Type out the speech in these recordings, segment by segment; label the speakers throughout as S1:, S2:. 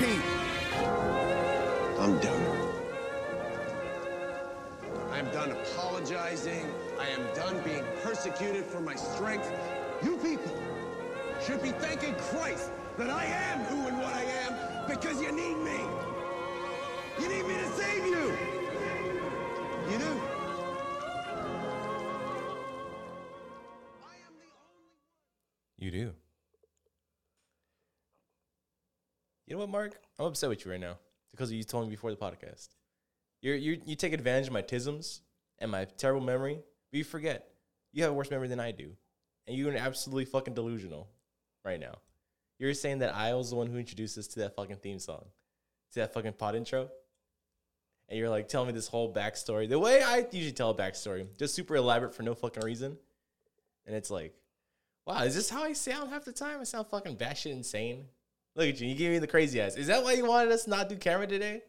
S1: repeat. I'm done. I am done apologizing. I am done being persecuted for my strength. You people should be thanking Christ that I am who and what I am because you need me. You need me to save you. You do.
S2: You do. You know what, Mark? I'm upset with you right now because you told me before the podcast. You're, you you take advantage of my tisms and my terrible memory, but you forget you have a worse memory than I do, and you're absolutely fucking delusional right now. You're saying that I was the one who introduced us to that fucking theme song, to that fucking pod intro, and you're like telling me this whole backstory the way I usually tell a backstory, just super elaborate for no fucking reason, and it's like, wow, is this how I sound half the time? I sound fucking batshit insane. Look at you. You gave me the crazy eyes. Is that why you wanted us not do camera today?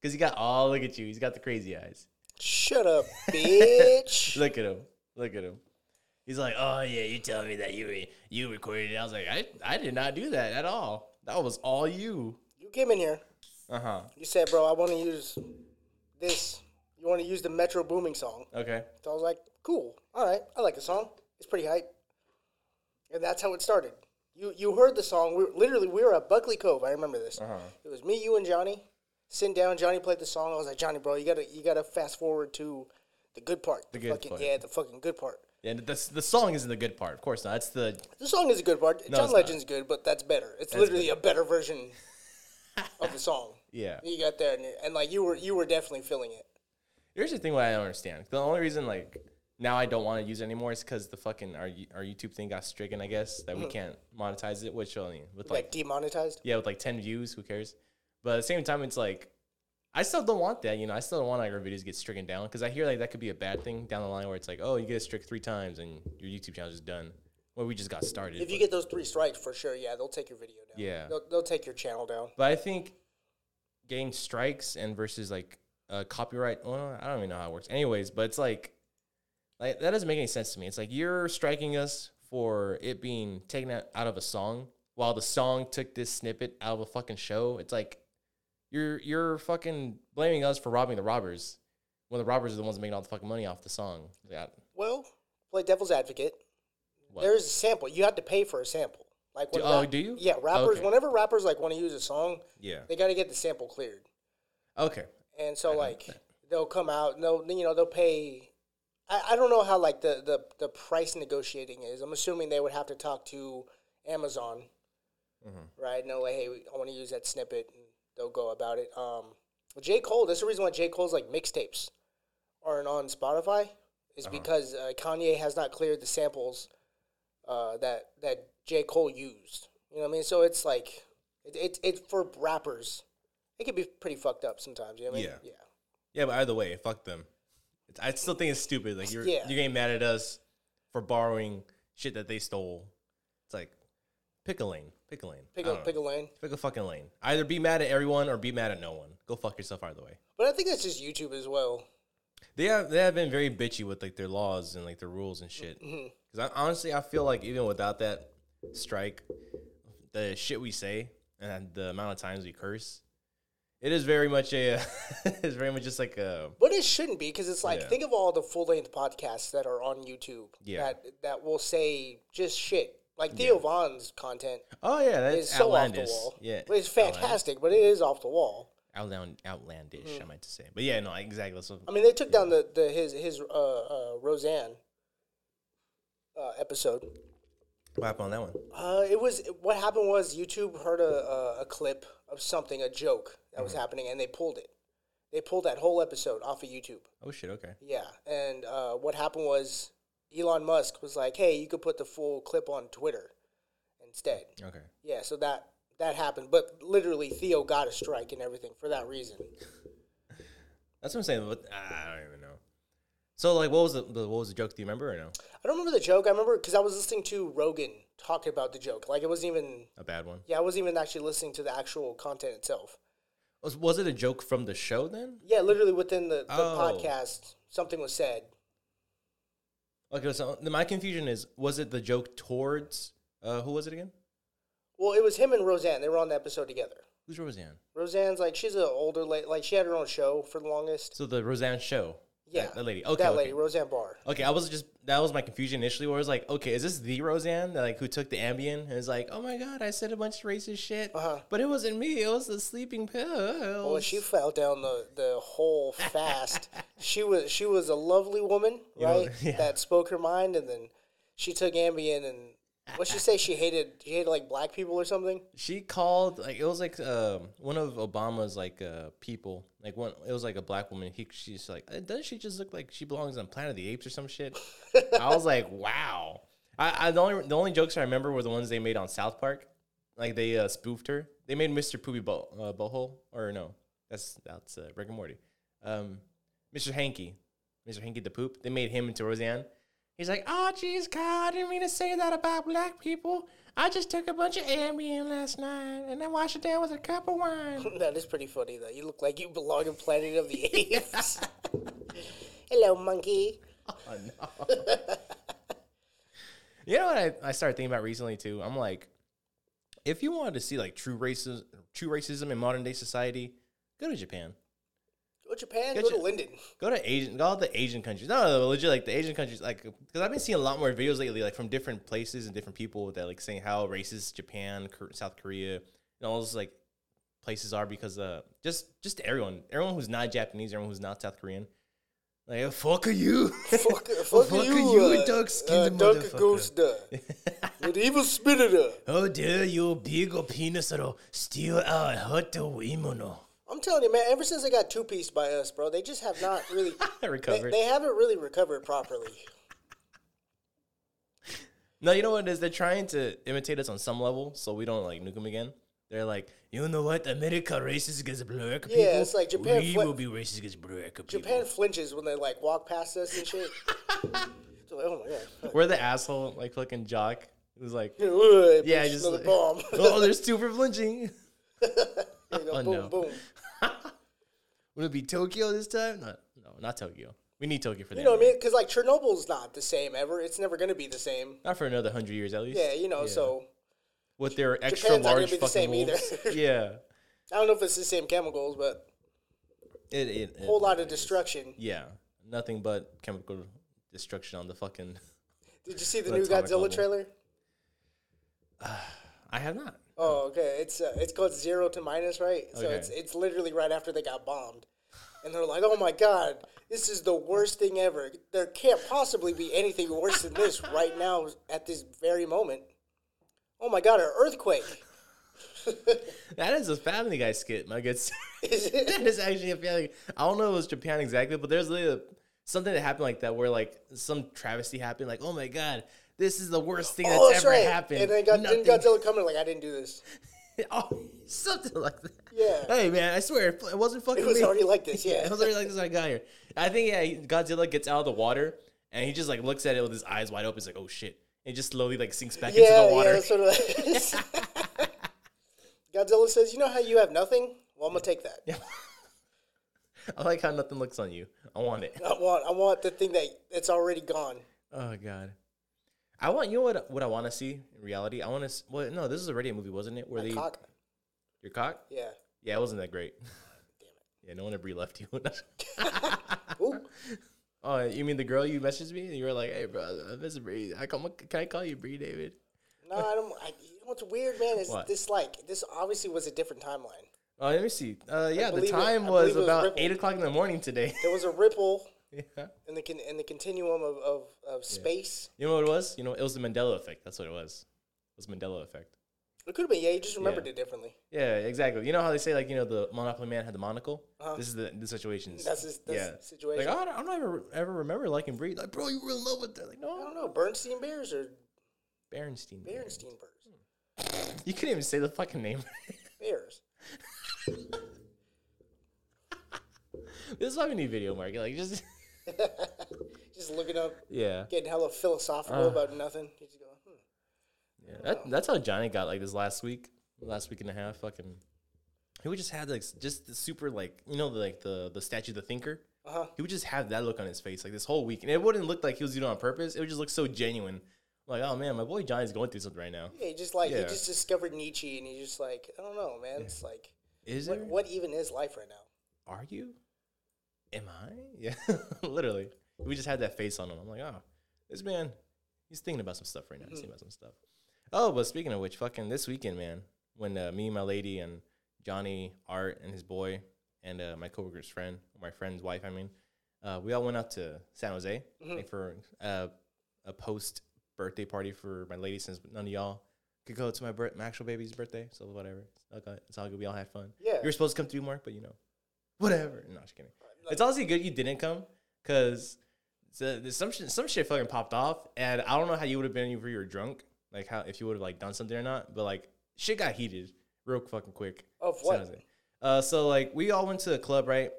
S2: Because you got, oh, look at you. He's got the crazy eyes.
S3: Shut up, bitch.
S2: Look at him. Look at him. He's like, oh, yeah, you telling me that you you recorded it. I was like, I, I did not do that at all. That was all you.
S3: you came in here.
S2: Uh huh.
S3: You said, bro, I want to use this. You want to use the Metro Boomin song.
S2: Okay.
S3: So I was like, cool. All right. I like the song. It's pretty hype. And that's how it started. You you heard the song. We were, literally we were at Buckley Cove. I remember this.
S2: Uh-huh.
S3: It was me, you, and Johnny sitting down. Johnny played the song. I was like, Johnny, bro, you gotta you gotta fast forward to the good part.
S2: The good
S3: fucking,
S2: part.
S3: Yeah, the fucking good part.
S2: Yeah, the, the song isn't the good part. Of course not. That's the,
S3: The song is a good part.
S2: No,
S3: John
S2: it's not.
S3: Legend's good, but that's better. It's literally a better version of the song.
S2: yeah.
S3: You got there, and, and like you were you were definitely feeling it.
S2: Here's the thing why I don't understand. The only reason, like, now I don't want to use it anymore It's because the fucking, our, our YouTube thing got stricken, I guess, that we can't monetize it, which only, with
S3: Like
S2: like
S3: demonetized.
S2: Yeah, with like 10 views, who cares? But at the same time, it's like, I still don't want that, you know. I still don't want like our videos get stricken down because I hear like that could be a bad thing down the line where it's like, oh, you get strict three times and your YouTube channel is done. Well, we just got started.
S3: If you get those three strikes, for sure, yeah, they'll take your video down.
S2: Yeah.
S3: they'll, they'll take your channel down.
S2: But I think getting strikes and versus like uh, copyright. Well, I don't even know how it works. Anyways, but it's like, like that doesn't make any sense to me. It's like you're striking us for it being taken out, out of a song, while the song took this snippet out of a fucking show. It's like you're you're fucking blaming us for robbing the robbers when the robbers are the ones making all the fucking money off the song. Yeah,
S3: Well, play devil's advocate.
S2: What?
S3: There's a sample. You have to pay for a sample. Like when
S2: Do- oh,
S3: rap-
S2: do you?
S3: Yeah, rappers.
S2: Okay.
S3: Whenever rappers like want to use a song,
S2: yeah.
S3: they got to get the sample cleared.
S2: Okay.
S3: And so like they'll come out and they'll you know they'll pay. I, I don't know how like the, the the price negotiating is. I'm assuming they would have to talk to Amazon,
S2: Mm-hmm.
S3: right? No, like hey, I want to use that snippet, and they'll go about it. Um, J Cole. That's the reason why J Cole's like mixtapes aren't on Spotify is
S2: Uh-huh.
S3: because uh, Kanye has not cleared the samples uh, that that J Cole used. You know what I mean? So it's like it, it, it's for rappers. It can be pretty fucked up sometimes. You know what I mean?
S2: Yeah.
S3: Yeah.
S2: Yeah, but either way, fuck them. I still think it's stupid. Like you're
S3: Yeah.
S2: you're getting mad at us for borrowing shit that they stole. It's like pick a lane, pick a lane,
S3: Pick a pick a lane.
S2: pick a fucking lane. Either be mad at everyone or be mad at no one. Go fuck yourself either way.
S3: But I think that's just YouTube as well.
S2: They have they have been very bitchy with like their laws and like their rules and shit.
S3: Mm-hmm.
S2: Because I, honestly, I feel like even without that strike, the shit we say and the amount of times we curse, it is very much a it's very much just like a
S3: But it shouldn't be because it's like
S2: Yeah.
S3: think of all the full length podcasts that are on YouTube
S2: Yeah.
S3: that that will say just shit. Like Theo Von's content
S2: oh yeah that's
S3: is so off the wall.
S2: Yeah,
S3: But it's fantastic, but it is off the wall.
S2: outland, outlandish.
S3: Mm-hmm.
S2: I meant to say, but yeah, no, exactly. What,
S3: I mean, they took down the, the his his uh, uh, Roseanne uh, episode.
S2: What happened on that one?
S3: Uh, it was what happened was YouTube heard a, a, a clip of something, a joke that was happening, and they pulled it. They pulled that whole episode off of YouTube.
S2: Oh shit. Okay.
S3: Yeah, and uh, what happened was Elon Musk was like, "Hey, you could put the full clip on Twitter instead."
S2: Okay.
S3: Yeah, so that that happened, but literally Theo got a strike and everything for that reason.
S2: That's what I'm saying. But I don't even. So like, what was the, the what was the joke? Do you remember or no?
S3: I don't remember the joke. I remember because I was listening to Rogan talking about the joke. Like it wasn't even
S2: A bad one.
S3: yeah, I wasn't even actually listening to the actual content itself.
S2: Was, was it a joke from the show then?
S3: Yeah, literally within the, the
S2: Oh.
S3: podcast, something was said.
S2: Okay, so my confusion is: was it the joke towards uh, who was it again?
S3: Well, it was him and Roseanne. They were on the episode together.
S2: Who's Roseanne?
S3: Roseanne's like she's an older. Like she had her own show for the longest.
S2: So the Roseanne show.
S3: Yeah,
S2: That, that lady. Okay.
S3: that
S2: okay.
S3: lady, Roseanne Barr.
S2: Okay, I was just that was my confusion initially. Where I was like, okay, is this the Roseanne that like who took the Ambien and is like, oh my god, I said a bunch of racist shit,
S3: Uh-huh.
S2: but it wasn't me. It was the sleeping pills.
S3: Well, she fell down the, the hole fast. she was she was a lovely woman,
S2: You know,
S3: right?
S2: yeah.
S3: That spoke her mind, and then she took Ambien and what she say? She hated she hated like black people or something.
S2: she called like it was like um one of Obama's like uh people like one it was like a black woman. He she's like, "Uh, doesn't she just look like she belongs on Planet of the Apes or some shit? I was like, wow. I, I the only the only jokes I remember were the ones they made on South Park. Like they uh, spoofed her. They made Mr. Poopy Bo- uh, Bohole or no, that's that's uh, Rick and Morty. Um, Mr. Hanky, Mr. Hanky the poop. They made him into Roseanne. He's like, oh jeez, God, I didn't mean to say that about black people. I just took a bunch of Ambien last night and I washed it down with a cup of wine.
S3: that is pretty funny though. You look like you belong in Planet of the Apes. Hello, monkey.
S2: Oh, no. you know what I, I started thinking about recently too? I'm like, if you wanted to see like true racism, true racism in modern day society, go to Japan.
S3: To Japan.
S2: Go
S3: Go,
S2: to-
S3: to Linden.
S2: Go to Asian, go all the Asian countries. No, no, legit, like the Asian countries, like because I've been seeing a lot more videos lately, like from different places and different people that like saying how racist Japan, South Korea, and all those like places are because uh just just everyone, everyone who's not Japanese, everyone who's not South Korean, like fuck are you,
S3: Fuck, fuck,
S2: Fuck
S3: you,
S2: you,
S3: uh,
S2: dark-skinned
S3: uh,
S2: motherfucker.
S3: Dark. With evil spirit.
S2: How dare you, big penis, steal our hot women?
S3: I'm telling you, man. Ever since they got two pieced by us, bro, they just have not really
S2: Recovered.
S3: they haven't really recovered properly.
S2: No, you know what it is? They're trying to imitate us on some level, so we don't like nuke them again. They're like, you know what? America racist against black people.
S3: Yeah, it's like Japan
S2: We
S3: fli-
S2: will be racist against black people.
S3: Japan flinches when they like walk past us and shit. Like, oh my god.
S2: We're the asshole, like fucking jock. It was like, yeah, just like,
S3: bomb.
S2: oh, there's two for flinching.
S3: You
S2: oh,
S3: boom,
S2: no.
S3: boom.
S2: Would it be Tokyo this time? No, no, not Tokyo. We need Tokyo for that.
S3: You know what I mean? Because like Chernobyl's not the same ever. It's never gonna be the same.
S2: Not for another hundred years at least.
S3: Yeah, you know. So
S2: with their extra
S3: Japan's not
S2: large
S3: the
S2: fucking
S3: same either.
S2: wolves. yeah,
S3: I don't know if it's the same chemicals, but
S2: it, it,
S3: a whole
S2: it-
S3: lot of destruction.
S2: Yeah, nothing but chemical destruction on the fucking.
S3: Did you see the new Godzilla
S2: level.
S3: trailer?
S2: I have not.
S3: Oh, okay. It's uh, it's called zero to minus, right? So
S2: Okay.
S3: it's it's literally right after they got bombed, and they're like, "Oh my god, this is the worst thing ever. There can't possibly be anything worse than this right now at this very moment." Oh my god, an earthquake!
S2: That is a Family Guy skit, my good. sir. That is actually a Family. I don't know if it was Japan exactly, but there's literally a, something that happened like that where like some travesty happened. Like, oh my god, this is the worst thing
S3: Oh,
S2: that's
S3: that's
S2: ever
S3: right.
S2: happened.
S3: And then got, didn't Godzilla like, "I didn't do this."
S2: oh, something like that.
S3: Yeah.
S2: Hey man, I swear it wasn't fucking.
S3: It was
S2: me.
S3: already like this, yeah.
S2: it was already like this when I got here. I think yeah, Godzilla gets out of the water and he just like looks at it with his eyes wide open. He's like, oh shit. And he just slowly like sinks back into
S3: Yeah,
S2: the
S3: yeah,
S2: water.
S3: that's what it is. Godzilla says, "You know how you have nothing? Well, I'm gonna take that.
S2: I like how nothing looks on you. I want it.
S3: I want, I want the thing that it's already gone.
S2: Oh god. I want you know what what I want to see in reality. I want to. Well, no, this is already a movie, wasn't it? Where they
S3: Cock.
S2: your cock?
S3: Yeah.
S2: Yeah, it wasn't that great. Damn it. Yeah, no wonder Brie left you. Oh, you mean the girl you messaged me? And you were like, "Hey, bro, I miss Brie. I come, can I call you Brie, David?"
S3: No, I don't. I, you know what's weird, man? Is
S2: What?
S3: this like this obviously was a different timeline.
S2: Oh, let me see. Uh, yeah, the
S3: believe it-
S2: time was
S3: was
S2: about
S3: Ripple.
S2: eight o'clock in the morning today.
S3: There was a ripple
S2: yeah.
S3: in the con- in the continuum of of, of space.
S2: You know what it was? You know, it was the Mandela effect. That's what it was. It was Mandela effect.
S3: It could have been. Yeah, you just remembered
S2: Yeah.
S3: it differently.
S2: Yeah, exactly. You know how they say like you know the Monopoly man had the monocle.
S3: Uh-huh.
S2: This is the the situations.
S3: That's his- that's
S2: yeah
S3: the situation.
S2: Like I don't, I don't ever ever remember liking Brie. Like bro, you were in love with that. Like no.
S3: I
S2: no,
S3: don't know. Bernstein Bears or
S2: Berenstein.
S3: Berenstein Bears?
S2: You couldn't even say the fucking name.
S3: Bears.
S2: this is why we need video, Mark. Like just
S3: Just looking up,
S2: yeah,
S3: getting hella philosophical
S2: Uh.
S3: about nothing. Just go, hmm.
S2: yeah. That, that's how Johnny got like this last week, last week and a half. Fucking, he would just have like just the super like you know the, like the the statue of the thinker.
S3: Uh-huh.
S2: He would just have that look on his face like this whole week, and it wouldn't look like he was doing it on purpose. It would just look so genuine. like, oh man, my boy Johnny's going through something right now.
S3: Yeah, he just like
S2: Yeah.
S3: he just discovered Nietzsche, and he's just like, I don't know, man. It's like,
S2: Is
S3: what,
S2: there?
S3: what even is life right now?
S2: Are you? Am I? Yeah, literally. We just had that face on him. I'm like, oh, this man, he's thinking about some stuff right now. He's thinking about some stuff. Oh, but speaking of which, fucking this weekend, man, when uh, me and my lady and Johnny, Art, and his boy, and uh, my coworker's friend, my friend's wife, I mean, uh, we all went out to San Jose like for uh, a post birthday party for my lady since none of y'all could go to my, bir- my actual baby's birthday. So whatever. It's all good. It's all good. We all had fun.
S3: Yeah.
S2: You were supposed to come through, Mark, but you know, whatever. No, just kidding. It's honestly good you didn't come because some shit, some shit fucking popped off, and I don't know how you would have been if you were drunk, like how if you would have like done something or not. But like shit got heated real fucking quick.
S3: Of what?
S2: Uh, so like we all went to the club, right?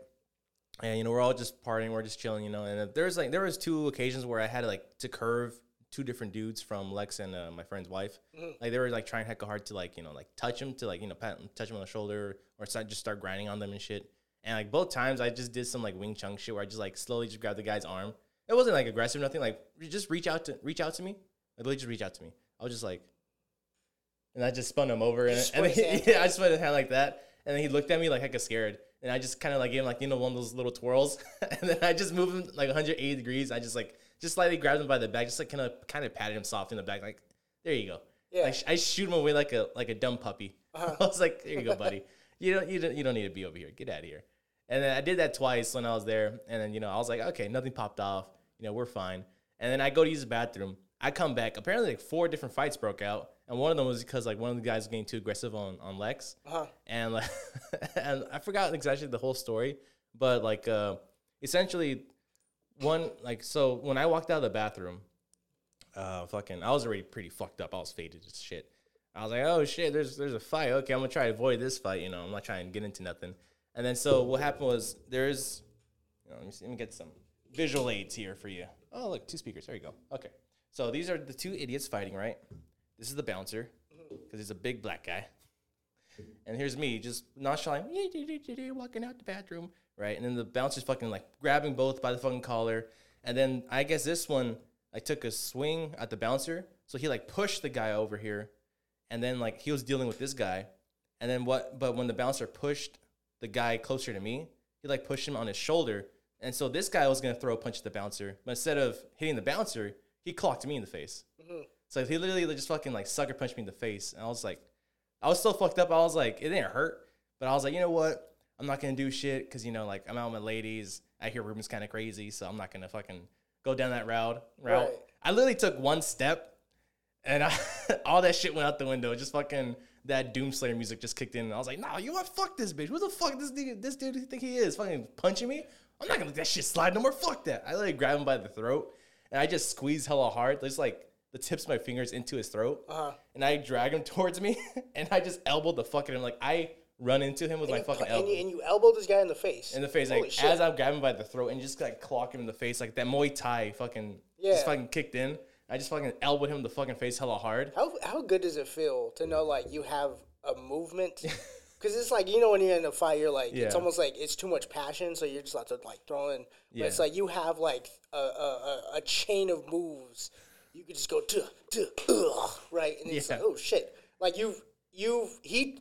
S2: And you know we're all just partying, we're just chilling, you know. And there's like there was two occasions where I had like to curve two different dudes from Lex and uh, my friend's wife. Like they were like trying heck hard to like you know like touch him to like you know pat touch him on the shoulder or start just start grinding on them and shit. And like both times I just did some like wing chun shit where I just like slowly just grabbed the guy's arm. It wasn't like aggressive, nothing. Like just reach out to reach out to me. Like literally just reach out to me. I was just like, and I just spun him over and, and he- yeah, I just spun his hand like that. And then he looked at me like hecka scared. And I just kind of like gave him like, you know, one of those little twirls. and then I just moved him like 180 degrees. I just like, just slightly grabbed him by the back, just like kind of, kind of patted him soft in the back. Like, there you go.
S3: Yeah.
S2: Like, I shoot him away like a, like a dumb puppy. I was like, there you go, buddy. You don't, you don't, you don't need to be over here. Get out of here. And then I did that twice when I was there. And then, you know, I was like, okay, nothing popped off. You know, we're fine. And then I go to use the bathroom. I come back. Apparently, like four different fights broke out. And one of them was because like one of the guys was getting too aggressive on, on Lex.
S3: Uh-huh.
S2: And like, and I forgot exactly the whole story, but like, uh, essentially, one like so when I walked out of the bathroom, uh, fucking, I was already pretty fucked up. I was faded as shit. I was like, oh shit, there's there's a fight. Okay, I'm gonna try to avoid this fight. You know, I'm not trying to get into nothing. And then so what happened was there's, you know, let me see, let me get some visual aids here for you. Oh look, two speakers. There you go. Okay, so these are the two idiots fighting, right? This is the bouncer mm-hmm. because he's a big black guy. And here's me just nonchalant, walking out the bathroom, right? And then the bouncer's fucking like grabbing both by the fucking collar. And then I guess this one, I took a swing at the bouncer. So he like pushed the guy over here. And then like he was dealing with this guy. And then what, but when the bouncer pushed the guy closer to me, he like pushed him on his shoulder. And so this guy was gonna throw a punch at the bouncer. But instead of hitting the bouncer, he clocked me in the face. Mm-hmm. So he literally just fucking like sucker punched me in the face. And I was like, I was so fucked up. I was like, it didn't hurt, but I was like, you know what? I'm not gonna do shit because you know, like I'm out with my ladies. I hear Ruben's kind of crazy, so I'm not gonna fucking go down that route. Route.
S3: Right.
S2: I literally took one step, and I, all that shit went out the window. Just fucking that Doomslayer music just kicked in, and I was like, nah, you what? Fuck this bitch. What the fuck this dude? This dude think he is fucking punching me? I'm not gonna let that shit slide no more. Fuck that. I like grab him by the throat, and I just squeeze hella hard. Just like the tips of my fingers into his throat,
S3: Uh-huh.
S2: and I drag him towards me, and I just elbowed the fuck out of him. Like I run into him with my
S3: And you,
S2: fucking
S3: pu-
S2: elbow
S3: and, you, and you elbowed this guy in the face.
S2: in the face,
S3: Holy
S2: like
S3: shit.
S2: as I'm grabbing him by the throat and just like clock him in the face, like that Muay Thai fucking
S3: Yeah.
S2: just fucking kicked in. I just fucking elbowed him the fucking face hella hard.
S3: How how good does it feel to know like you have a movement? Because it's like you know when you're in a fight, you're like
S2: yeah.
S3: it's almost like it's too much passion, so you're just like to like throw in. But it's like you have like a a, a, a chain of moves. You could just go duh, duh, ugh, right, and it's
S2: Yeah.
S3: like oh shit, like you've you've he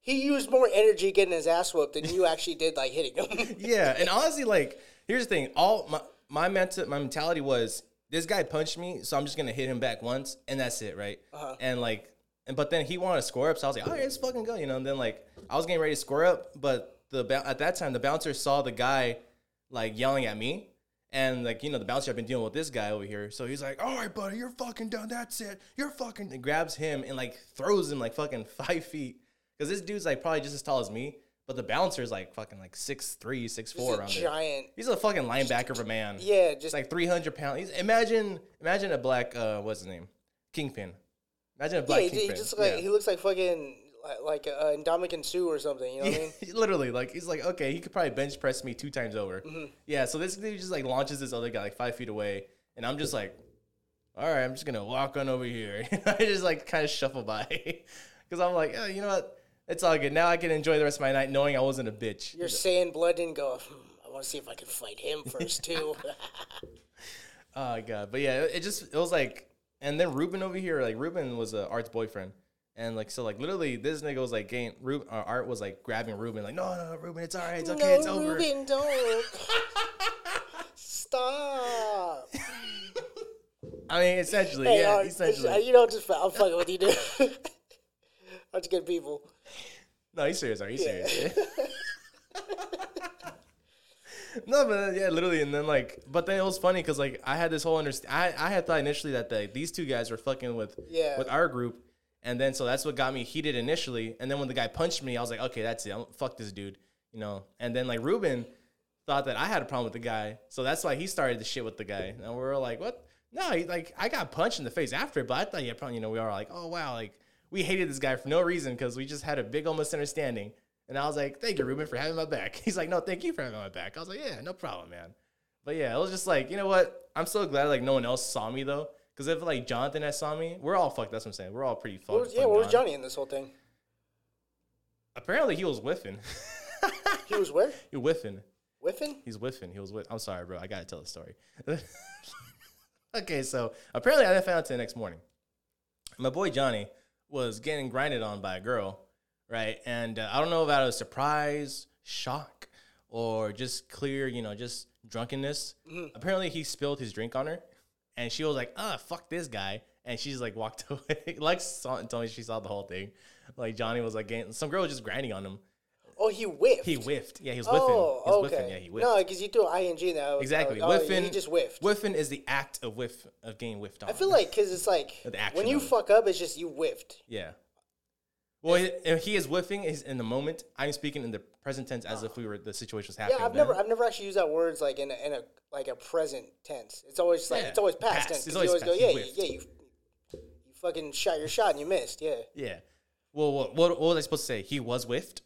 S3: he used more energy getting his ass whooped than you actually did like hitting him.
S2: yeah, and honestly, like here's the thing: all my my mental my mentality was this guy punched me, so I'm just gonna hit him back once, and that's it, right?
S3: Uh-huh.
S2: And like, and but then he wanted to score up, so I was like, all right, let's fucking go, you know. And then like I was getting ready to score up, but the at that time the bouncer saw the guy like yelling at me. And like you know, the bouncer had been dealing with this guy over here, so he's like, "All right, buddy, you're fucking done. That's it. You're fucking." And grabs him and like throws him like fucking five feet, because this dude's like probably just as tall as me, but the bouncer's like fucking like six three, six four
S3: He's a
S2: around there.
S3: giant.
S2: He's a fucking linebacker of a man.
S3: Yeah,
S2: It's
S3: just
S2: like 300 pounds. He's, imagine, imagine a black, uh, what's his name? Kingpin. Imagine a
S3: yeah.
S2: black
S3: He,
S2: kingpin.
S3: he just like
S2: Yeah.
S3: he looks like fucking like uh, Indomitian Sue or something. You know what I mean?
S2: Literally, like he's like, okay, he could probably bench press me two times over.
S3: Mm-hmm.
S2: Yeah, so this dude just like launches this other guy like five feet away, and I'm just like, all right, I'm just gonna walk on over here. I just like kind of shuffle by, because I'm like, oh, you know what? It's all good. Now I can enjoy the rest of my night knowing I wasn't a bitch.
S3: You're saying blood didn't go. Hmm, I want to see if I can fight him first too.
S2: Oh god, but yeah, it just it was like, and then Ruben over here, like Ruben was uh, Art's boyfriend, and like so like literally this nigga was like getting Ruben, uh, Art was like grabbing Ruben, like no no no, Ruben, it's all right, it's okay,
S3: no,
S2: it's over.
S3: Ruben, don't. Stop.
S2: I mean, essentially,
S3: Hey,
S2: yeah,
S3: Art,
S2: essentially.
S3: you know, just I'm fucking with you, dude. Art's good people.
S2: No, he's serious. Are you
S3: Yeah.
S2: serious? no, but uh, yeah, literally, and then like, but then it was funny because like I had this whole understand. I I had thought initially that the, these two guys were fucking with
S3: Yeah.
S2: with our group, and then so that's what got me heated initially. And then when the guy punched me, I was like, okay, that's it. I'm, fuck this dude, you know. And then like Ruben thought that I had a problem with the guy, so that's why he started the shit with the guy. And we were like, what? No, he, like I got punched in the face after, but I thought yeah, probably you know we were like, oh wow, like we hated this guy for no reason because we just had a big old misunderstanding. And I was like, thank you, Ruben, for having my back. He's like, no, thank you for having my back. I was like, yeah, no problem, man. But yeah, it was just like, you know what? I'm so glad like no one else saw me though. Because if like Jonathan had saw me, we're all fucked. That's what I'm saying. We're all pretty fucked.
S3: What was, yeah, where was. Johnny in this whole thing?
S2: Apparently he was whiffing.
S3: He was where?
S2: he whiffing.
S3: Whiffing?
S2: He's whiffing. He was whiff. I'm sorry, bro. I gotta tell the story. okay, so apparently I didn't find out till the next morning. My boy Johnny was getting grinded on by a girl, right? And uh, I don't know about a surprise, shock, or just clear, you know, just drunkenness. Apparently he spilled his drink on her, and she was like, "Ah, fuck this guy," and she's like walked away. Lex saw and told me she saw the whole thing. Like Johnny was like getting some girl was just grinding on him.
S3: Oh, he whiffed.
S2: He whiffed. Yeah, he was whiffing.
S3: Oh,
S2: he was
S3: okay.
S2: whiffing. Yeah, he whiffed.
S3: No, because you threw ing now.
S2: Exactly.
S3: Oh,
S2: whiffing.
S3: He just whiffed.
S2: Whiffing is the act of whiff of getting whiffed on.
S3: I feel like because it's like when you fuck up, it's just you whiffed.
S2: yeah. Well, he, if he is whiffing is in the moment. I'm speaking in the present tense as if we were the situation was happening.
S3: Yeah, I've
S2: then.
S3: never, I've never actually used that words like in a, in a like a present tense. It's always like
S2: Yeah,
S3: it's always past,
S2: past.
S3: tense.
S2: It's
S3: 'cause you
S2: always
S3: always
S2: past.
S3: go, yeah, you, yeah, you, you fucking shot your shot and you missed. Yeah.
S2: Yeah. Well, what, what, what was I supposed to say? He was whiffed.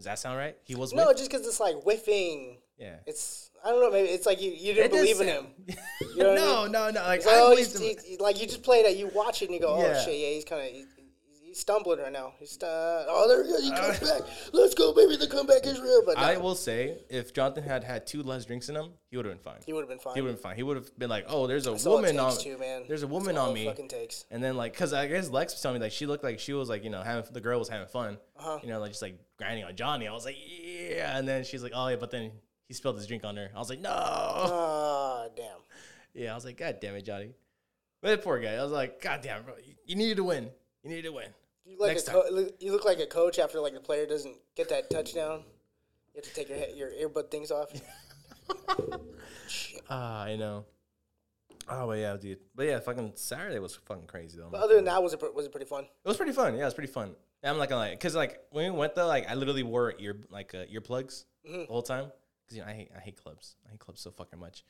S2: Does that sound right? He was
S3: No,
S2: whiffed.
S3: just because it's like whiffing.
S2: yeah.
S3: It's I don't know. Maybe it's like you, you didn't
S2: It
S3: believe in him. You know what I
S2: no,
S3: mean?
S2: no, no. Like
S3: oh, he's, like you just play that. You watch it and you go, oh shit, yeah, he's kind of. Stumbling right now. He's uh, oh there he goes. He comes back. Let's go, baby. The comeback is real. But no,
S2: I will say, if Jonathan had had two less drinks in him, he would have been fine.
S3: he would have been fine.
S2: He would have been fine. He would have been like, "Oh, there's a
S3: That's
S2: woman on.
S3: too, man.
S2: There's a woman on me."
S3: Fucking takes.
S2: And then like, cause I guess Lex was telling me like she looked like she was like you know having the girl was having fun,
S3: Uh-huh.
S2: you know like just like grinding on Johnny. I was like yeah, and then she's like oh yeah, but then he spilled his drink on her. I was like no,
S3: Ah, damn.
S2: yeah, I was like god damn it, Johnny. But that poor guy, I was like god damn, bro, you, you needed to win, you needed to win.
S3: You look, like
S2: Next
S3: a co- you look like a coach after like the player doesn't get that touchdown. You have to take your your earbud things off.
S2: Ah, I know. Oh, but yeah, dude. But yeah, fucking Saturday was fucking crazy though.
S3: But other than that, was it was it pretty fun?
S2: It was pretty fun. Yeah, it was pretty fun. I'm not gonna lie, cause like when we went though, like I literally wore ear like uh, earplugs
S3: Mm-hmm.
S2: the whole time. Cause you know I hate I hate clubs. I hate clubs so fucking much.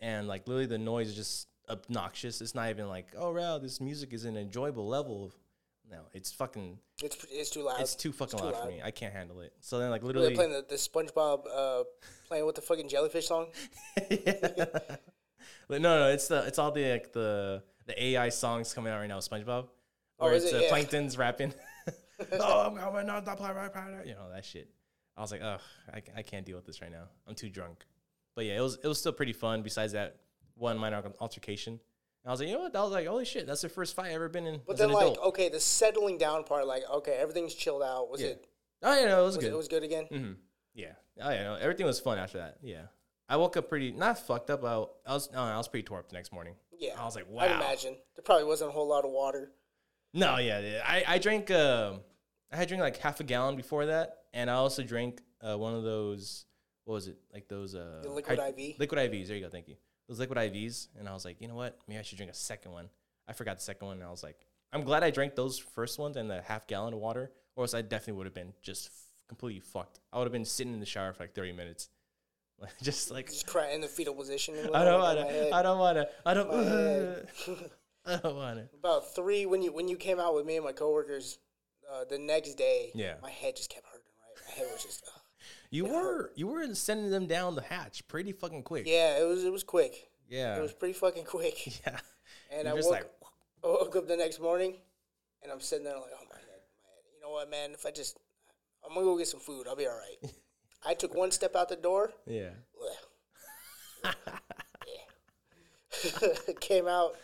S2: And like literally the noise is just obnoxious. It's not even like oh wow this music is an enjoyable level. Of, no, it's fucking
S3: It's it's too loud.
S2: it's too fucking
S3: too
S2: loud, for me. I can't handle it. So then like literally They're
S3: playing the, the SpongeBob uh, playing with the fucking jellyfish song.
S2: But no, no, it's the it's all the like the the AI songs coming out right now. SpongeBob,
S3: Oh,
S2: where
S3: is
S2: it's
S3: it?
S2: uh,
S3: Yeah.
S2: Plankton's rapping. oh, I'm going to the right now. You know that shit. I was like, ugh, I, I can't deal with this right now. I'm too drunk. But yeah, it was it was still pretty fun. Besides that one minor altercation, I was like, you know what? I was like, holy shit, that's the first fight I've ever been in
S3: But then like
S2: adult.
S3: okay, the settling down part, like okay, everything's chilled out. Was
S2: Yeah.
S3: it
S2: oh yeah, no, it was,
S3: was
S2: good.
S3: it was good again?
S2: hmm Yeah. Oh yeah, no, everything was fun after that. Yeah. I woke up pretty not fucked up. I, I was no, I was pretty tore up the next morning.
S3: Yeah,
S2: I was like, wow.
S3: I'd imagine there probably wasn't a whole lot of water.
S2: No, yeah. I I drank uh, I had drank like half a gallon before that, and I also drank uh, one of those. What was it? Like those uh,
S3: The liquid IV?
S2: Liquid IVs. There you go. Thank you. Those liquid IVs, and I was like, you know what? Maybe I should drink a second one. I forgot the second one, and I was like, I'm glad I drank those first ones and the half gallon of water, or else I definitely would have been just f- completely fucked. I would have been sitting in the shower for like 30 minutes, like just like
S3: Just cry in the fetal position.
S2: I don't to. I don't want to. I don't. I don't want to.
S3: About three when you when you came out with me and my coworkers, uh, the next day,
S2: Yeah.
S3: my head just kept hurting. Right, my head was just.
S2: You were you were sending them down the hatch pretty fucking quick.
S3: Yeah, it was it was quick.
S2: Yeah.
S3: It was pretty fucking quick.
S2: yeah.
S3: And
S2: You're
S3: I woke,
S2: like,
S3: I woke up the next morning, and I'm sitting there like, oh my head, my head. You know what, man? If I just, I'm gonna go get some food. I'll be all right. I took one step out the door.
S2: yeah.
S3: Yeah. Came out,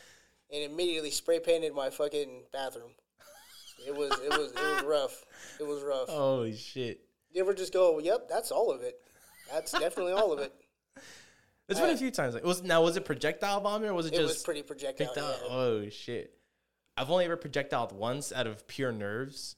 S3: and immediately spray painted my fucking bathroom. It was it was it was rough. It was rough.
S2: Holy shit!
S3: You ever just go, "Yep, that's all of it. That's definitely all of it."
S2: It's been a few times. Like, was now was it projectile vomit or was it,
S3: It
S2: just
S3: was pretty projectile. yeah.
S2: Oh shit! I've only ever projectile once out of pure nerves,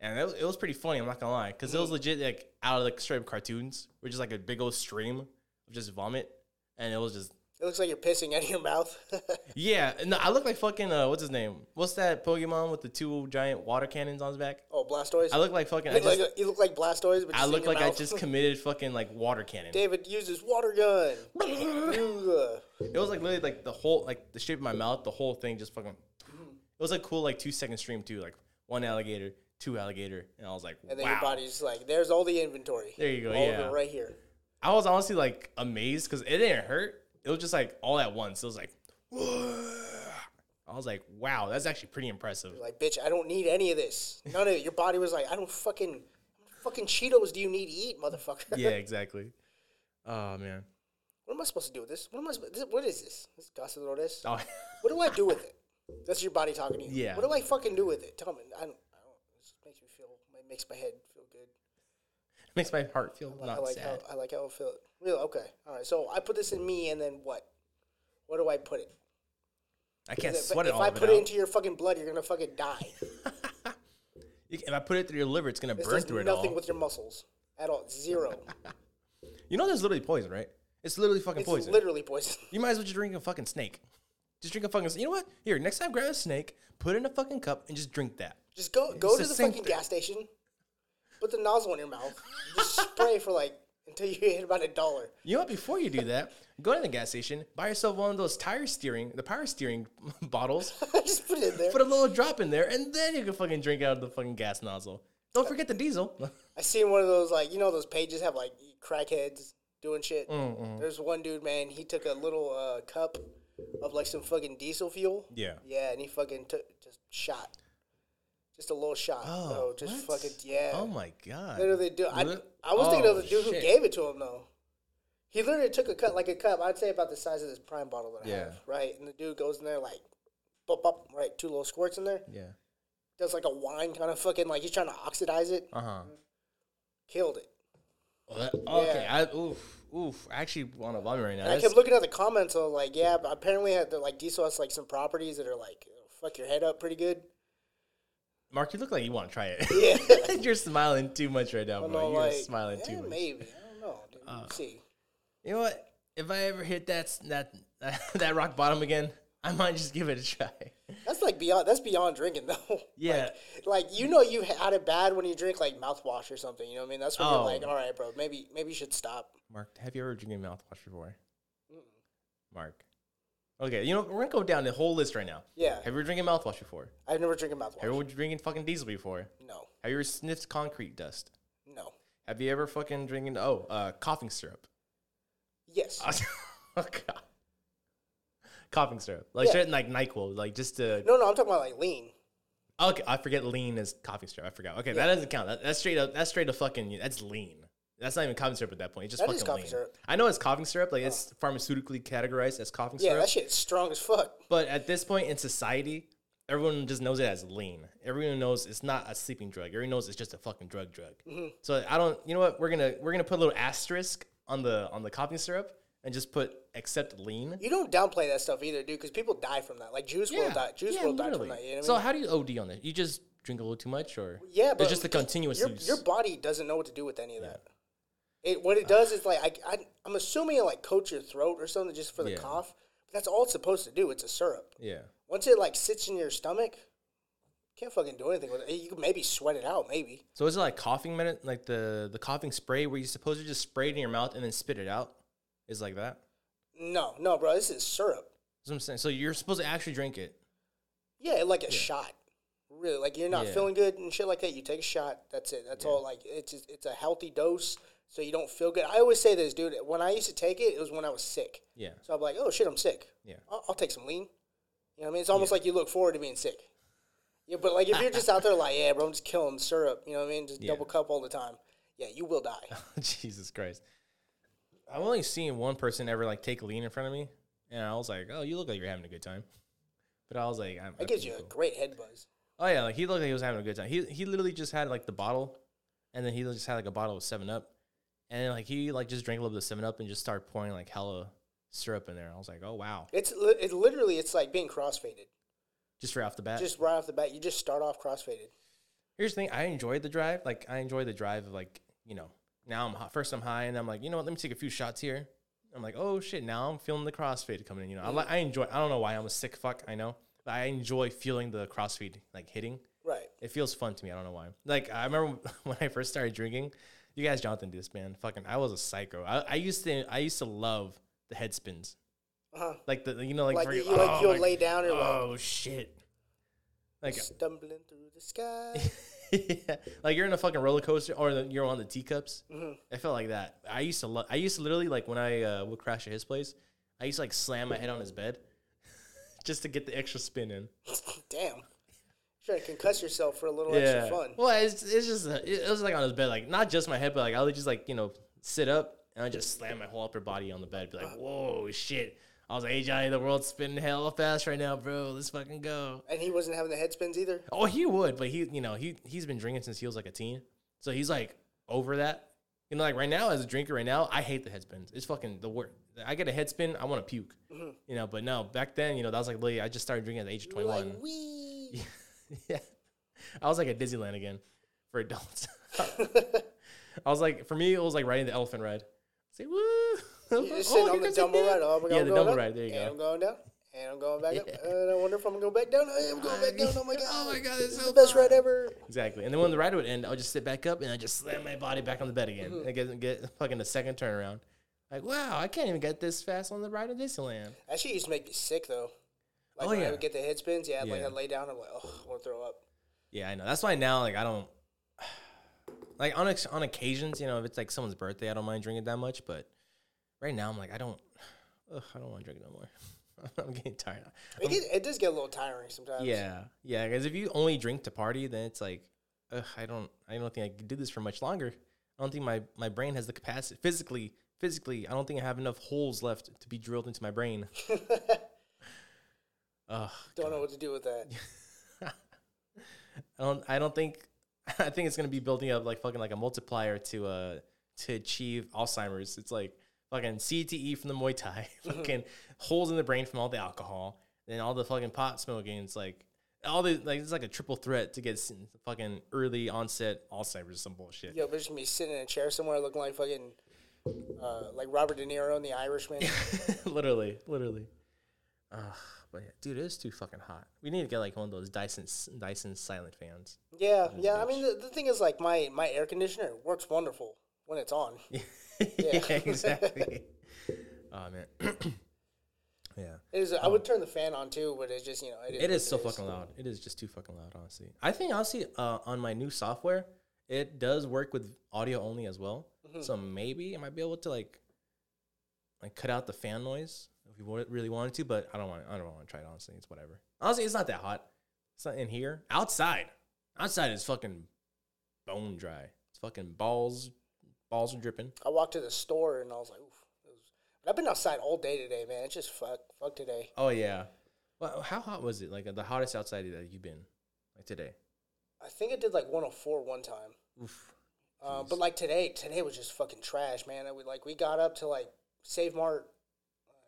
S2: and it was, it was pretty funny. I'm not gonna lie, because it was mm. legit like out of like straight up cartoons, which is like a big old stream of just vomit, and it was just
S3: It looks like you're pissing out of your mouth.
S2: yeah. No, I look like fucking uh, what's his name? What's that Pokemon with the two giant water cannons on his back?
S3: oh, Blastoise.
S2: I look like fucking. I,
S3: you, look
S2: just,
S3: like, you look like Blastoise, but
S2: I look like I just committed fucking like water cannon.
S3: David uses water gun.
S2: It was like literally like the whole like the shape of my mouth, the whole thing just fucking. It was like cool like two second stream too, like one alligator, two alligator, and I was like,
S3: and then
S2: wow.
S3: your body's like, "There's all the inventory.
S2: There you go,
S3: all of
S2: yeah.
S3: right here."
S2: I was honestly like amazed because it didn't hurt. It was just like all at once. It was like, I was like, wow, that's actually pretty impressive.
S3: Like, bitch, I don't need any of this. None of it. Your body was like, I don't fucking, fucking Cheetos. Do you need to eat, motherfucker?
S2: yeah, exactly. Oh man.
S3: What am I supposed to do with this? What am I? supposed- this- What is this? This gastrodontis.
S2: Oh,
S3: What do I do with it? That's your body talking to you.
S2: Yeah.
S3: What do I fucking do with it? Tell me. I don't. I don't. It makes me feel. It makes my head.
S2: Makes my heart feel
S3: I
S2: not
S3: like
S2: sad.
S3: how I like how it feels. Really? Okay. All right. So I put this in me, and then what? Where do I put it?
S2: I can't
S3: If,
S2: sweat it
S3: if
S2: all
S3: I put
S2: it
S3: it
S2: out.
S3: into your fucking blood, you're gonna fucking die.
S2: If I put it through your liver, it's gonna burn through it
S3: nothing
S2: all.
S3: with your muscles at all. Zero.
S2: You know, there's literally poison, right? It's literally fucking
S3: it's
S2: poison.
S3: literally poison.
S2: You might as well just drink a fucking snake. Just drink a fucking. You know what? Here, next time, grab a snake, put it in a fucking cup, and just drink that.
S3: Just go go
S2: It's
S3: to
S2: the
S3: the fucking
S2: thing.
S3: gas station, put the nozzle in your mouth, just spray for like until you hit about a dollar.
S2: You know what? Before you do that, go to the gas station, buy yourself one of those tire steering, the power steering bottles,
S3: just put it in there.
S2: put a little drop in there, and then you can fucking drink out of the fucking gas nozzle. Don't forget the diesel.
S3: I seen one of those like you know those pages have like crackheads doing shit.
S2: Mm,
S3: There's one dude, man. He took a little uh, cup of like some fucking diesel fuel.
S2: Yeah.
S3: Yeah, and he fucking took just shot, just a little shot.
S2: Oh,
S3: just
S2: what?
S3: fucking yeah.
S2: Oh my god.
S3: Literally, dude. I, I was thinking of
S2: Oh,
S3: the dude who gave it to him though. He literally took a cut like a cup. I'd say about the size of this prime bottle that I
S2: Yeah.
S3: have, right? And the dude goes in there like, bop, bop, right? Two little squirts in there.
S2: Yeah.
S3: Does like a wine kind of fucking like he's trying to oxidize it.
S2: Uh huh.
S3: Killed it.
S2: okay. I oof oof. I actually want to vomit right now.
S3: I kept looking at the comments. I was like, yeah, but apparently uh, the, like diesel has like some properties that are like fuck your head up pretty good.
S2: Mark, you look like you want to try it.
S3: Yeah.
S2: You're smiling too much right now, bro. You're
S3: like,
S2: smiling
S3: yeah,
S2: too much. Uh,
S3: maybe. I don't know. We'll see.
S2: You know what? If I ever hit that that that rock bottom again, I might just give it a try.
S3: That's like beyond. That's beyond drinking though.
S2: Yeah.
S3: Like, like you know, you had it bad when you drink like mouthwash or something. You know what I mean? That's when
S2: Oh.
S3: you're like, all right, bro, maybe maybe you should stop.
S2: Mark, have you ever drinking mouthwash before? Mark. Okay, you know we're gonna go down the whole list right now.
S3: Yeah,
S2: Have you ever drinking mouthwash before?
S3: I've never drinking mouthwash.
S2: Have you ever drinking fucking diesel before?
S3: No,
S2: Have you ever sniffed concrete dust?
S3: no.
S2: Have you ever fucking drinking oh uh coughing syrup?
S3: Yes.
S2: oh god. Coughing syrup, like
S3: Yeah.
S2: straight like Nyquil, like just to.
S3: no, no. I'm talking about like lean.
S2: Okay, I forget lean is coughing syrup. I forgot. Okay, that doesn't count. That, that's straight up. That's straight up fucking. That's lean. That's not even coughing syrup at that point. It's just
S3: That
S2: fucking
S3: is coughing
S2: lean.
S3: syrup.
S2: I know it's coughing syrup. Like it's pharmaceutically categorized as coughing syrup.
S3: Yeah,
S2: syrup.
S3: that shit's strong as fuck.
S2: But at this point in society, everyone just knows it as lean. Everyone knows it's not a sleeping drug. Everyone knows it's just a fucking drug drug.
S3: Mm-hmm.
S2: So I don't. You know what? We're gonna we're gonna put a little asterisk on the on the coughing syrup and just put except lean.
S3: You don't downplay that stuff either, dude, because people die from that. Like Juice will die. Juice WRLD died from
S2: literally.
S3: that. You know what I
S2: so
S3: mean?
S2: how do you OD on it? You just drink a little too much, or
S3: Yeah, but
S2: it's just a continuous
S3: your,
S2: use.
S3: Your body doesn't know what to do with any of that. It what it does is like I, I I'm assuming it like coats your throat or something just for the
S2: Yeah.
S3: cough. But that's all it's supposed to do. It's a syrup.
S2: yeah.
S3: Once it like sits in your stomach, can't fucking do anything with it. You can maybe sweat it out, maybe.
S2: So is it like coughing minute, like the the coughing spray, where you supposed to just spray it in your mouth and then spit it out? Is like that?
S3: No, no, bro. This is syrup.
S2: That's what I'm saying. So you're supposed to actually drink it.
S3: Yeah, like a shot. Really, like you're not
S2: Yeah.
S3: feeling good and shit like that. You take a shot. That's it. That's all. Like it's it's a healthy dose, so you don't feel good. I always say this, dude. When I used to take it, it was when I was sick.
S2: Yeah.
S3: So I'm like, oh shit, I'm sick.
S2: Yeah.
S3: I'll, I'll take some lean. You know what I mean? It's almost like you look forward to being sick. Yeah, but like if you're just out there like, yeah, bro, I'm just killing syrup. You know what I mean? Just
S2: Yeah.
S3: double cup all the time. Yeah, you will die.
S2: Oh, Jesus Christ. I've only seen one person ever like take lean in front of me, and I was like, "Oh, you look like you're having a good time." But I was like, I'm,
S3: That gives you a great head buzz.
S2: Oh yeah, like he looked like he was having a good time. He he literally just had like the bottle, and then he just had like a bottle of Seven Up, and then, like he like just drank a little bit of Seven Up and just started pouring like hella syrup in there. I was like, oh wow,
S3: It's li- it literally it's like being crossfaded.
S2: just right off the bat.
S3: Just right off the bat, you just start off crossfaded.
S2: Here's the thing: I enjoyed the drive. Like I enjoyed the drive of like you know now I'm hot. First I'm high, and I'm like you know what? Let me take a few shots here. I'm like oh shit, now I'm feeling the crossfade coming in. You know, I li- I enjoy. I don't know why I'm a sick fuck. I know, but I enjoy feeling the crossfade like hitting.
S3: Right.
S2: It feels fun to me. I don't know why. Like I remember when I first started drinking. You guys, Jonathan, do this, man. Fucking, I was a psycho. I, I used to, I used to love the head spins.
S3: Uh-huh.
S2: Like the, you know, like,
S3: Like, you,
S2: you-
S3: like
S2: oh,
S3: you'll
S2: like,
S3: lay down and like
S2: oh shit. Like,
S3: stumbling through the sky.
S2: yeah. like you're in a fucking roller coaster, or the, you're on the teacups.
S3: Mm-hmm.
S2: I felt like that. I used to, lo- I used to literally like when I uh, would crash at his place. I used to like slam my head on his bed, just to get the extra spin in.
S3: Damn. Trying to concuss yourself for a little extra fun.
S2: Well, it's, it's just uh, it, was like on his bed, like not just my head, but like I would just like you know sit up and I just slam my whole upper body on the bed, be like, whoa, shit. I was like, hey Johnny, the world's spinning hella fast right now, bro. Let's fucking go.
S3: And he wasn't having the head spins either.
S2: Oh, he would, but he, you know, he he's been drinking since he was like a teen, so he's like over that. You know, like right now as a drinker, right now, I hate the head spins. It's fucking the worst. I get a head spin, I want to puke. You know, but no, back then, you know, that was like literally, I just started drinking at the age of twenty one.
S3: like.
S2: yeah. I was like at Disneyland again for adults. I was like, for me, it was like riding the elephant ride. Say, woo!
S3: You're just sitting on the Dumbo ride. Oh, my God,
S2: Yeah, the Dumbo ride. There you
S3: and
S2: go.
S3: I'm going down. And I'm going back up. And I wonder if I'm going to go back down. I am going back down. Oh my God.
S2: Oh my God,
S3: This is
S2: so
S3: the best
S2: fun.
S3: ride ever.
S2: Exactly. And then when the ride would end, I would just sit back up and I just slam my body back on the bed again.
S3: Mm-hmm.
S2: And get, get fucking the second turnaround. Like, wow, I can't even get this fast on the ride in Disneyland.
S3: That shit used to make me sick though. Like
S2: Oh,
S3: when I
S2: yeah.
S3: would get the head spins, yeah, I'd, like
S2: Yeah.
S3: I'd lay down and like, oh, I want to throw up.
S2: Yeah, I know. That's why now, like, I don't like on on occasions, you know, if it's like someone's birthday, I don't mind drinking that much. But right now, I'm like, I don't, ugh, I don't want to drink no more. I'm getting tired.
S3: It, get, it does get a little tiring sometimes.
S2: Yeah, yeah. Because if you only drink to party, then it's like, ugh, I don't, I don't think I can do this for much longer. I don't think my my brain has the capacity physically. Physically, I don't think I have enough holes left to be drilled into my brain. Ugh,
S3: Don't know what to do with that.
S2: I don't. I don't think. I think it's gonna be building up like fucking like a multiplier to uh to achieve Alzheimer's. It's like fucking CTE from the Muay Thai, fucking holes in the brain from all the alcohol, then all the fucking pot smoking. It's like all the like it's like a triple threat to get fucking early onset Alzheimer's. Some bullshit.
S3: Yo, but just gonna be sitting in a chair somewhere looking like fucking, uh, like Robert De Niro in The Irishman.
S2: literally, literally. Ugh, but yeah, dude, it is too fucking hot. We need to get like one of those Dyson Dyson silent fans.
S3: yeah, yeah. I mean, the, the thing is, like, my my air conditioner works wonderful when it's on.
S2: yeah, yeah, exactly. oh man. yeah.
S3: It is. I would turn the fan on too, but it's just you know, it is,
S2: It is so fucking loud. It is just too fucking loud, honestly. I think honestly, uh, on my new software, it does work with audio only as well.
S3: Mm-hmm.
S2: So maybe I might be able to like, like cut out the fan noise if we wa- really wanted to. But I don't want. I don't want to try it. Honestly, it's whatever. Honestly, it's not that hot. It's not in here. Outside, outside is fucking bone dry. It's fucking balls. Balls are dripping.
S3: I walked to the store and I was like, Oof. Was, but I've been outside all day today, man. It's just fuck, fuck today.
S2: Oh yeah. Well, how hot was it? Like the hottest outside that you've been, like today?
S3: I think it did like 104 one time.
S2: Oof.
S3: Uh, but like today, today was just fucking trash, man. I would like we got up to like Save Mart.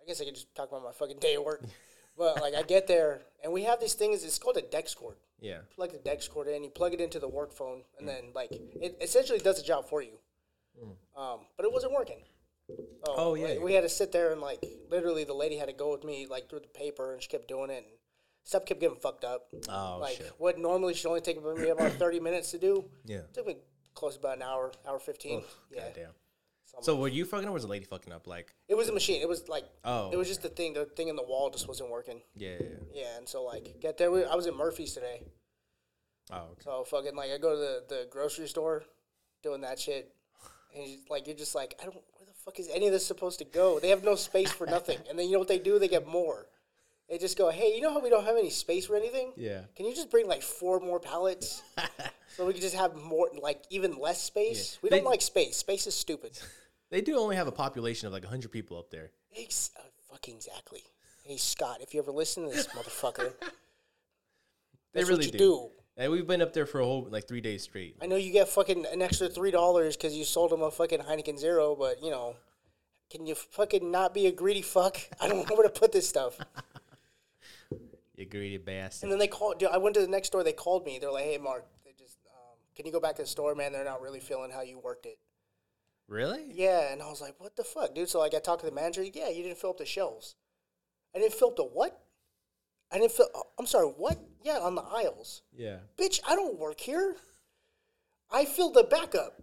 S3: I guess I could just talk about my fucking day at work. but like I get there and we have these things. It's called a Dex cord.
S2: Yeah.
S3: Plug the Dex cord in. You plug it into the work phone, and then like it essentially does the job for you. Um, but it wasn't working.
S2: Oh, yeah.
S3: like, we had to sit there and like literally the lady had to go with me like through the paper, and she kept doing it. And stuff kept getting fucked up.
S2: Oh
S3: like
S2: shit.
S3: what normally should only take me about thirty minutes to do.
S2: Yeah.
S3: Took me close to about an hour, hour fifteen. yeah,
S2: Goddamn. So were you fucking up or was the lady fucking up? Like,
S3: it was a machine. It was like
S2: Oh,
S3: it was just the thing. The thing in the wall just wasn't working.
S2: yeah, yeah, yeah.
S3: Yeah, and so like get there. We, I was at Murphy's today,
S2: Oh, okay.
S3: so fucking like I go to the, the grocery store, doing that shit, and you, like you're just like I don't. Where the fuck is any of this supposed to go? They have no space for nothing. And then you know what they do? They get more. They just go, hey, you know how we don't have any space for anything?
S2: Yeah.
S3: Can you just bring like four more pallets so we can just have more, like even less space? We
S2: They-
S3: don't like space. Space is stupid.
S2: They do only have a population of like 100 people up there.
S3: Ex- uh, fucking exactly. Hey Scott, if you ever listen to this motherfucker,
S2: They really
S3: what you
S2: do.
S3: do.
S2: And we've been up there for a whole like three days straight.
S3: I know you get fucking an extra three dollars because you sold him a fucking Heineken Zero, but you know, can you fucking not be a greedy fuck? I don't know where to put this stuff.
S2: You greedy bastard.
S3: And then they called. Dude, I went to the next store. They called me. They're like, "Hey, Mark, they just um, can you go back to the store, man? They're not really feeling how you worked it."
S2: Really?
S3: Yeah, and I was like, "What the fuck, dude?" So like, I talked to the manager. Yeah, you didn't fill up the shelves. I didn't fill up the what? I didn't fill. Uh, I'm sorry, what? Yeah, on the aisles.
S2: Yeah.
S3: Bitch, I don't work here. I filled the backup.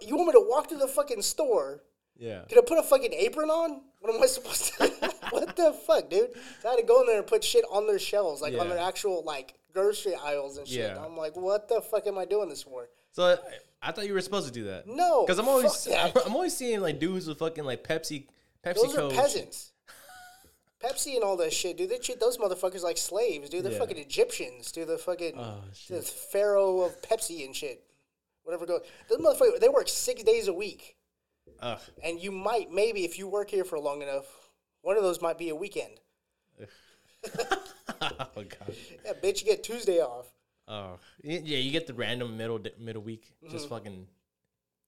S3: You want me to walk to the fucking store?
S2: Yeah.
S3: Can I put a fucking apron on? What am I supposed to? what the fuck, dude? So I had to go in there and put shit on their shelves, like on
S2: Yeah.
S3: their actual like grocery aisles and shit.
S2: Yeah.
S3: I'm like, what the fuck am I doing this for?
S2: So I, thought you were supposed to do that.
S3: No,
S2: Because I'm always. I'm always seeing like dudes with fucking like Pepsi Pepsi
S3: Those are peasants. Pepsi and all that shit, dude. They treat those motherfuckers like slaves, dude. They're
S2: Yeah.
S3: fucking Egyptians, dude. The fucking
S2: Oh,
S3: the pharaoh of Pepsi and shit. Whatever goes. Those motherfuckers, they work six days a week.
S2: Ugh.
S3: And you might, maybe, if you work here for long enough, one of those might be a weekend.
S2: oh god.
S3: Yeah, bitch, you get Tuesday off.
S2: Oh yeah, you get the random middle middle week, just fucking.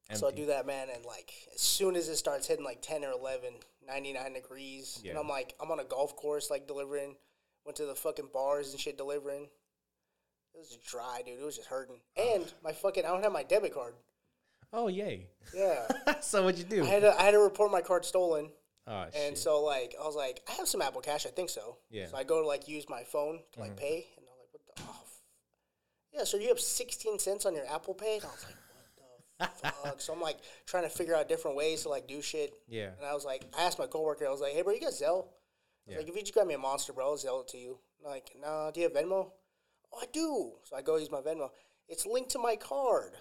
S2: Empty.
S3: So I do that, man, and like as soon as it starts hitting like 10 or 11, 99 degrees, and I'm like, I'm on a golf course, like delivering, went to the fucking bars and shit delivering. It was just dry, dude. It was just hurting. And my fucking, I don't have my debit card.
S2: Oh yay!
S3: Yeah.
S2: so what'd you do?
S3: I had to, I had to report my card stolen.
S2: oh
S3: And
S2: shit.
S3: so like I was like, I have some Apple Cash, I think so.
S2: Yeah. Mm-hmm.
S3: So I go to like use my phone to like pay, and I'm like, what the? Oh, f- yeah. So you have 16 cents on your Apple Pay, and I was like, what the fuck? So I'm like trying to figure out different ways to like do shit.
S2: Yeah.
S3: And I was like, I asked my coworker, I was like, hey bro, you got Zelle?
S2: Yeah.
S3: like, if you just grab me a monster, bro, I'll Zelle it to you. Like, no, do you have Venmo? Oh, I do. So I go use my Venmo. It's linked to my card.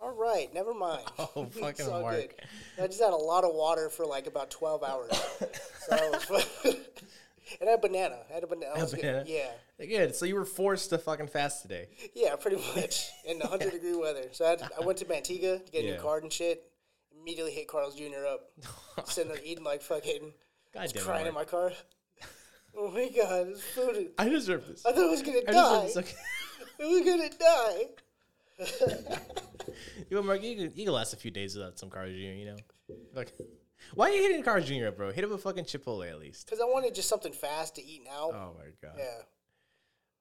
S3: All right, never mind.
S2: Oh, fucking Mark.
S3: good. I just had a lot of water for like about 12 hours. so I and I had banana. I had a banana. I was good. Yeah.
S2: Good. So you were forced to fucking fast today.
S3: Yeah, pretty much in the 100 degree weather. So I, had to- I went to Manteca to get a
S2: Yeah.
S3: new card and shit. Immediately hit Carl's Jr. up. Sitting there eating like fucking,
S2: God damn it,
S3: crying in my car. Oh my god, this food.
S2: I deserve this.
S3: I thought I was gonna
S2: I
S3: die.
S2: Okay.
S3: I was gonna die.
S2: You know, Mark, you can, you can last a few days without some Carl Jr. You know, like, why are you hitting Carl Jr. up, bro? Hit up a fucking Chipotle at least.
S3: Because I wanted just something fast to eat now.
S2: Oh my god.
S3: Yeah.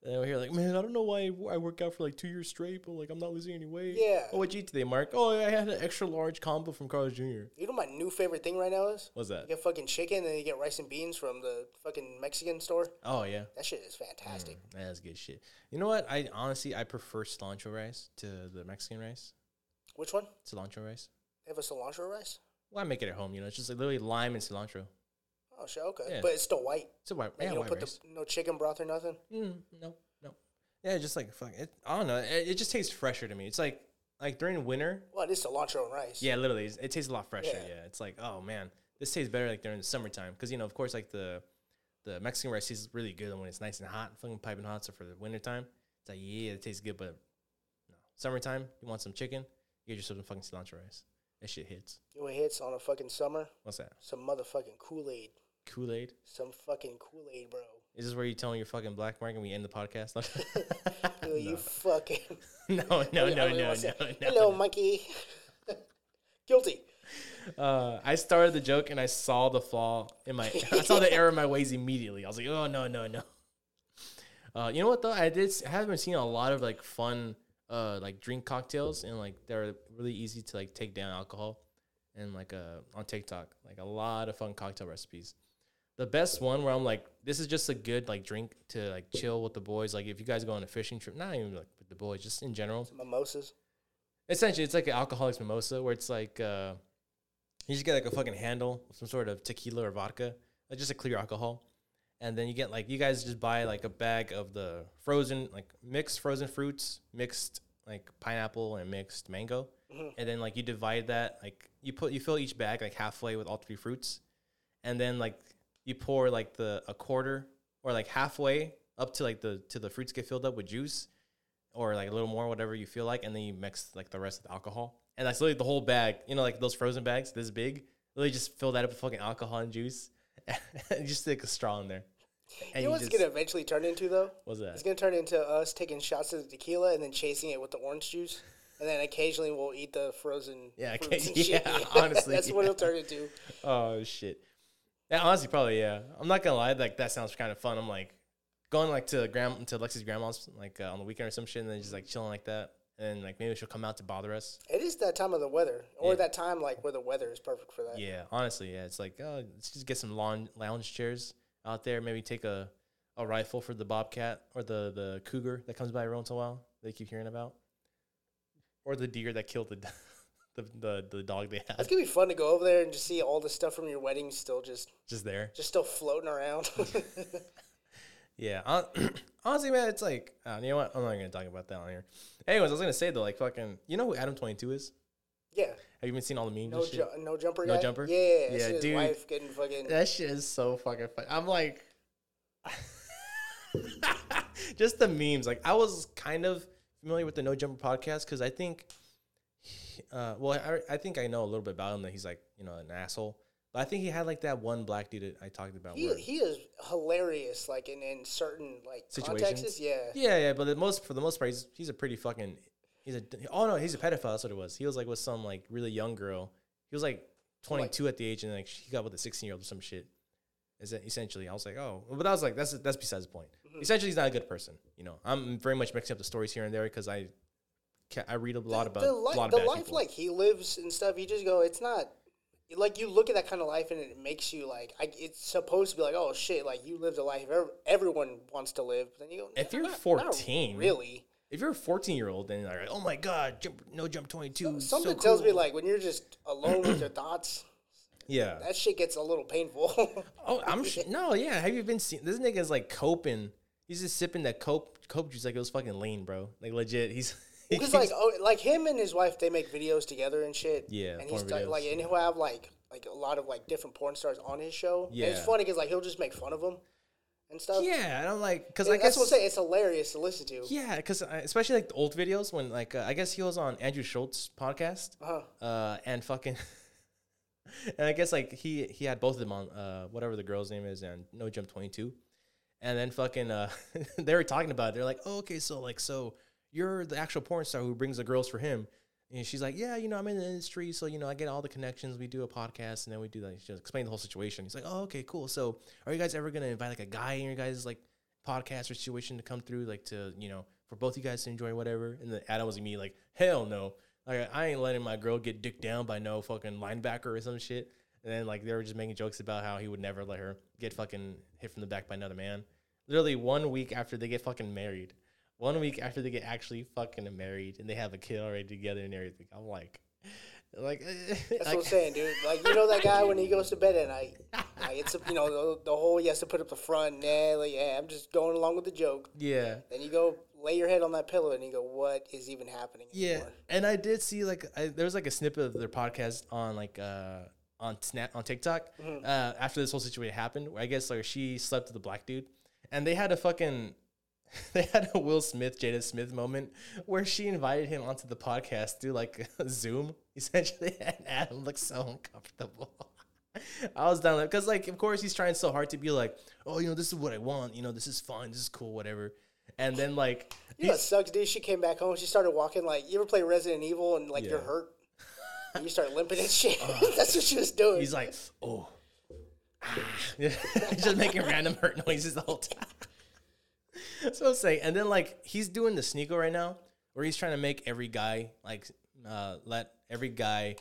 S2: And we're here like, man, I don't know why I work out for like two years straight, but like I'm not losing any weight.
S3: Yeah.
S2: Oh, what'd you eat today, Mark? Oh, I had an extra large combo from Carl's Jr.
S3: You know my new favorite thing right now is?
S2: What's that?
S3: You get fucking chicken and you get rice and beans from the fucking Mexican store.
S2: Oh yeah,
S3: That shit is fantastic.
S2: Mm, that's good shit. You know what? I honestly I prefer cilantro rice to the Mexican rice.
S3: Which one?
S2: Cilantro rice.
S3: They have a cilantro rice?
S2: Well, I make it at home. You know, it's just like literally lime and cilantro.
S3: Oh shit, okay.
S2: Yeah.
S3: But it's still white.
S2: It's a white,
S3: Like,
S2: yeah,
S3: you don't
S2: white
S3: put
S2: rice.
S3: the no chicken broth or nothing.
S2: Mm, no, no. Yeah, just like fuck. It, I don't know. It, it just tastes fresher to me. It's like like during winter.
S3: Well, it is cilantro and rice.
S2: Yeah, literally, it's- it tastes a lot fresher.
S3: Yeah.
S2: Yeah, it's like oh man, this tastes better like during the summertime because you know of course like the the Mexican rice is really good when it's nice and hot, fucking piping hot. So for the wintertime, it's like yeah, it tastes good, but no, summertime you want some chicken, you get yourself some fucking cilantro rice. That shit hits.
S3: Know what hits on a fucking summer?
S2: What's that?
S3: Some motherfucking Kool Aid.
S2: Kool Aid.
S3: Some fucking Kool Aid, bro.
S2: Is this where you telling your fucking black mark and we end the podcast?
S3: Yo, You fucking.
S2: no, no, no, no, no,
S3: wanna
S2: no,
S3: Hello, monkey. Guilty.
S2: Uh, I started the joke and I saw the flaw in my. I saw the error in my ways immediately. I was like, oh no, no, no. Uh, you know what though? I did. I have been seeing a lot of like fun, uh, like drink cocktails and like they're really easy to like take down alcohol, and like uh on TikTok, like a lot of fun cocktail recipes. The best one where I'm like, this is just a good like drink to like chill with the boys. Like if you guys go on a fishing trip, not even like with the boys, just in general.
S3: Mimosas.
S2: Essentially, it's like an alcoholics mimosa where it's like uh, you just get like a fucking handle, some sort of tequila or vodka, like just a clear alcohol, and then you get like you guys just buy like a bag of the frozen like mixed frozen fruits, mixed like pineapple and mixed mango, mm-hmm. and then like you divide that like you put you fill each bag like halfway with all three fruits, and then like you pour like the a quarter or like halfway up to like the to the fruits get filled up with juice or like a little more, whatever you feel like, and then you mix like the rest with alcohol. And that's literally the whole bag. You know, like those frozen bags, this big. Literally just fill that up with fucking alcohol and juice, just stick a straw in there. And
S3: You know what's
S2: just,
S3: gonna eventually turn into though?
S2: what's that?
S3: It's gonna turn into us taking shots of the tequila and then chasing it with the orange juice, and then occasionally we'll eat the frozen.
S2: Yeah,
S3: fruits and
S2: occa-
S3: shit.
S2: yeah, honestly,
S3: that's what
S2: yeah.
S3: it'll turn into.
S2: Oh shit. Yeah, honestly, probably yeah. I'm not gonna lie, like that sounds kind of fun. I'm like going like to grand to Lexi's grandma's like uh, on the weekend or some shit, and then just like chilling like that, and like maybe she'll come out to bother us.
S3: It is that time of the weather, or
S2: Yeah.
S3: that time like where the weather is perfect for that.
S2: Yeah, honestly, yeah. It's like oh, let's just get some lawn lounge chairs out there. Maybe take a a rifle for the bobcat or the the cougar that comes by every once in a while. They keep hearing about, or the deer that killed the the the, the dog they had.
S3: It's gonna be fun to go over there and just see all the stuff from your wedding still just
S2: just there.
S3: just still floating around.
S2: Yeah, honestly, man, it's like uh, you know what? I'm not gonna talk about that on here. Anyways, I was gonna say though, like fucking, you know who Adam Twenty Two is?
S3: yeah,
S2: Have you been seeing all the memes?
S3: no ju- no jumper.
S2: No
S3: guy?
S2: jumper?
S3: Yeah, yeah,
S2: Yeah,
S3: yeah. His
S2: dude.
S3: wife getting fucking.
S2: That shit is so fucking funny. I'm like, just the memes. Like, I was kind of familiar with the No Jumper podcast because I think, uh, well, I, I think I know a little bit about him that he's like, you know, an asshole. But I think he had like that one black dude that I talked about.
S3: He,
S2: where-
S3: he is hilarious, like in, in certain like
S2: Situations?
S3: contexts. Yeah.
S2: Yeah, yeah, but the most for the most part, he's, he's a pretty fucking. He's a oh no, he's a pedophile. That's what it was. He was like with some like really young girl. He was like twenty two at the age, and like he got with a sixteen year old or some shit. Is that essentially? I was like, oh, but I was like that's that's besides the point.
S3: Mm-hmm.
S2: Essentially, he's not a good person. You know, I'm very much mixing up the stories here and there because I, I read a lot about
S3: the,
S2: a
S3: li- the life
S2: people.
S3: like he lives and stuff. You just go, it's not like you look at that kind of life and it makes you like I, it's supposed to be like oh shit like you lived a life everyone wants to live. But then you go
S2: If you're
S3: not- not
S2: 14,
S3: really.
S2: if you're a fourteen year old, then you're like, oh my god, jump, no jump twenty two.
S3: Something
S2: so
S3: tells me like when you're just alone with your thoughts,
S2: yeah,
S3: that shit gets a little painful.
S2: Oh, I'm sh- no, yeah. Have you been seeing this nigga's like coping? He's just sipping that cope cope juice like it was fucking lean, bro. Like legit. He's
S3: Because like oh, like him and his wife, they make videos together and shit.
S2: Yeah,
S3: and he's
S2: videos.
S3: like, and he'll have like like a lot of like different porn stars on his show. and it's funny because like he'll just make fun of them and stuff.
S2: yeah. And I'm like, because I
S3: that's
S2: guess
S3: what I'm saying. It's hilarious to listen to.
S2: yeah, because especially like the old videos when like uh, I guess he was on Andrew Schulz podcast,
S3: Uh-huh.
S2: uh, and fucking. And I guess like he he had both of them on uh whatever the girl's name is and No Jump Twenty Two, and then fucking uh they were talking about it. They're like, oh, okay, so like so you're the actual porn star who brings the girls for him, and she's like, yeah, you know, I'm in the industry, so you know, I get all the connections. We do a podcast, and then we do like just explain the whole situation. He's like, oh, okay, cool. So are you guys ever gonna invite like a guy in your guys like podcast or situation to come through, like to you know, for both you guys to enjoy whatever? And the Adam was immediately like, hell no. Like I ain't letting my girl get dicked down by no fucking linebacker or some shit. And then like they were just making jokes about how he would never let her get fucking hit from the back by another man. Literally one week after they get fucking married, one week after they get actually fucking married and they have a kid already together and everything. I'm like, like
S3: That's what I'm saying, dude. Like you know that guy when he goes to bed at night, like it's a, you know the, the whole he has to put up the front. Nah, like yeah, I'm just going along with the joke.
S2: yeah.
S3: Then you go lay your head on that pillow and you go, what is even happening?
S2: Yeah,
S3: anymore?
S2: and I did see like I, there was like a snippet of their podcast on like uh on Snap on TikTok
S3: Mm-hmm.
S2: uh, after this whole situation happened. Where I guess like she slept with the black dude, and they had a fucking they had a Will Smith Jada Smith moment where she invited him onto the podcast through like Zoom essentially, and Adam looked so uncomfortable. I was down there because like of course he's trying so hard to be like oh you know this is what I want you know this is fun this is cool whatever, and then like
S3: You know what sucks, dude? She came back home. She started walking like you ever play Resident Evil and like you're hurt. And you start limping and shit. Uh, That's what she was doing.
S2: He's like, oh. Ah. just making random hurt noises the whole time. so I'm saying, and then like he's doing the Sneako right now, where he's trying to make every guy like uh, let every guy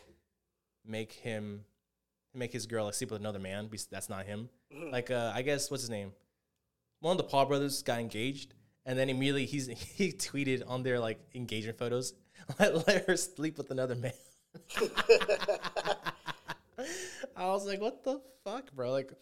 S2: make him make his girl like sleep with another man. Because that's not him. Like uh, I guess what's his name? One of the Paul brothers got engaged, and then immediately he's he tweeted on their like engagement photos, let, let her sleep with another man. I was like, what the fuck, bro? Like,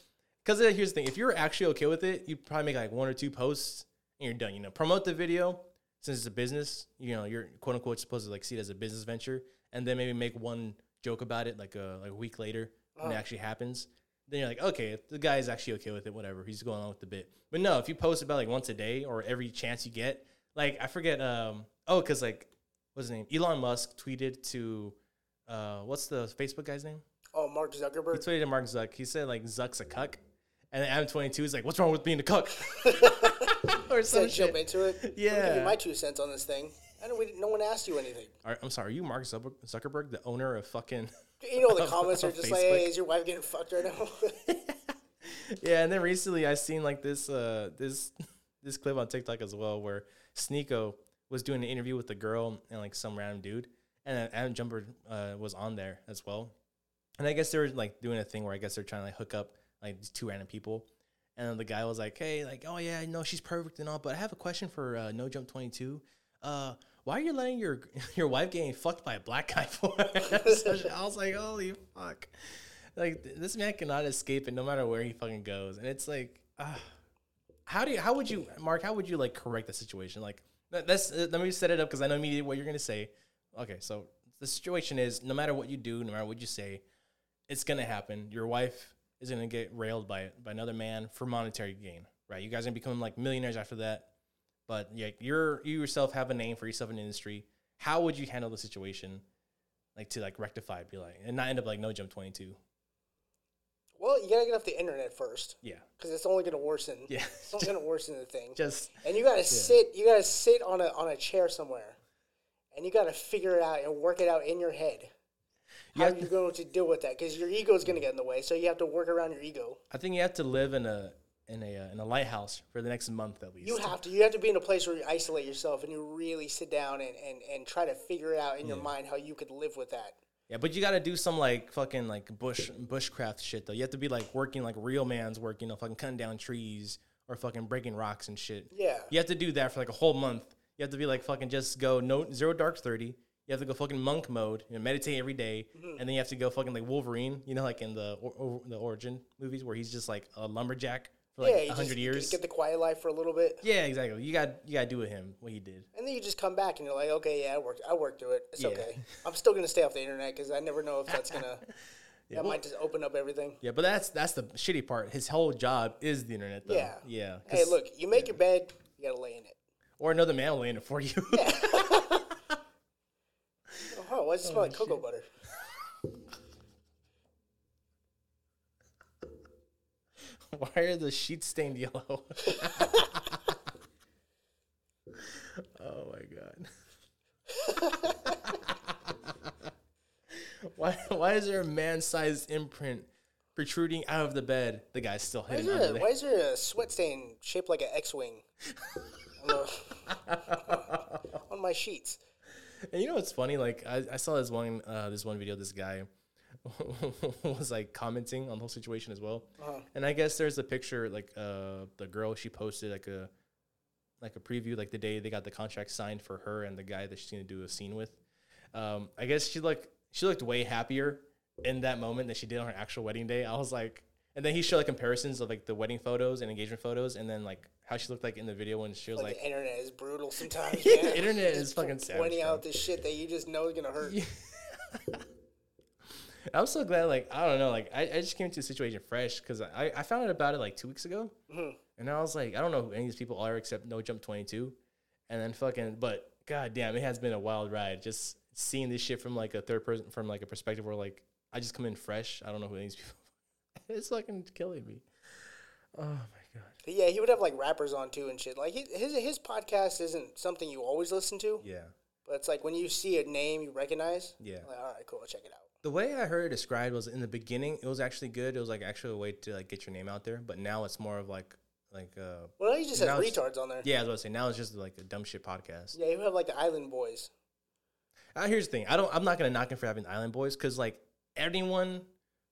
S2: because here's the thing: if you're actually okay with it, you probably make like one or two posts and you're done. You know, promote the video since it's a business. You know, you're quote unquote supposed to like see it as a business venture, and then maybe make one joke about it like a, like a week later when it actually happens. Then you're like, okay, the guy is actually okay with it. Whatever, he's going on with the bit. But no, if you post about like once a day or every chance you get, like I forget. Um, oh, because like what's his name? Elon Musk tweeted to, uh, what's the Facebook guy's name?
S3: oh, Mark Zuckerberg.
S2: He tweeted to Mark Zuck. He said like Zuck's a cuck, And then Adam twenty two is like, "What's wrong with being a cuck?" or some
S3: Said jump into it. Let me give
S2: Yeah.
S3: you my two cents on this thing. I don't. We, no one asked you anything.
S2: Are- I'm sorry, are you Mark Zuckerberg, the owner of fucking?
S3: You know the
S2: Of-
S3: comments are
S2: of
S3: just like, "Hey, is your wife getting fucked right now?"
S2: Yeah, and then recently I seen like this uh this this clip on TikTok as well where Sneako was doing an interview with a girl and like some random dude, and then Adam Jumper uh, was on there as well. And I guess they were like doing a thing where I guess they're trying to like hook up like these two random people. And the guy was like, "Hey, like, oh yeah, know she's perfect and all, but I have a question for uh, No Jump Twenty Two. Uh, why are you letting your your wife getting fucked by a black guy for?" So I was like, "Holy fuck!" Like th- this man cannot escape it, no matter where he fucking goes. And it's like, uh, how do you? How would you, Mark? How would you like correct the situation? Like, that- that's uh, let me set it up because I know immediately what you're gonna say. Okay, so the situation is, no matter what you do, no matter what you say, it's gonna happen. Your wife is gonna get railed by by another man for monetary gain, right? You guys are gonna become like millionaires after that. But yeah, you're you yourself have a name for yourself in the industry. How would you handle the situation, like to like rectify, it, be like, and not end up like no jump twenty two?
S3: well, you gotta get off the internet first
S2: Yeah,
S3: because it's only gonna worsen.
S2: yeah,
S3: It's only gonna worsen the thing.
S2: just
S3: and you gotta sit. You gotta sit on a on a chair somewhere, and you gotta figure it out and work it out in your head.
S2: You
S3: How you're going to deal with that? Because your ego is gonna get in the way. So you have to work around your ego.
S2: I think you have to live in a in a uh, in a lighthouse for the next month at least.
S3: You have to. You have to be in a place where you isolate yourself and you really sit down and, and, and try to figure it out in your mind how you could live with that.
S2: Yeah, but you got to do some like fucking like bush bushcraft shit though. You have to be like working like real man's work, you know, fucking cutting down trees or fucking breaking rocks and shit.
S3: Yeah.
S2: You have to do that for like a whole month. You have to be like fucking just go no zero dark thirty. You have to go fucking monk mode, you know, meditate every day,
S3: Mm-hmm.
S2: and then you have to go fucking like Wolverine, you know, like in the or, or, the origin movies where he's just like a lumberjack for like
S3: yeah,
S2: a hundred years.
S3: get the quiet life for a little bit,
S2: yeah, exactly. You got you got to do with him what he did.
S3: and then you just come back and you're like, okay, yeah, I worked. I worked through it. It's
S2: Yeah.
S3: okay. I'm still gonna stay off the internet because I never know if that's gonna.
S2: Yeah,
S3: that
S2: well-
S3: might just open up everything.
S2: Yeah, but that's that's the shitty part. His whole job is the internet, though.
S3: Yeah.
S2: yeah.
S3: Hey, look, you make your bed, you gotta lay in it.
S2: or another man will lay in it for you.
S3: Oh, why does it smell like cocoa butter?
S2: Why are the sheets stained yellow? oh my god. why why is there a man-sized imprint protruding out of the bed? The guy's still
S3: Why is, there a, why is there a sweat stain shaped like an X-wing on, the- on my sheets?
S2: And you know what's funny? Like I, I saw this one uh, this one video. This guy was like commenting on the whole situation as well. And I guess there's a picture like uh, the girl she posted like a like a preview like the day they got the contract signed for her and the guy that she's gonna do a scene with. Um, I guess she looked she looked way happier in that moment than she did on her actual wedding day. I was like, and then he showed like comparisons of like the wedding photos and engagement photos, and then like how she looked like in the video when she was
S3: Like,
S2: like,
S3: the internet is brutal sometimes. Man.
S2: the internet is fucking savage,
S3: pointing out this shit that you just know is gonna hurt.
S2: I'm so glad. Like I don't know. Like I, I just came to the situation fresh because I, I found out about it like two weeks ago, mm-hmm. and I was like, I don't know who any of these people are except No Jump Twenty Two, and then fucking. But god damn, it has been a wild ride. Just seeing this shit from like a third person, from like a perspective where like I just come in fresh. I don't know who any of these people. it's fucking killing me. Oh my god.
S3: But yeah, he would have like rappers on too and shit. Like he- his his podcast isn't something you always listen to,
S2: Yeah.
S3: but it's like when you see a name you recognize.
S2: Yeah.
S3: Like, all right, cool, I'll check it out.
S2: The way I heard it described was in the beginning, it was actually good. It was like actually a way to like get your name out there. But now it's more of like like uh
S3: Well, now he just has
S2: Now it's-
S3: retards on there.
S2: yeah, I was about to say now it's just like a dumb shit podcast.
S3: Yeah, you have like the Island Boys.
S2: Uh, here's the thing. I don't. I'm not gonna knock him for having Island Boys because like anyone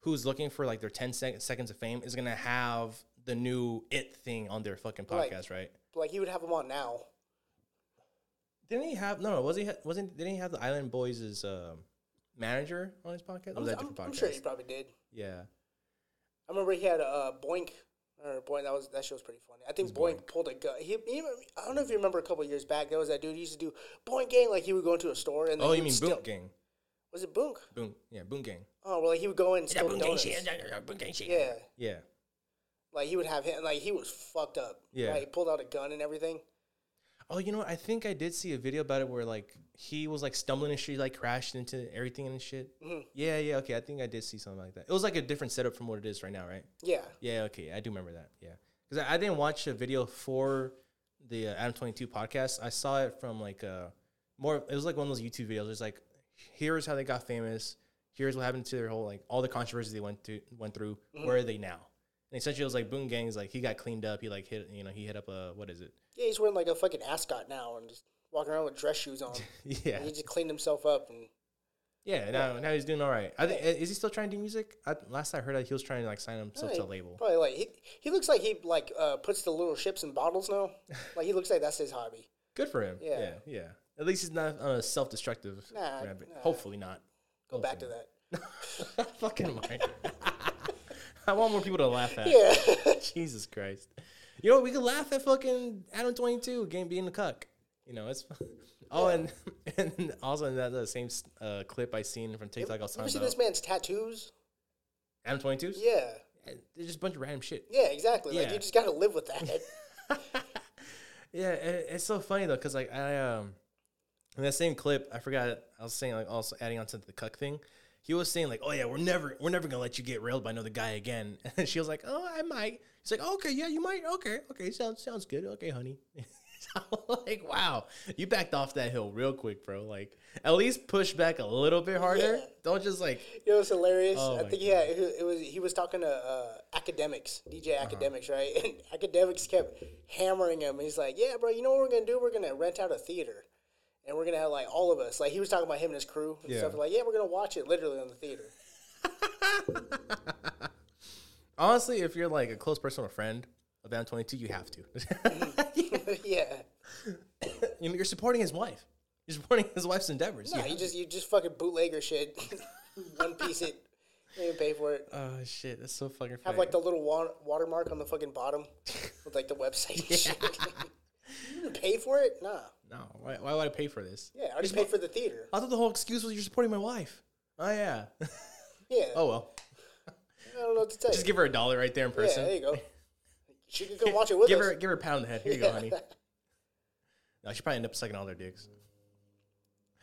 S2: who's looking for like their 10 sec- seconds of fame is gonna have the new it thing on their fucking
S3: Like-
S2: podcast, right?
S3: Like he would have them on now.
S2: Didn't he have? No, no. Was he? Wasn't? Didn't he have the Island Boys' um manager on his podcast? Or
S3: I'm,
S2: was that a
S3: I'm-
S2: different
S3: I'm sure he probably did.
S2: yeah.
S3: I remember he had a uh, Boonk. Or Boonk, that was that show was pretty funny. I think Boonk, pulled a gun. He, he, I don't know if you remember a couple years back. There was that dude who used to do Boonk Gang. Like he would go into a store and then
S2: Oh, you mean
S3: steal-
S2: Boom Gang?
S3: Was it Boonk?
S2: Boom. Yeah, Boonk Gang.
S3: Oh well, like he would go in and steal donuts.
S2: Boom Gang shit.
S3: Yeah,
S2: Yeah.
S3: Like he would have him. Like he was fucked up.
S2: Yeah.
S3: like, he pulled out a gun and everything.
S2: Oh, you know what? I think I did see a video about it where like he was like stumbling and shit, like crashed into everything and shit. Yeah, yeah, okay. I think I did see something like that. It was like a different setup from what it is right now, right?
S3: Yeah.
S2: Yeah, okay. I do remember that. Yeah, because I, I didn't watch a video for the uh, Adam Twenty Two podcast. I saw it from like uh more. It was like one of those YouTube videos. It's like here's how they got famous. Here's what happened to their whole like all the controversies they went through. Went through. Where are they now? And essentially, it was like Boonk Gang's like he got cleaned up. He like hit you know he hit up a what is it?
S3: Yeah, he's wearing like a fucking ascot now and just walking around with dress shoes on.
S2: Yeah,
S3: He just cleaned himself up and
S2: yeah. Now now he's doing all right. I think is he still trying to do music? I, last I heard, that he was trying to like sign himself to a label.
S3: Probably like he, he looks like he like uh, puts the little ships in bottles now. like he looks like that's his hobby.
S2: Good for him. Yeah,
S3: Yeah.
S2: yeah. At least he's not on a self-destructive
S3: Nah, nah.
S2: Hopefully not.
S3: Go back to that.
S2: Fucking Mike. I want more people to laugh at.
S3: Yeah.
S2: Jesus Christ. You know? We could laugh at fucking Adam Twenty Two game being the cuck. You know, it's. Oh, and and also in that the same uh, clip I seen from TikTok, I was
S3: you ever
S2: talking
S3: see this man's tattoos?
S2: Adam Twenty Two.
S3: Yeah.
S2: They're just a bunch of random shit.
S3: Yeah, exactly. Like
S2: Yeah.
S3: you just gotta live with that.
S2: Yeah, it, it's so funny though, cause like I um, in that same clip, I forgot I was saying like also adding on to the cuck thing. He was saying like, "Oh yeah, we're never we're never gonna let you get railed by another guy again." And she was like, "Oh, I might." He's like, "Okay, yeah, you might. Okay, okay, sounds sounds good. Okay, honey." I'm like, wow, you backed off that hill real quick, bro. Like, at least push back a little bit harder.
S3: Yeah.
S2: Don't just like,
S3: You know what's hilarious?
S2: Oh
S3: I think yeah, it, it was he was talking to uh, Akademiks, DJ
S2: Uh-huh.
S3: Akademiks, right? And Akademiks kept hammering him. He's like, "Yeah, bro, you know what we're gonna do? We're gonna rent out a theater, and we're gonna have like all of us. Like he was talking about him and his crew and
S2: Yeah.
S3: stuff. Like, yeah, we're gonna watch it literally on the theater.
S2: honestly, if you're like a close personal friend of Adam Twenty Two, you have to.
S3: yeah,
S2: you know, you're supporting his wife. You're supporting his wife's endeavors.
S3: no,
S2: You
S3: you just you just fucking bootlegger shit, one piece it, you pay for it.
S2: Oh shit, that's so fucking funny.
S3: Have like the little wa- watermark on the fucking bottom with like the website. You didn't pay for it? Nah.
S2: no, why, why would I pay for this?
S3: Yeah, I already paid for the theater.
S2: I thought the whole excuse was you're supporting my wife. Oh yeah.
S3: Yeah.
S2: oh well,
S3: I don't know what to tell you.
S2: just give her a dollar right there in
S3: Yeah,
S2: person.
S3: there you go. She could come watch it with us.
S2: give
S3: us.
S2: her give her a pound on the head. Here you go, honey. No, she probably end up sucking all their dicks.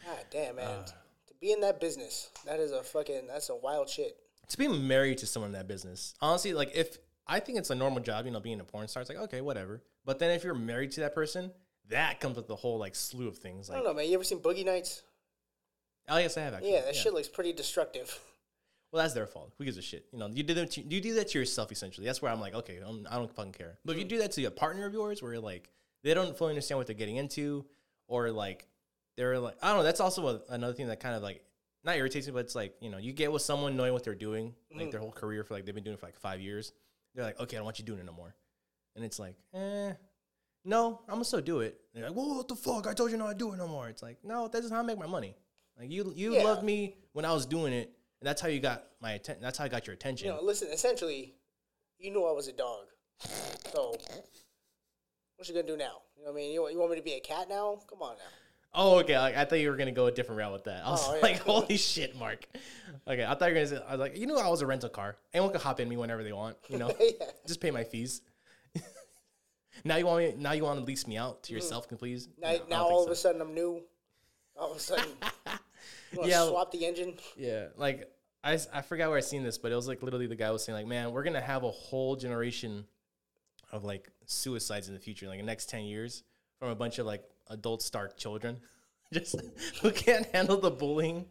S3: God damn, man.
S2: Uh.
S3: to be in that business, that is a fucking, that's a wild shit.
S2: To be married to someone in that business, honestly, like if I think it's a normal job, you know, being a porn star, it's like okay, whatever. But then if you're married to that person, that comes with the whole like slew of things.
S3: I don't know, man. You ever seen Boogie Nights?
S2: oh yes, I have actually.
S3: Yeah, that shit looks pretty destructive.
S2: Well, that's their fault. Who gives a shit? You know, you did that. To, you do that to yourself essentially. That's where I'm like, okay, I'm, I don't fucking care. But if you hmm. do that to a partner of yours, where like they don't fully understand what they're getting into, or like they're like, I don't know. That's also a, another thing that kind of like not irritates me, but it's like you know, you get with someone knowing what they're doing, like hmm. their whole career for like they've been doing it for like five years. They're like, okay, I don't want you doing it no more, and it's like, eh. No, I'm gonna still do it. They're like, well, what the fuck? I told you not to do it no more. It's like, no, that's not how I make my money. Like you, you
S3: Yeah.
S2: loved me when I was doing it, and that's how you got my attention. That's how I got your attention.
S3: You know, listen, essentially, you knew I was a dog. So, what you gonna do now? You know what I mean? You, you want me to be a cat now? Come on now.
S2: oh, okay. Like, I thought you were gonna go a different route with that. I was
S3: Oh, yeah.
S2: like, holy shit, Mark. Okay, I thought you were gonna say. I was like, you knew I was a rental car. Anyone can hop in me whenever they want. You know,
S3: yeah.
S2: just pay my fees. Now you want me? Now you want to lease me out to yourself, can please?
S3: Now,
S2: No,
S3: now all
S2: so.
S3: of a sudden I'm new. All of a sudden,
S2: Yeah.
S3: swap the engine?
S2: Yeah, like I, I forgot where I seen this, but it was like literally the guy was saying like, man, we're gonna have a whole generation of like suicides in the future, like the next ten years, from a bunch of like adult stark children, just who can't handle the bullying.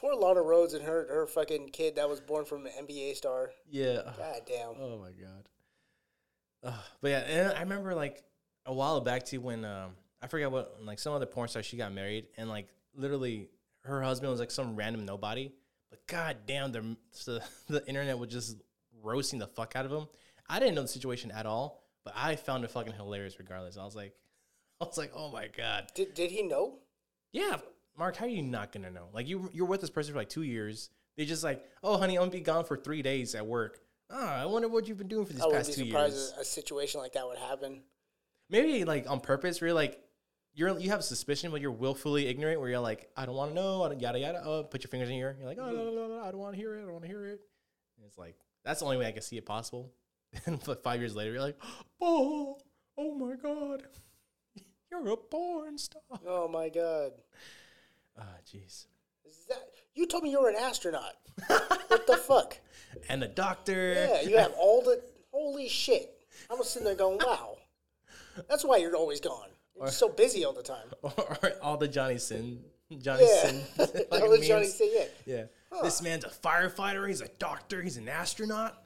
S3: Poor Lana Rhoades and her her fucking kid that was born from an NBA star.
S2: Yeah.
S3: God damn.
S2: Oh my god. Ugh, but yeah, and I remember like a while back too when um I forget what like some other porn star she got married and like literally her husband was like some random nobody. But god damn, the the, the internet was just roasting the fuck out of him. I didn't know the situation at all, but I found it fucking hilarious regardless. I was like, I was like, oh my god.
S3: Did did he know?
S2: Yeah, Mark, how are you not gonna know? Like you, you're with this person for like two years. They just like, oh, honey, I'm gonna be gone for three days at work. Ah, I wonder what you've been doing for these
S3: I
S2: past
S3: be
S2: two years.
S3: a, a situation like that would happen.
S2: Maybe like on purpose, where you're like, you're you have suspicion, but you're willfully ignorant. Where you're like, I don't want to know, I don't, yada yada. Oh, put your fingers in your ear. You're like, oh, no, no, no, I don't want to hear it. I don't want to hear it. And it's like that's the only way I can see it possible. And like five years later, you're like, oh, oh my god, You're a porn star.
S3: Oh my god.
S2: Ah, jeez.
S3: Is that you told me you were an astronaut. what the fuck?
S2: And the doctor.
S3: Yeah, you have all the holy shit. I was sitting there going, wow. That's why you're always gone. You're just so busy all the time.
S2: or all the Johnny Sin, Johnny
S3: Yeah.
S2: Sin, fucking
S3: all the Johnny Sin, yeah.
S2: Yeah, this man's a firefighter. He's a doctor. He's an astronaut.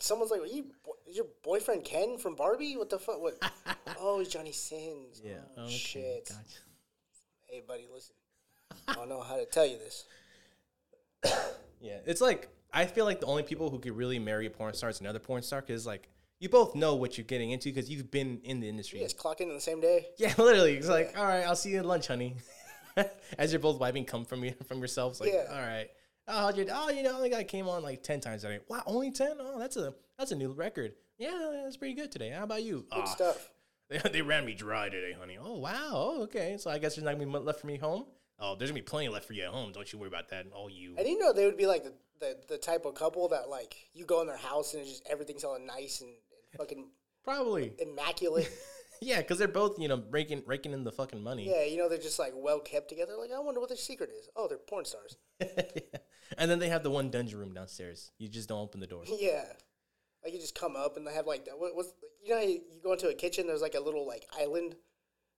S3: Someone's like, you, is your boyfriend Ken from Barbie? What the fuck? What? oh, he's Johnny Sins.
S2: Yeah.
S3: Oh,
S2: okay,
S3: shit.
S2: Gotcha.
S3: Hey, buddy, listen. I don't know how to tell you this.
S2: Yeah, it's like I feel like the only people who could really marry a porn star is another porn star because like you both know what you're getting into because you've been in the industry.
S3: You guys clock in on the same day?
S2: Yeah, literally. It's like, all right, I'll see you at lunch, honey. As you're both wiping cum from you from yourselves, like,
S3: Yeah.
S2: all right. Oh, you, oh, you know, I think I came on like ten times today. Wow, only ten? Oh, that's a that's a new record. Yeah, that's pretty good today. How about you?
S3: Good
S2: "Ah,
S3: stuff.
S2: They, they ran me dry today, honey. Oh wow. Oh, okay. So I guess there's not gonna be much left for me home. Oh, there's gonna be plenty left for you at home. Don't you worry about that. All you.
S3: I didn't know they would be like the, the, the type of couple that, like, you go in their house and it's just everything's all nice and, and fucking
S2: Probably.
S3: immaculate.
S2: Yeah, because they're both you know raking raking in the fucking money.
S3: yeah, you know, they're just, like, well kept together. Like, I wonder what their secret is. Oh, they're porn stars.
S2: and then they have the one dungeon room downstairs. You just don't open the door.
S3: Yeah. Like, you just come up and they have, like, what, what's, you know, how you, you go into a kitchen, there's, like, a little, like, island.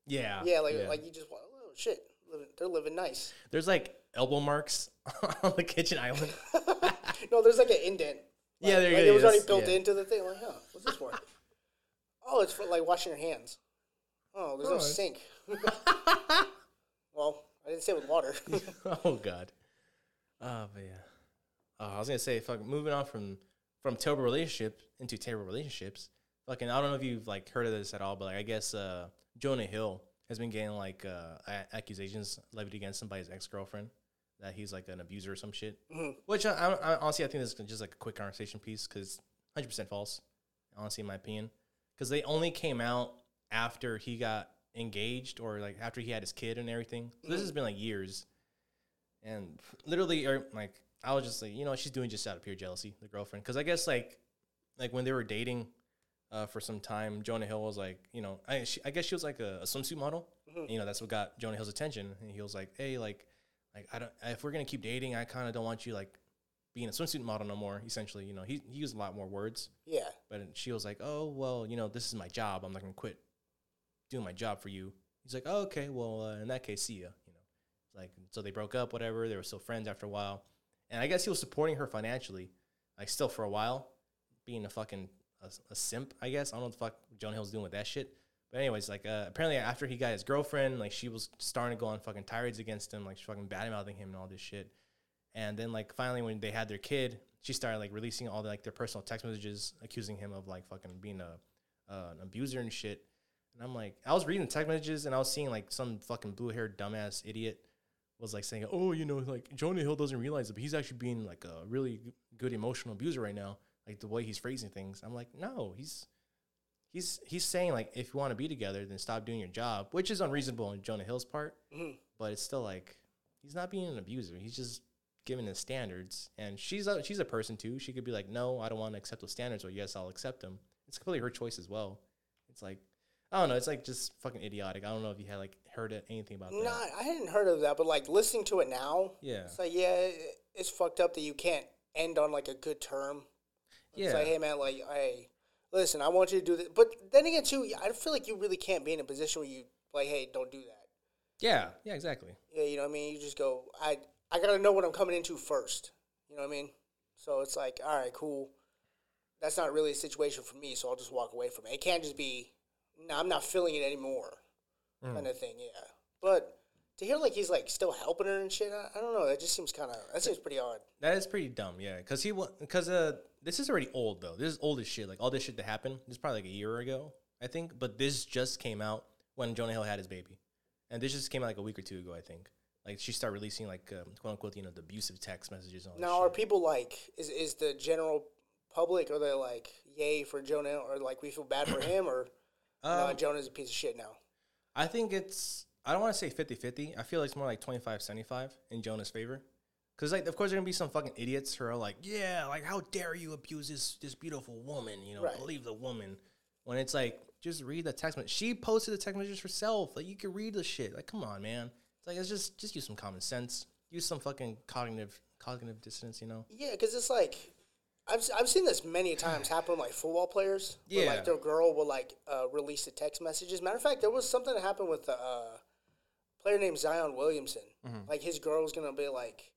S2: Yeah.
S3: Yeah, like, like you just, want oh, shit. Living, they're living nice.
S2: There's like elbow marks on the kitchen island.
S3: No, there's like an indent.
S2: Yeah,
S3: Like-
S2: there you
S3: like
S2: go,
S3: It was already built
S2: yeah.
S3: into the thing. Like, huh, what's this for? oh, it's for like washing your hands. Oh, there's no
S2: it's-
S3: sink. well, I didn't say with water.
S2: oh god. Oh, but yeah. Oh, I was gonna say, fucking moving on from from terrible relationships into terrible relationships. Fucking, I don't know if you've like heard of this at all, but like I guess uh, Jonah Hill has been getting like uh, a- accusations levied against him by his ex girlfriend that he's like an abuser or some shit. Mm-hmm. Which I, I, I honestly I think this is just like a quick conversation piece because hundred percent false. Honestly, in my opinion, because they only came out after he got engaged or like after he had his kid and everything. So this mm-hmm. has been like years, and literally, or like I was just like, you know, she's doing just out of pure jealousy, the girlfriend. Because I guess like, like when they were dating, uh, for some time, Jonah Hill was like, you know, I she, I guess she was like a, a swimsuit model. You know, that's what got Jonah Hill's attention, and he was like, hey, like, like I don't, if we're gonna keep dating, I kind of don't want you like being a swimsuit model no more. Essentially, you know, he he used a lot more words.
S3: yeah.
S2: But she was like, "Oh well, you know, this is my job. I'm not gonna quit doing my job for you." He's like, "Oh, okay. Well, uh, in that case, see ya." You know, like so they broke up. Whatever. They were still friends after a while, and I guess he was supporting her financially, like still for a while, being a fucking a, a simp. I guess I don't know what the fuck Jonah Hill's doing with that shit. But anyways, like uh, apparently after he got his girlfriend, like she was starting to go on fucking tirades against him, like fucking bad mouthing him and all this shit. And then like finally when they had their kid, she started like releasing all the, like their personal text messages accusing him of like fucking being a uh, an abuser and shit. And I'm like, I was reading the text messages and I was seeing like some fucking blue haired dumbass idiot was like saying, oh, you know, like Jonah Hill doesn't realize it, but he's actually being like a really good emotional abuser right now. Like the way he's phrasing things. I'm like, no, he's he's he's saying like if you want to be together, then stop doing your job, which is unreasonable on Jonah Hill's part. Mm-hmm. But it's still like he's not being an abuser. He's just giving his standards, and she's a she's a person too. She could be like, no, I don't want to accept those standards, or yes, I'll accept them. It's completely her choice as well. It's like I don't know. It's like just fucking idiotic. I don't know if you had like heard anything about that.
S3: Not, I hadn't heard of that, but like listening to it now,
S2: Yeah.
S3: it's like yeah, it's fucked up that you can't end on like a good term. It's
S2: Yeah.
S3: like, hey man, like, hey, listen, I want you to do this, but then again, too, I feel like you really can't be in a position where you like, hey, don't do that.
S2: Yeah. Yeah. Exactly.
S3: Yeah, you know what I mean. You just go, I, I gotta know what I'm coming into first. You know what I mean? So it's like, all right, cool. That's not really a situation for me, so I'll just walk away from it. It can't just be, no, I'm not feeling it anymore, kind of thing. Yeah, but to hear like he's like still helping her and shit, I, I don't know. That just seems kind of that seems pretty odd.
S2: That is pretty dumb, yeah. Because he because uh this is already old though. This is old as shit. Like all this shit that happened. This is probably like a year ago, I think. But this just came out when Jonah Hill had his baby, and this just came out like a week or two ago, I think. Like she started releasing like um, quote unquote you know the abusive text messages and all
S3: Now, are people like, is is the general public, are they like, yay for Jonah, or like we feel bad for him, or no,
S2: Um,
S3: Jonah's a piece of shit now?
S2: I think it's I don't want to say 50-50. I feel like it's more like 25-75 in Jonah's favor. Cause like of course there are gonna be some fucking idiots who are like, yeah, like how dare you abuse this this beautiful woman, you know,
S3: Right.
S2: believe the woman. when it's like just read the text message. She posted the text messages herself. Like you can read the shit. Like come on, man. It's like it's just just use some common sense. Use some fucking cognitive cognitive dissonance. You know.
S3: Yeah, because it's like I've I've seen this many times happen with like football players. Where,
S2: Yeah.
S3: like their girl will like uh, release the text messages. Matter of fact, there was something that happened with a uh, player named Zion Williamson.
S2: Mm-hmm.
S3: Like his girl was gonna be like,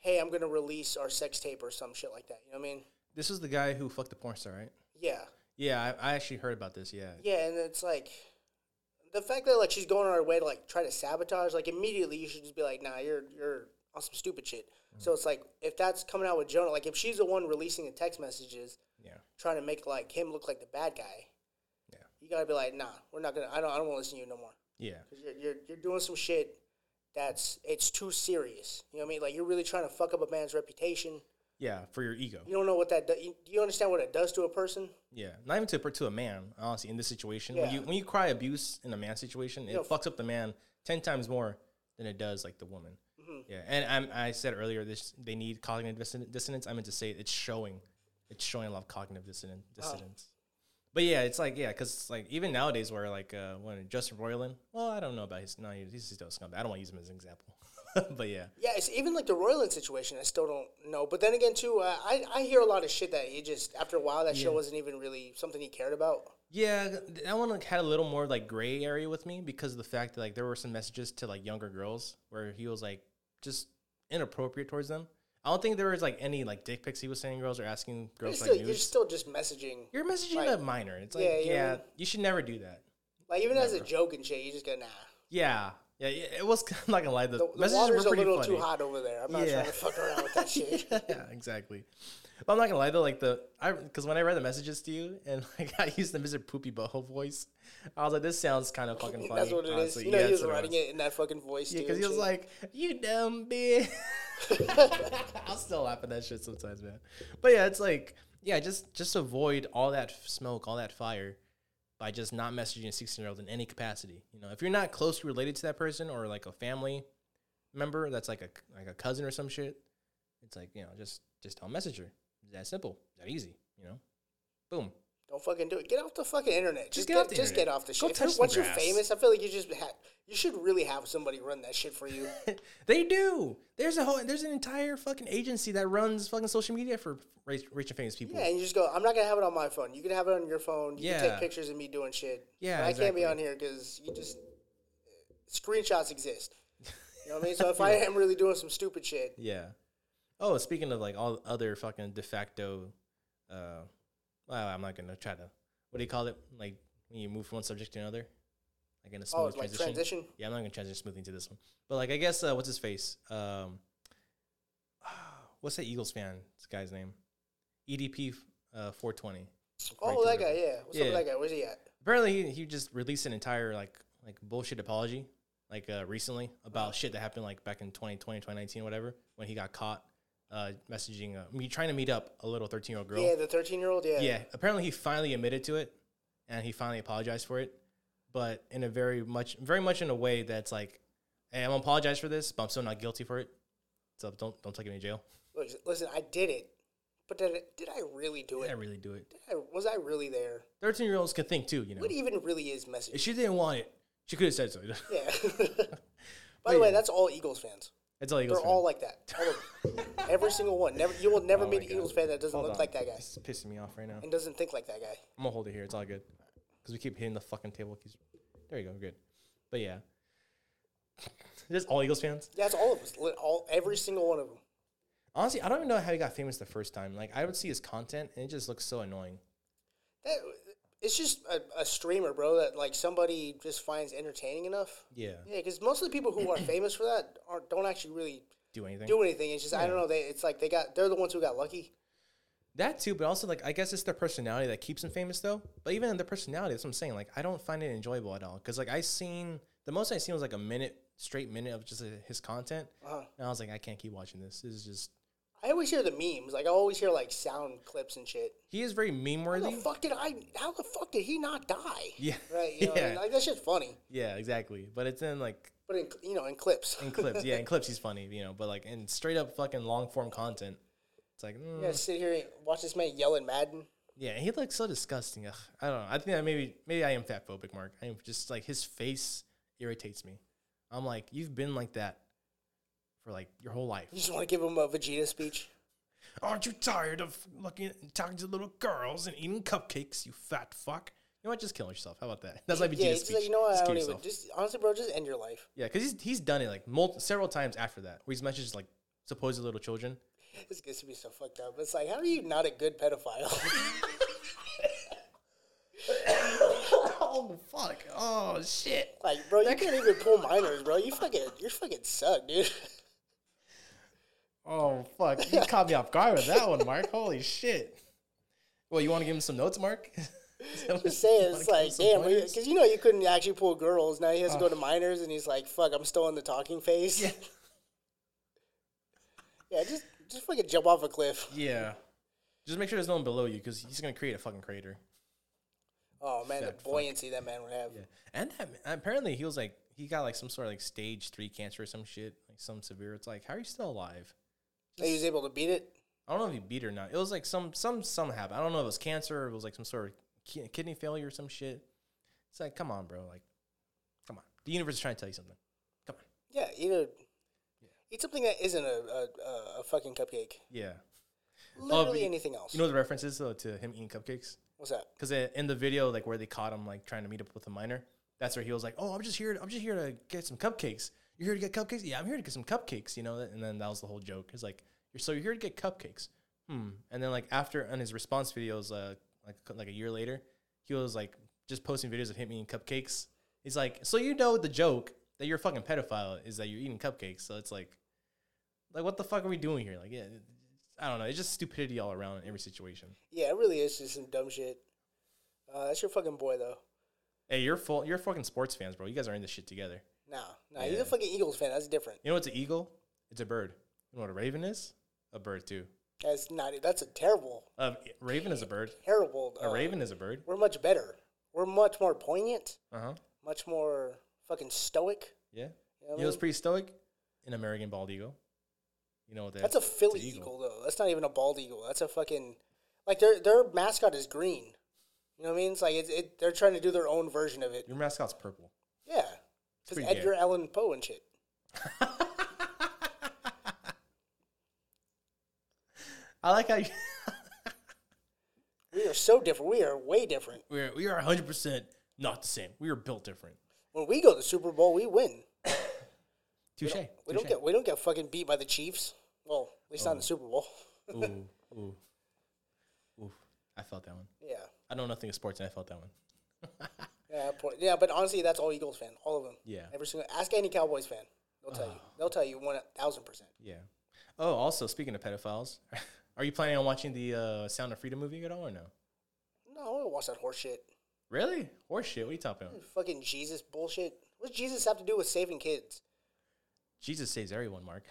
S3: "Hey, I'm gonna release our sex tape or some shit like that." You know what I mean?
S2: This was the guy who fucked the porn star, right?
S3: Yeah,
S2: Yeah, I, I actually heard about this. Yeah.
S3: yeah, and it's like. The fact that like she's going on her way to like try to sabotage, like immediately you should just be like, nah, you're you're on some stupid shit.
S2: Mm-hmm.
S3: So it's like if that's coming out with Jonah, like if she's the one releasing the text messages,
S2: Yeah.
S3: trying to make like him look like the bad guy.
S2: Yeah.
S3: You gotta be like, nah, we're not gonna. I don't. I don't want to listen to you no more.
S2: Yeah.
S3: Cause you're, you're you're doing some shit that's it's too serious. You know what I mean? Like you're really trying to fuck up a man's reputation.
S2: Yeah. For your ego.
S3: You don't know what that. Do, you, you understand what it does to a person?
S2: Yeah, not even to a, to a man. Honestly, in this situation, when you when you cry abuse in a man situation, it
S3: know,
S2: fucks up the man ten times more than it does like the woman.
S3: Mm-hmm.
S2: Yeah, and I'm, I said earlier this they need cognitive dissonance. I meant to say it's showing, it's showing a lot of cognitive dissonance.
S3: Oh.
S2: dissonance. But yeah, it's like yeah, because like even nowadays where like uh, when Justin Roiland, well, I don't know about his. No, he's still a scumbag. I don't want to use him as an example. but yeah,
S3: Yeah, it's even like the Roiland situation. I still don't know. But then again, too, uh, I I hear a lot of shit that he just after a while that show wasn't even really something he cared about.
S2: Yeah, that one like, had a little more like gray area with me because of the fact that like there were some messages to like younger girls where he was like just inappropriate towards them. I don't think there was like any like dick pics he was sending girls or asking
S3: You're
S2: girls
S3: still,
S2: like
S3: you're still just messaging.
S2: You're messaging
S3: like-
S2: a minor. It's like
S3: Yeah,
S2: yeah, you should never do that.
S3: Like even as a joke and shit, you just go nah.
S2: Yeah, yeah, yeah, it was. I'm not gonna lie, the,
S3: The, the
S2: messages were
S3: a little
S2: funny.
S3: too hot over there. I'm not
S2: Yeah.
S3: trying to fuck around with that shit.
S2: yeah, exactly. But I'm not gonna lie though, like the I because when I read the messages to you and like I used the Mr. Poopy Butthole voice, I was like, this sounds kind of fucking funny.
S3: That's what it is.
S2: honestly.
S3: You know,
S2: Yeah,
S3: he was writing it in that fucking voice.
S2: Yeah,
S3: too
S2: because he was like, "You dumb bitch." I'll still laugh at that shit sometimes, man. But yeah, it's like, yeah, just just avoid all that smoke, all that fire, by just not messaging a sixteen year old in any capacity. You know, if you're not closely related to that person or like a family member that's like a like a cousin or some shit, it's like you know, just just don't message her. It's that simple, that easy. You know, boom.
S3: Don't fucking do it. Get off the fucking internet. Just,
S2: get
S3: get,
S2: off the
S3: just
S2: internet.
S3: get off the
S2: Go
S3: shit.
S2: some
S3: Once you're famous, I feel like you just ha- you should really have somebody run that shit for you.
S2: they do. There's a whole there's an entire fucking agency that runs fucking social media for and famous people.
S3: yeah, and you just go. I'm not gonna have it on my phone. You can have it on your phone. You can
S2: Yeah.
S3: take pictures of me doing shit.
S2: Yeah,
S3: but I can't be on here because you just screenshots exist. You know what I mean? So if I am really doing some stupid shit,
S2: Yeah. Oh, speaking of like all other fucking de facto, uh, well, I'm not gonna try to. What do you call it? Like when you move from one subject to another, like in a smooth
S3: oh, like
S2: transition.
S3: transition.
S2: Yeah, I'm not gonna transition smoothly into this one. But like, I guess uh, what's his face? Um, what's that Eagles fan? This guy's name? EDP uh, 420.
S3: Oh, that guy. Yeah. What's up
S2: Yeah.
S3: with that guy? Where's he at?
S2: Apparently, he, he just released an entire like like bullshit apology, like uh, recently about shit that happened like back in 2020, 2019, whatever, when he got caught uh, messaging, uh, me trying to meet up a little 13 year old girl.
S3: Yeah, the 13 year old. Yeah.
S2: Yeah, apparently he finally admitted to it, and he finally apologized for it, but in a very much, very much in a way that's like, hey, I'm gonna apologize for this, but I'm still not guilty for it. So don't don't take me to jail.
S3: Look, listen, I did it, but did, it, did I really do it?
S2: Did I really do it?
S3: Did I, was I really there?
S2: 13 year olds can think too, you know.
S3: What even really is
S2: If
S3: messaging?
S2: she didn't want it, she could have said so.
S3: Yeah. By the way,
S2: yeah.
S3: that's all Eagles fans.
S2: That's all Eagles.
S3: They're
S2: fans.
S3: all like that. All of. Every single one. Never, you will never
S2: Oh
S3: meet an
S2: God.
S3: Eagles fan that doesn't
S2: Hold
S3: look
S2: on.
S3: like that guy
S2: This is pissing me off right now.
S3: and doesn't think like that guy.
S2: I'm gonna hold it here. It's all good because we keep hitting the fucking table. Keeps- There you go. Good. But yeah, just all Eagles fans.
S3: Yeah, it's all of us. All every single one of them.
S2: Honestly, I don't even know how he got famous the first time. Like I would see his content and it just looks so annoying.
S3: That, it's just a, a streamer, bro. That like somebody just finds entertaining enough.
S2: Yeah.
S3: Yeah, because most of the people who are famous for that aren't don't actually really
S2: Do anything.
S3: do anything. It's just I don't know. They it's like they got they're the ones who got lucky.
S2: That too, but also like I guess it's their personality that keeps them famous though. But even in their personality, that's what I'm saying. Like I don't find it enjoyable at all because like I seen the most I seen was like a minute straight minute of just uh, his content,
S3: Uh-huh.
S2: and I was like, I can't keep watching this. This is just
S3: I always hear the memes. Like I always hear like sound clips and shit.
S2: he is very meme
S3: How
S2: worthy.
S3: the fuck did I? How the fuck did he not die?
S2: Yeah.
S3: Right. You know,
S2: Yeah.
S3: like that shit's funny.
S2: Yeah, exactly. But it's in like
S3: But in you know in clips.
S2: in clips. Yeah, in clips he's funny, you know. But like in straight up fucking long form content, it's like mm,
S3: yeah, sit here and watch this man yelling Madden.
S2: Yeah, he looks so disgusting. Ugh, I don't know. I think that maybe maybe I am fat phobic, Mark. I am just like his face irritates me. I'm like, you've been like that for like your whole life.
S3: You just want to give him a Vegeta speech.
S2: Aren't you tired of looking and talking to little girls and eating cupcakes, you fat fuck? You know what? Just kill yourself. How about that? That's like
S3: yeah,
S2: Vegeta's
S3: he's
S2: speech.
S3: like, you know what?
S2: Just
S3: I
S2: kill
S3: don't even.
S2: yourself.
S3: Just honestly, bro, just end your life.
S2: Yeah, because he's he's done it like mul- several times after that, where he's messaged like supposed little children.
S3: This gets to be so fucked up. It's like, how are you not a good pedophile?
S2: oh fuck! Oh shit!
S3: like, bro, you can't even pull minors, bro. You fucking, you fucking suck, dude.
S2: Oh fuck! You caught me off guard with that one, Mark. Holy shit! Well, you want to give him some notes, Mark?
S3: Just saying, it's like, damn, because you know you couldn't actually pull girls. Now he has to go to minors, and he's like, fuck, I'm still in the talking phase.
S2: Yeah.
S3: Yeah, just, just fucking jump off a cliff.
S2: Yeah. Just make sure there's no one below you because he's gonna create a fucking crater.
S3: Oh man, the
S2: Fat fuck.
S3: buoyancy that man would have.
S2: Yeah. And that, apparently he was like he got like some sort of like stage three cancer or some shit, like some severe. It's like how are you still alive?
S3: He was able to beat it.
S2: I don't know if he beat or not. It was like some some some happened. I don't know if it was cancer or it was like some sort of ki- kidney failure or some shit. It's like come on, bro. Like, come on. The universe is trying to tell you something. Come on.
S3: Yeah, eat a, eat something that isn't a, a, a, fucking cupcake.
S2: Yeah.
S3: Literally anything else.
S2: You know what the reference is though, to him eating cupcakes?
S3: What's that?
S2: Because in the video, like where they caught him like trying to meet up with a minor, that's where he was like, "Oh, I'm just here. I'm just here to get some cupcakes. You're here to get cupcakes? Yeah, I'm here to get some cupcakes. You know." And then that was the whole joke. It's like, "You're so you're here to get cupcakes." Hmm. And then like after on his response videos, uh, like like a year later, he was like just posting videos of him eating cupcakes. He's like, "So you know the joke that you're a fucking pedophile is that you're eating cupcakes." So it's like, like what the fuck are we doing here? Like, yeah. I don't know. It's just stupidity all around in every situation.
S3: Yeah, it really is just some dumb shit. Uh, that's your fucking boy though.
S2: Hey, you're full. You're fucking sports fans, bro. You guys are in this shit together.
S3: Nah, nah, he's
S2: Yeah.
S3: a fucking Eagles fan. That's different.
S2: You know what's an eagle? It's a bird. You know what a raven is? A bird too.
S3: That's not. That's a terrible,
S2: Um, raven is a bird.
S3: terrible.
S2: A
S3: uh,
S2: raven is a bird.
S3: We're much better. We're much more poignant.
S2: Uh huh.
S3: Much more fucking stoic.
S2: Yeah.
S3: You know,
S2: You
S3: what I
S2: know what's
S3: mean?
S2: pretty stoic? An American bald eagle. You know what that
S3: That's a
S2: is? It's
S3: Philly eagle. though. That's not even a bald eagle. That's a fucking like their their mascot is green. You know what I mean? It's like it's, it, they're trying to do their own version of it.
S2: Your mascot's purple.
S3: Yeah, because Edgar
S2: gay.
S3: Allan Poe and shit.
S2: I like how you.
S3: We are so different. We are way different.
S2: we're we are 100 percent not the same. We are built different.
S3: When we go to the Super Bowl, we win.
S2: Touche.
S3: We don't get we don't get fucking beat by the Chiefs. Well, at least not in
S2: Oh.
S3: the Super Bowl.
S2: Ooh, ooh, ooh. I felt that one.
S3: Yeah,
S2: I know nothing of sports, and I felt that one.
S3: yeah, po- yeah. But honestly, that's all Eagles fan. All of them.
S2: Yeah.
S3: Every single. Ask any Cowboys fan. They'll tell you. They'll tell you one thousand percent.
S2: Yeah. Oh, also speaking of pedophiles, are you planning on watching the uh, Sound of Freedom movie at all or no?
S3: No, I don't wanna watch that horse shit.
S2: Really? Horse shit? What are you talking about?
S3: Fucking Jesus bullshit. What does Jesus have to do with saving kids?
S2: Jesus saves everyone, Mark.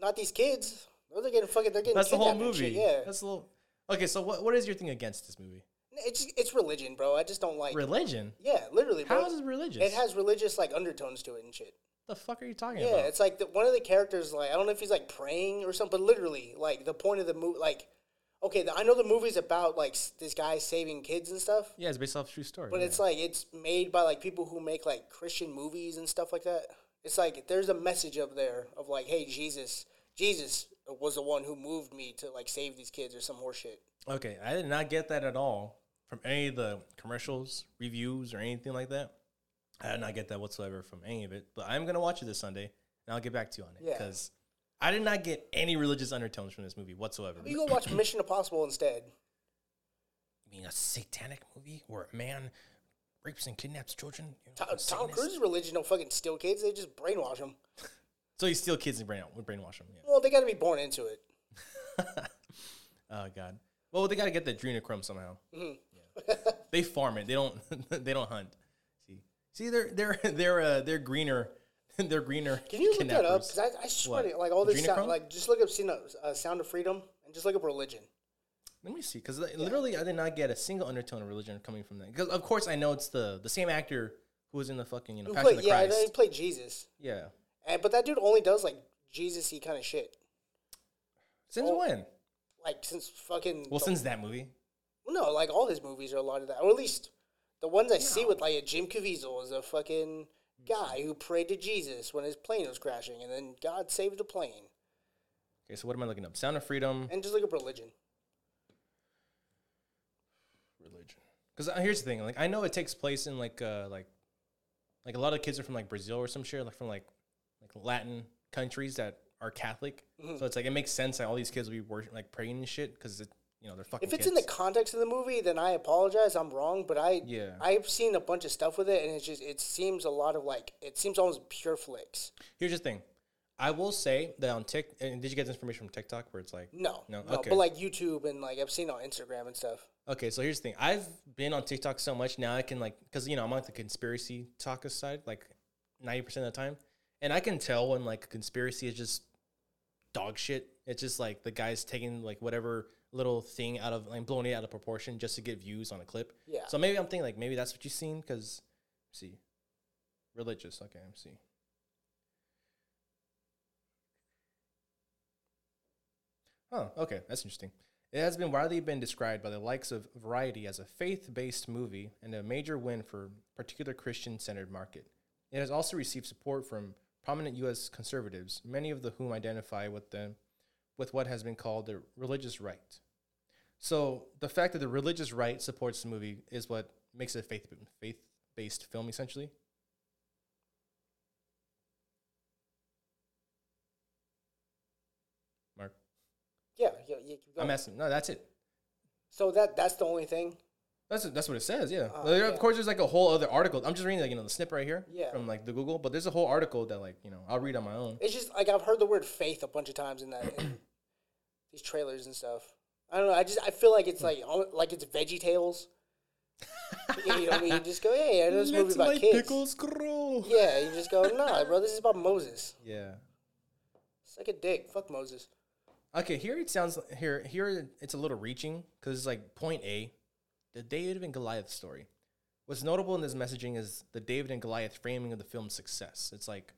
S3: Not these kids. Those are getting fucking. They're getting.
S2: That's the whole movie.
S3: shit, Yeah.
S2: That's a little. Okay, so what what is your thing against this movie?
S3: It's it's religion, bro. I just don't like.
S2: Religion?
S3: yeah, literally, bro.
S2: How is it religious?
S3: It has religious like undertones to it and shit.
S2: the fuck are you talking
S3: Yeah,
S2: about?
S3: it's like the, one of the characters. Like I don't know if he's like praying or something, but literally, like the point of the movie, like okay, the, I know the movie's about like s- this guy saving kids and stuff,
S2: Yeah, it's based off a true story.
S3: but
S2: yeah.
S3: it's like it's made by like people who make like Christian movies and stuff like that. It's like there's a message up there of like, hey, Jesus, Jesus was the one who moved me to like save these kids or some horseshit.
S2: okay. I did not get that at all from any of the commercials, reviews, or anything like that. I did not get that whatsoever from any of it. But I'm gonna watch it this Sunday, and I'll get back to you on it
S3: Yeah.
S2: because I did not get any religious undertones from this movie whatsoever.
S3: You go watch Mission Impossible instead.
S2: You mean a satanic movie where a man rapes and kidnaps children? You know,
S3: Tom,
S2: from
S3: Tom? Cruise's religion don't fucking steal kids; they just brainwash them.
S2: So you steal kids and brain brainwash them. Yeah.
S3: Well, they got to be born into it.
S2: Oh God. Well, they got to get the adrenochrome somehow.
S3: Mm-hmm.
S2: Yeah. they farm it. They don't. they don't hunt. See, see, they're they're they're uh, they're greener. they're greener.
S3: Can you look that up? Because I, I swear,
S2: What?
S3: to, like all this,
S2: Adrenochrome?
S3: sound, like just look up Sound of- uh, Sound of Freedom and just look up religion.
S2: Let me see, because literally, I did not get a single undertone of religion coming from that. Because of course, I know it's the the same actor who was in the fucking you know Passion
S3: played,
S2: of the
S3: yeah,
S2: Christ.
S3: he played Jesus,
S2: yeah.
S3: and but that dude only does like Jesus-y kind of shit.
S2: Since
S3: Oh.
S2: when?
S3: Like since fucking
S2: Well, since that movie.
S3: No, like all his movies are a lot of that, or at least the ones I see with like a Jim Caviezel is a fucking guy who prayed to Jesus when his plane was crashing, and then God saved the plane.
S2: Okay, so what am I looking up? Sound of Freedom,
S3: And just look up religion.
S2: religion. Because here's the thing, like I know it takes place in like uh like like a lot of kids are from like Brazil or some shit, like from like like Latin countries that are Catholic.
S3: Mm-hmm.
S2: So it's like it makes sense that all these kids will be worship, like praying and shit because it you know they're fucking.
S3: If it's
S2: kids.
S3: in the context of the movie, then I apologize. I'm wrong, but I
S2: Yeah.
S3: I've seen a bunch of stuff with it, and it's just it seems a lot of like it seems almost Pure Flix.
S2: Here's the thing. I will say that on Tik, and did you get this information from TikTok where it's like,
S3: No,
S2: No,
S3: no,
S2: okay.
S3: but like YouTube and like I've seen on Instagram and stuff.
S2: okay, so here's the thing. I've been on TikTok so much now I can like, because you know I'm on the conspiracy talk side like ninety percent of the time, and I can tell when like a conspiracy is just dog shit. It's just like the guy's taking like whatever little thing out of like blowing it out of proportion just to get views on a clip.
S3: Yeah.
S2: So maybe I'm thinking like maybe that's what you've seen because see, religious. Okay, I'm see. Oh, okay, that's interesting. It has been widely been described by the likes of Variety as a faith-based movie and a major win for particular Christian-centered market. It has also received support from prominent U.S. conservatives, many of the whom identify with the with what has been called the religious right. So the fact that the religious right supports the movie is what makes it a faith faith based film, essentially. Mark,
S3: Yeah, yeah, yeah.
S2: I'm asking. No, that's it.
S3: So that that's the only thing.
S2: That's that's what it says. Yeah.
S3: Uh,
S2: There-
S3: yeah.
S2: Of course, there's like a whole other article. I'm just reading like you know the snippet right here
S3: Yeah.
S2: from like the Google, but there's a whole article that like you know I'll read on my own.
S3: It's just like I've heard the word faith a bunch of times in that in these trailers and stuff. I don't know. I just I feel like it's like like it's Veggie Tales. you know what I mean? You just go, hey, I know this movie about kids.
S2: grow.
S3: Yeah, you just go, nah, bro, this is about Moses.
S2: Yeah.
S3: Suck a dick. Fuck Moses.
S2: Okay, here it sounds here here it's a little reaching because it's like point A, the David and Goliath story. What's notable in this messaging is the David and Goliath framing of the film's success. It's like,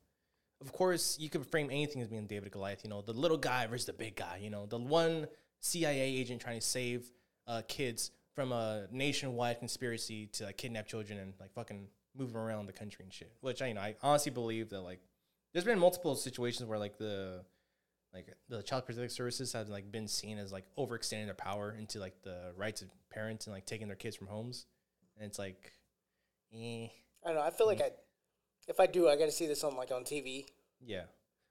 S2: of course, you could frame anything as being David and Goliath. You know, the little guy versus the big guy. You know, the one CIA agent trying to save uh, kids from a nationwide conspiracy to like kidnap children and like fucking move them around the country and shit. Which I you know I honestly believe that like there's been multiple situations where like the like the child protective services have like been seen as like overextending their power into like the rights of parents and like taking their kids from homes, and it's like, eh,
S3: I don't know. I feel like I, if I do, I got to see this on like on TV.
S2: yeah.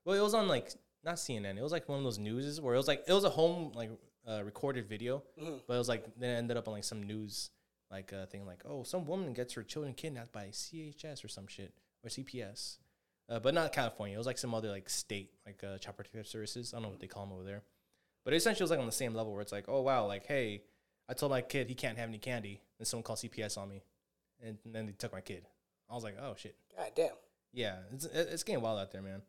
S2: Well, it was on like not CNN. It was like one of those newses where it was like it was a home like uh, recorded video, but it was like then it ended up on like some news like uh, thing like oh some woman gets her children kidnapped by CHS or some shit or CPS. Uh, but not California. It was like some other like state, like uh, child protective services. I don't know what they call them over there. But it essentially it was like on the same level where it's like, oh wow, like hey, I told my kid he can't have any candy, and someone called CPS on me, and, then they took my kid. I was like, oh shit,
S3: God damn.
S2: yeah, it's it's getting wild out there, man.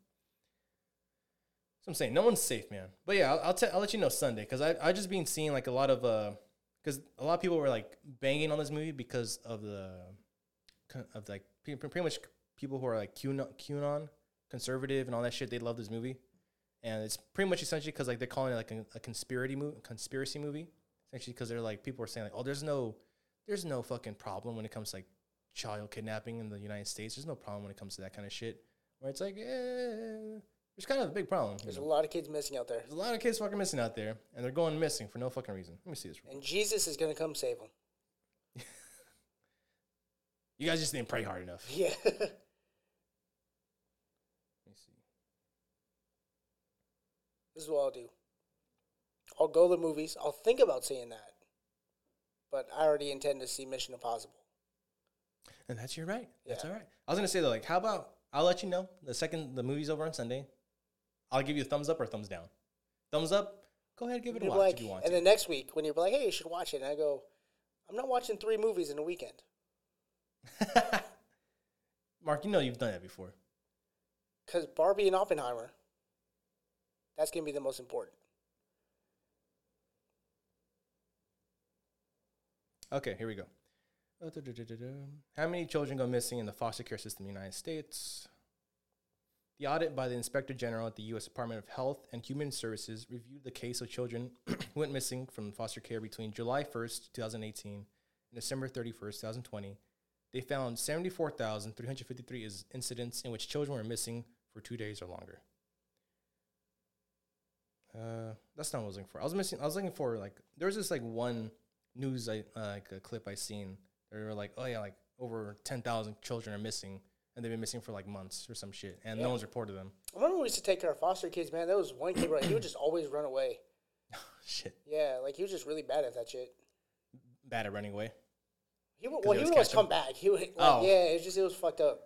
S2: I'm saying no one's safe, man. But yeah, I'll I'll, te- I'll let you know Sunday because I I just been seeing like a lot of uh because a lot of people were like banging on this movie because of the of like pretty much people who are like QAnon, conservative and all that shit. They love this movie, and it's pretty much essentially because like they're calling it like a, a conspiracy movie, conspiracy movie. Essentially, because they're like people are saying like, oh, there's no, there's no fucking problem when it comes to like child kidnapping in the United States. There's no problem when it comes to that kind of shit. Where it's like, eh, there's kind of a big problem.
S3: There's a lot of kids missing out there,
S2: There's a lot of kids fucking missing out there, and they're going missing for no fucking reason. Let me see this.
S3: and Jesus is gonna come save them.
S2: You guys just didn't pray hard enough.
S3: Yeah.
S2: Let me see.
S3: this is what I'll do. I'll go to the movies. I'll think about seeing that, but I already intend to see Mission Impossible.
S2: And that's your right. That's
S3: Yeah.
S2: all right. I was gonna say though, like, how about I'll let you know the second the movie's over on Sunday. I'll give you a thumbs up or thumbs down. Thumbs up. Go ahead, give it a
S3: You're
S2: watch
S3: like,
S2: if you want
S3: and
S2: to.
S3: then next week when you're like, "Hey, you should watch it," and I go, "I'm not watching three movies in a weekend."
S2: Mark, you know you've done that before.
S3: Because Barbie and Oppenheimer, that's going to be the most important.
S2: Okay, here we go. Uh. How many children go missing in the foster care system in the United States? The audit by the Inspector General at the U.S. Department of Health and Human Services reviewed the case of children who went missing from foster care between July 1st, 2018 and December 31st, 2020. They found 74,353 is- incidents in which children were missing for two days or longer. Uh, that's not what I was looking for. I was missing. I was looking for like there was this like one news I uh, like a clip I seen. They were like, oh yeah, like over ten thousand children are missing, and they've been missing for like months or some shit, and no one's reported them.
S3: I remember we used to take care of foster kids, man. There was one kid, right? He would just always run away.
S2: Shit,
S3: Yeah, like he was just really bad at that shit.
S2: bad at running away.
S3: He would, well, he would always
S2: catch
S3: come back. He would, like,
S2: Oh.
S3: yeah, it was just it was fucked up.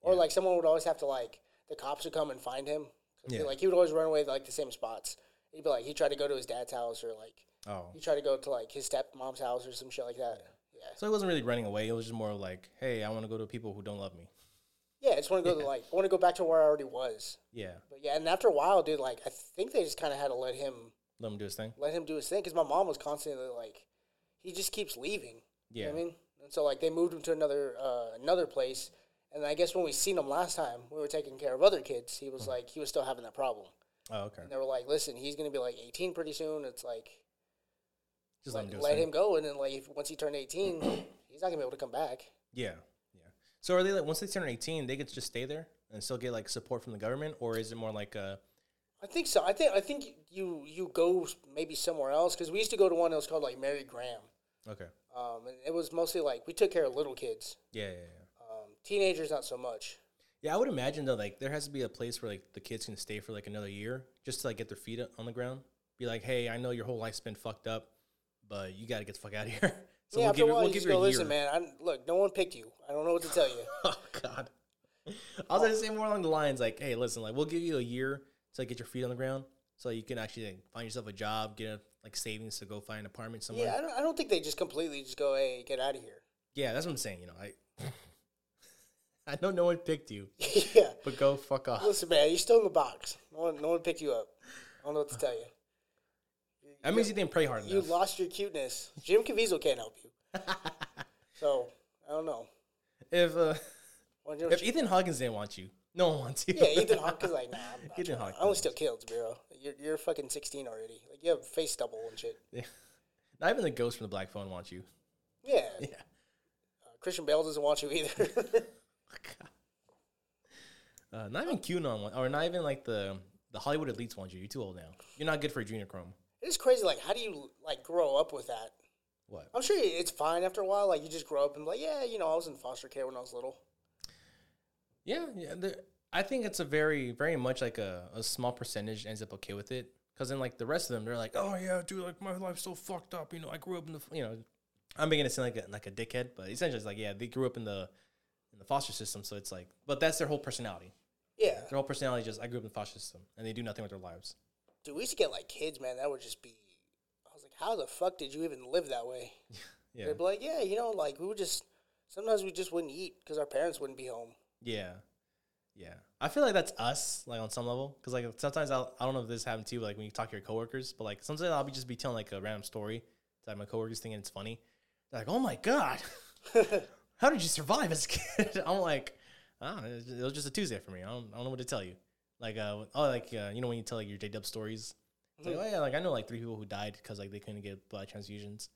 S3: Or
S2: Yeah.
S3: like someone would always have to like the cops would come and find him. he-
S2: Yeah.
S3: like he would always run away to like the same spots. He'd be like he tried to go to his dad's house or like
S2: Oh,
S3: he tried to go to like his stepmom's house or some shit like that. Yeah,
S2: so it wasn't really running away. It was just more like, hey, I want to go to people who don't love me.
S3: Yeah. I just want to go to like I want to go back to where I already was.
S2: Yeah,
S3: But yeah, and after a while, dude, like I think they just kind of had to let him
S2: let him do his thing.
S3: let him do his thing because my mom was constantly like, he just keeps leaving. You know
S2: Yeah.
S3: I mean, and so like they moved him to another uh, another place, and I guess when we seen him last time, we were taking care of other kids. He was like he was still having that problem,
S2: Oh, okay.
S3: and they were like, listen, he's gonna be like 18 pretty soon. It's like
S2: Just let,
S3: let,
S2: him
S3: let him go, and then like if, once he turned 18, he's not gonna be able to come back.
S2: Yeah, yeah. So are they like once they turn eighteen, they could just stay there and still get like support from the government, or is it more like a?
S3: I think so. I think I think you you go maybe somewhere else because we used to go to one that was called like Mary Graham.
S2: okay?
S3: Um, and it was mostly like we took care of little kids.
S2: Yeah, yeah, yeah.
S3: Um, teenagers, not so much.
S2: Yeah, I would imagine though, like there has to be a place where like the kids can stay for like another year just to like get their feet on the ground. Be like, hey, I know your whole life's been fucked up, but you got to get the fuck out of here. so
S3: yeah,
S2: we'll
S3: after
S2: give
S3: a
S2: you,
S3: while,
S2: we'll
S3: you
S2: give you
S3: go,
S2: year.
S3: listen, man. I, look, no one picked you. I don't know what to tell you.
S2: oh God. I was gonna say more along the lines like, hey, listen, like we'll give you a year to like, get your feet on the ground, so you can actually like, find yourself a job, get a, like savings to go find an apartment somewhere.
S3: yeah, I don't, I don't think they just completely just go, hey, get out of here.
S2: Yeah, that's what I'm saying. You know, I I know no one picked you,
S3: yeah.
S2: but go fuck off.
S3: Listen, man, you're still in the box. No one, no one picked you up. I don't know what to tell you.
S2: That means you didn't pray hard enough.
S3: You lost your cuteness. Jim Caviezel can't help you. so, I don't know.
S2: if uh, if Ethan Hawkins didn't want you, no one wants you.
S3: yeah, Ethan Hawke is like, nah, I'm
S2: Ethan. Hawke
S3: I only steal kills, bro. You're, you're fucking 16 already. Like, you have face stubble and shit.
S2: Yeah. Not even the ghost from the black phone wants you.
S3: Yeah.
S2: Yeah.
S3: Uh, Christian Bale doesn't want you either.
S2: Uh, not even QAnon or not even like the the Hollywood elites want you. You're too old now. You're not good for adrenochrome.
S3: It's crazy. Like, how do you, like, grow up with that?
S2: What?
S3: I'm sure it's fine after a while. Like, you just grow up and, like, yeah, you know, I was in foster care when I was little.
S2: Yeah, yeah. The, I think it's a very, very much like a, a small percentage ends up okay with it. Cause then like the rest of them, they're like, oh yeah, dude, like my life's so fucked up. You know, I grew up in the, you know, I'm beginning to sound like a, like a dickhead, but essentially it's like, yeah, they grew up in the in the foster system, so it's like, but that's their whole personality.
S3: Yeah.
S2: Their whole personality is just I grew up in the foster system, and they do nothing with their lives.
S3: Dude, we used to get, like, kids, man. That would just be. I was like, how the fuck did you even live that way?
S2: Yeah,
S3: They'd be like, yeah, you know, like, we would just. Sometimes we just wouldn't eat because our parents wouldn't be home.
S2: yeah, yeah. I feel like that's us, like on some level, because like sometimes I'll, I don't know if this happened to you, like when you talk to your coworkers, but like sometimes I'll be just be telling like a random story to like, my coworkers thinking it's funny. They're like, oh my god, how did you survive as a kid? I'm like, I don't know, it was just a Tuesday for me. I don't, I don't know what to tell you. Like, uh, oh, like uh, you know when you tell like your J Dub stories, it's like, oh yeah, like I know like three people who died because like they couldn't get blood transfusions.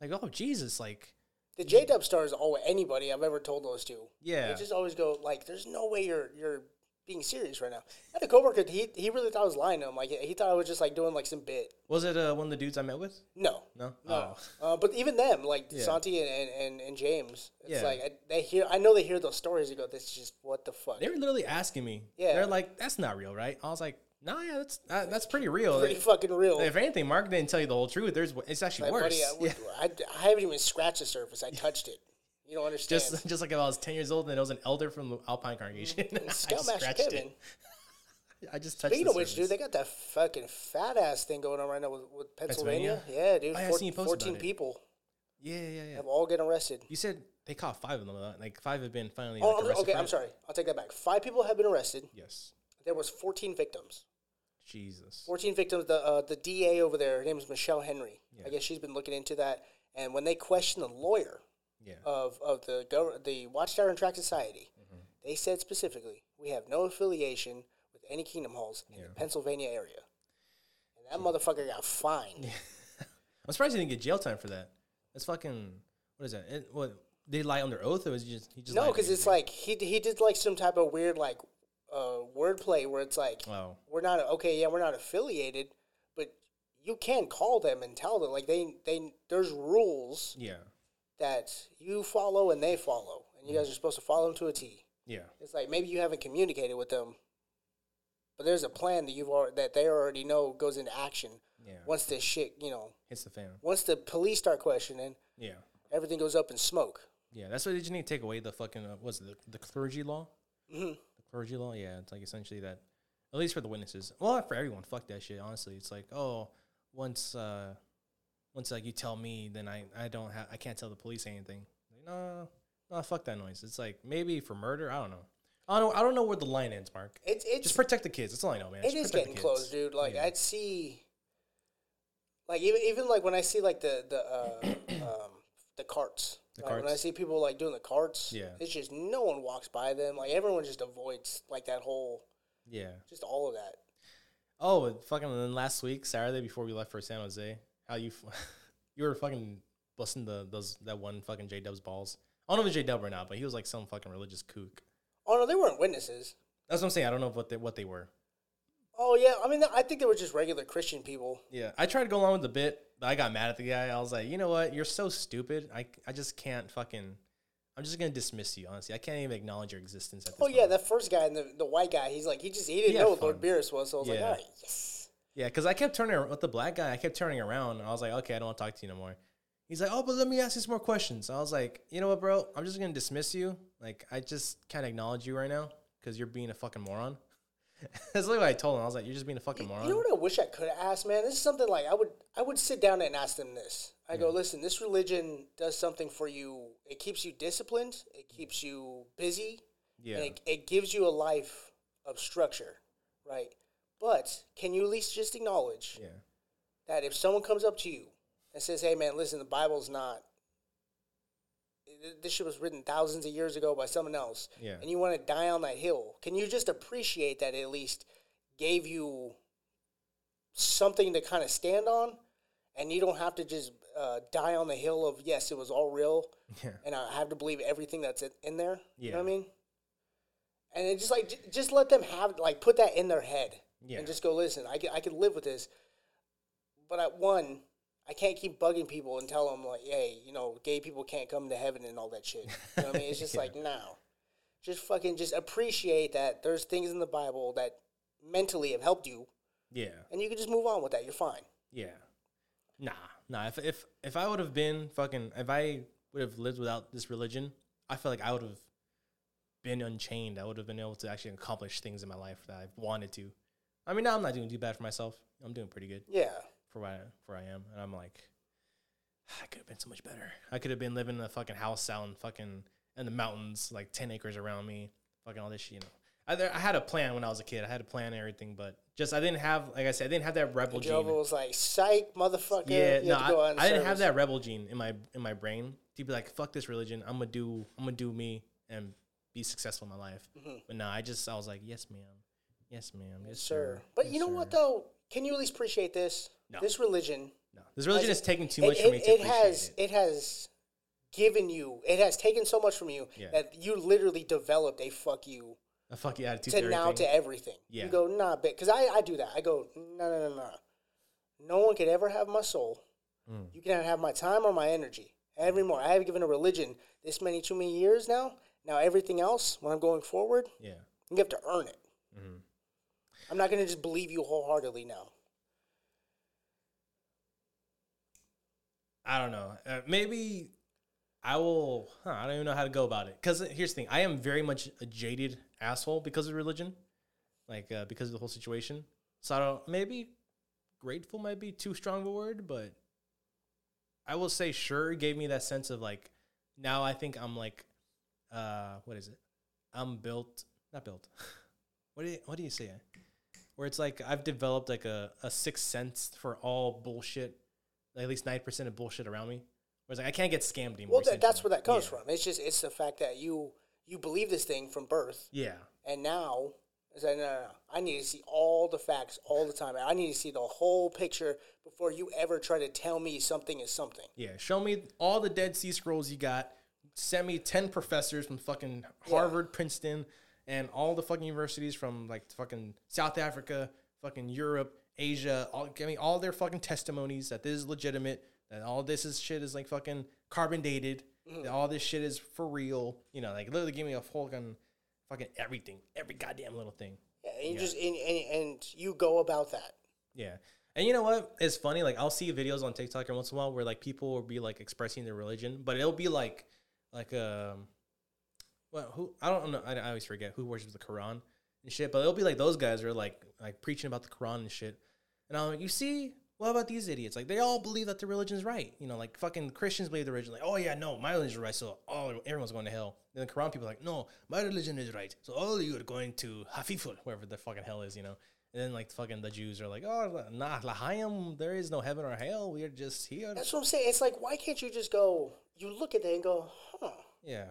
S2: Like, oh Jesus, like
S3: The J Dub stars, all anybody I've ever told those to.
S2: yeah,
S3: They just always go like, "There's no way you're you're being serious right now." I had a coworker. He he really thought I was lying to him. Like he thought I was just like doing like some bit.
S2: was it uh, one of the dudes I met with?
S3: No,
S2: No,
S3: no.
S2: Oh.
S3: Uh, but even them, like
S2: Yeah.
S3: Santi and, and, and, and James, it's
S2: Yeah.
S3: like I, they hear. I know they hear those stories. They go, "This is just what the fuck."
S2: They were literally asking me.
S3: Yeah.
S2: They're like, "That's not real, right?" I was like, "No, yeah, that's that, that's pretty real."
S3: Pretty fucking real.
S2: if anything, Mark didn't tell you the whole truth. There's it's actually
S3: Like,
S2: worse.
S3: buddy, I,
S2: yeah.
S3: I, I haven't even scratched the surface. I touched it. You don't understand.
S2: Just just like if I was ten years old and it was an elder from the Alpine congregation. I
S3: Scoutmaster Kevin.
S2: it. I just touched.
S3: Speaking of which, dude, they got that fucking fat ass thing going on right now with, with Pennsylvania.
S2: Pennsylvania?
S3: Yeah, dude.
S2: Oh, yeah, I seen you post about
S3: 14
S2: it.
S3: people
S2: yeah, yeah, yeah.
S3: have all getting arrested.
S2: You said they caught five of them. though. Like five have been finally
S3: Oh,
S2: like, arrested.
S3: okay, I'm
S2: it?
S3: sorry. I'll take that back. Five people have been arrested.
S2: Yes.
S3: There was 14 victims.
S2: Jesus.
S3: 14 victims. The uh, the DA over there, her name is Michelle Henry.
S2: Yeah.
S3: I guess she's been looking into that. And when they questioned the lawyer
S2: Yeah.
S3: of, of the gov- the Watchtower and Tract Society,
S2: Mm-hmm.
S3: they said specifically we have no affiliation with any Kingdom Halls in the Pennsylvania area. And that motherfucker got fined.
S2: I'm surprised he didn't get jail time for that. That's fucking. What is that? It, what he lie under oath, or was he just he just
S3: No, because it's like he he did like some type of weird like uh, wordplay where it's like
S2: Oh.
S3: we're not okay, yeah, we're not affiliated, but you can call them and tell them like they they there's rules
S2: yeah,
S3: that you follow and they follow, and you guys are supposed to follow them to a T.
S2: yeah,
S3: It's like maybe you haven't communicated with them, but there's a plan that you've already, that they already know goes into action.
S2: Yeah.
S3: Once this shit, you know,
S2: hits the fan.
S3: once the police start questioning,
S2: Yeah,
S3: everything goes up in smoke.
S2: yeah. That's why they just need to take away the fucking uh, what's it, the the clergy law. Mm-hmm. The clergy law. Yeah, it's like essentially that. At least for the witnesses. Well, not for everyone. Fuck that shit. Honestly, it's like oh, once uh, once like you tell me, then I I don't have I can't tell the police anything. Like, no, no, fuck that noise. It's like maybe for murder. I don't know. I don't. I don't know where the line ends, Mark.
S3: It's it's
S2: Just protect the kids. That's all I know, man.
S3: It
S2: Just
S3: is getting close, dude. Like
S2: Yeah.
S3: I'd see, like even even like when I see like the the uh, um, the carts. like, When I see people like doing the carts,
S2: Yeah.
S3: it's just no one walks by them. Like everyone just avoids like that whole,
S2: Yeah.
S3: just all of that.
S2: Oh, and fucking then last week, Saturday before we left for San Jose, how you f- you were fucking busting the those that one fucking J Dub's balls. I don't know if it's J Dub or not, but he was like some fucking religious kook.
S3: Oh no, they weren't witnesses.
S2: That's what I'm saying. I don't know what they what they were.
S3: Oh yeah, I mean I think they were just regular Christian people.
S2: Yeah, I tried to go along with the bit, but I got mad at the guy. I was like, you know what? You're so stupid. I I just can't fucking. I'm just gonna dismiss you. Honestly, I can't even acknowledge your existence at this.
S3: Oh yeah,
S2: moment.
S3: that first guy and the, the white guy, he's like he just he didn't
S2: He
S3: know what Lord. Beerus was, so I was like, all right, yes.
S2: Yeah, because I kept turning ar- with the black guy. I kept turning around. And I was like, okay, I don't want to talk to you no more. He's like, oh, but let me ask you some more questions. I was like, you know what, bro? I'm just gonna dismiss you. Like, I just can't acknowledge you right now because you're being a fucking moron. That's literally what I told him. I was like, you're just being a fucking moron.
S3: You know what I wish I could have asked, man? This is something like I would I would sit down and ask them this. I go, mm. listen, this religion does something for you. It keeps you disciplined. It mm. keeps you busy.
S2: yeah,
S3: And it, it gives you a life of structure, right? But can you at least just acknowledge
S2: yeah,
S3: that if someone comes up to you and says, "Hey, man, listen, the Bible's not. This shit was written thousands of years ago by someone else,
S2: Yeah.
S3: and you want to die on that hill," can you just appreciate that it at least gave you something to kind of stand on, and you don't have to just uh, die on the hill of yes, it was all real,
S2: yeah,
S3: and I have to believe everything that's in- there. You know what I mean? And just like j- just let them have like put that in their head
S2: Yeah.
S3: and just go listen. I can I can live with this, but at one, I can't keep bugging people and tell them like, hey, you know, gay people can't come to heaven and all that shit. You know what I mean? It's just like no, just fucking just appreciate that there's things in the Bible that mentally have helped you,
S2: yeah,
S3: and you can just move on with that. You're fine.
S2: yeah. Nah, nah. If if if I would have been fucking, if I would have lived without this religion, I feel like I would have been unchained. I would have been able to actually accomplish things in my life that I've wanted to. I mean, now I'm not doing too bad for myself. I'm doing pretty good.
S3: Yeah.
S2: for where I, where I am, and I'm like, ah, I could have been so much better. I could have been living in a fucking house out in fucking in the mountains, like ten acres around me, fucking all this shit. You know, I, there- I had a plan when I was a kid. I had a plan and everything, but just I didn't have, like I said, I didn't have that rebel gene.
S3: was like, "Psych, motherfucker."
S2: Yeah,
S3: you
S2: no,
S3: have to go
S2: I, I didn't have that rebel gene in my in my brain to be like, fuck this religion. I'm gonna do, I'm gonna do me and be successful in my life. Mm-hmm. But no, I just I was like, yes, ma'am, yes, ma'am, yes,
S3: sir.
S2: sir.
S3: But
S2: yes,
S3: you know what though? Can you at least appreciate this?
S2: No.
S3: This religion.
S2: No, this religion
S3: Has-
S2: is taking too
S3: it-
S2: much from
S3: it,
S2: me to
S3: it
S2: appreciate
S3: has
S2: it.
S3: it has given you it has taken so much from you
S2: Yeah.
S3: that you literally developed a fuck you
S2: A fuck you attitude
S3: to
S2: to
S3: now to everything.
S2: Yeah.
S3: You go nah, because I I do that. I go no no no no. No one could ever have my soul.
S2: Mm.
S3: You cannot have my time or my energy. Every more. I have given a religion this many too many years now. Now everything else, when I'm going forward,
S2: yeah.
S3: you have to earn it.
S2: Mm-hmm.
S3: I'm not going to just believe you wholeheartedly now.
S2: I don't know. Uh, maybe I will. Huh, I don't even know how to go about it. Because here's the thing: I am very much a jaded asshole because of religion, like uh, because of the whole situation. So I don't. Maybe grateful might be too strong of a word, but I will say sure gave me that sense of like now I think I'm like, uh, what is it? I'm built, not built. what do you what do you say? Where it's like I've developed like a, a sixth sense for all bullshit like at least ninety percent of bullshit around me. Whereas like I can't get scammed anymore.
S3: Well, that, that's where that comes
S2: Yeah.
S3: from. It's just it's the fact that you you believe this thing from birth,
S2: Yeah,
S3: And now, I said, no, no, no, I need to see all the facts all the time. I need to see the whole picture before you ever try to tell me something is something.
S2: Yeah, show me all the Dead Sea Scrolls you got. Send me ten professors from fucking Harvard, Princeton, and all the fucking universities from like fucking South Africa, fucking Europe, Asia. All give me all their fucking testimonies that this is legitimate. That all this is shit is like fucking carbon dated. That all this shit is for real. You know, like literally give me a fucking fucking everything, every goddamn little thing.
S3: Yeah, and you just and, and, and you go about that.
S2: Yeah. And you know what? It's funny. Like I'll see videos on TikTok every once in a while where like people will be like expressing their religion, but it'll be like like um well who I don't know I, I always forget who worships the Quran and shit, but it'll be like those guys are like like preaching about the Quran and shit. And I'm like, you see, what about these idiots? Like they all believe that the religion's right. You know, like fucking Christians believe the religion. Like, oh yeah, no, my religion's right, so all everyone's going to hell. And the Quran people are like, no, my religion is right, so all of you are going to Hafiful, wherever the fucking hell is, you know. And then like fucking the Jews are like, oh nah, lahayim, there is no heaven or hell. We are just here.
S3: That's what I'm saying. It's like, why can't you just go? You look at that and go, huh?
S2: Yeah,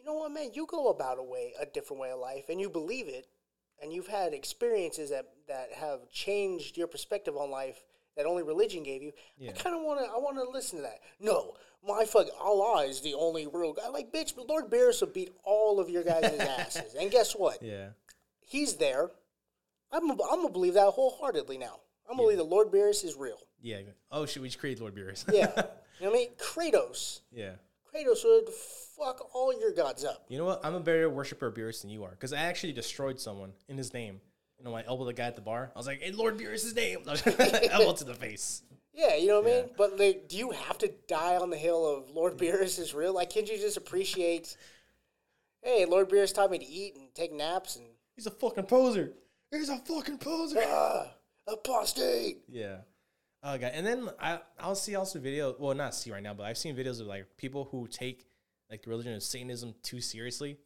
S3: You know what, man? You go about a way, a different way of life, and you believe it, and you've had experiences that that have changed your perspective on life that only religion gave you. I kind of want to. I want to listen to that. No, my fuck, Allah is the only real guy. Like, bitch, Lord Beerus will beat all of your guys' asses, and guess what?
S2: yeah,
S3: He's there. I'm. I'm gonna believe that wholeheartedly now. I'm gonna believe that Lord Beerus is real.
S2: yeah. Oh shit, we just created Lord Beerus.
S3: Yeah, you know what I mean? Kratos.
S2: yeah.
S3: Kratos would fuck all your gods up.
S2: You know what? I'm a better worshiper of Beerus than you are because I actually destroyed someone in his name. You know, I elbowed the guy at the bar. I was like, "Hey, Lord Beerus' name!" Elbow to the face.
S3: Yeah, you know what I mean. But like, do you have to die on the hill of Lord Beerus is real? Like, can't you just appreciate? Hey, Lord Beerus taught me to eat and take naps and
S2: He's a fucking poser. He's a fucking poser.
S3: ah, apostate.
S2: Yeah. Oh god. And then I I'll see also video. Well, not see right now, but I've seen videos of like people who take like the religion of Satanism too seriously,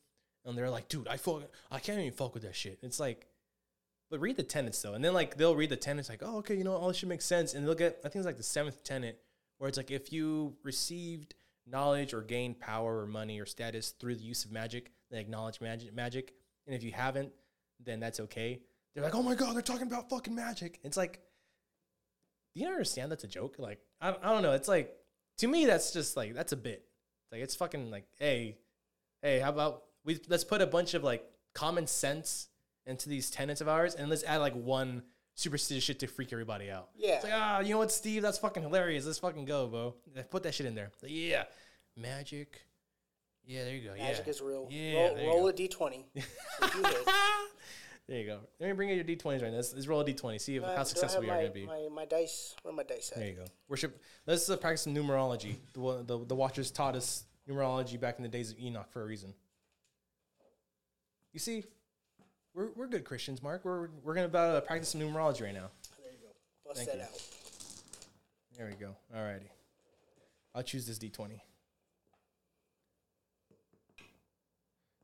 S2: and they're like, "Dude, I fuck, I can't even fuck with that shit." It's like, but read the tenets though, and then like they'll read the tenets like, "Oh, okay, you know, all this should make sense." And they'll get I think it's like the seventh tenet where it's like if you received knowledge or gained power or money or status through the use of magic, then acknowledge magic. Magic, and if you haven't, then that's okay. They're like, "Oh my god, they're talking about fucking magic." It's like do you understand that's a joke? Like, I, I don't know. It's like, to me, that's just like, that's a bit. It's like, it's fucking like, hey, hey, how about we, let's put a bunch of like common sense into these tenets of ours and let's add like one superstitious shit to freak everybody out.
S3: Yeah.
S2: It's like, ah, you know what, Steve? That's fucking hilarious. Let's fucking go, bro. Put that shit in there. Like, yeah. Magic. Yeah, there you go.
S3: Magic
S2: yeah.
S3: is real.
S2: Yeah.
S3: roll roll a d20. If you hit.
S2: There you go. Let me bring you your d20s right now. Let's, let's roll a d20. See if,
S3: Uh,
S2: how successful
S3: have
S2: we are going to be.
S3: My, my dice. Where my dice at?
S2: There you go. Worship. Let's uh, practice some numerology. The, the the Watchers taught us numerology back in the days of Enoch for a reason. You see, we're, we're good Christians, Mark. We're we're gonna about, uh, practice some numerology right now.
S3: There you go. Bust
S2: Thank
S3: that
S2: you.
S3: out.
S2: There we go. Alrighty. I'll choose this d20.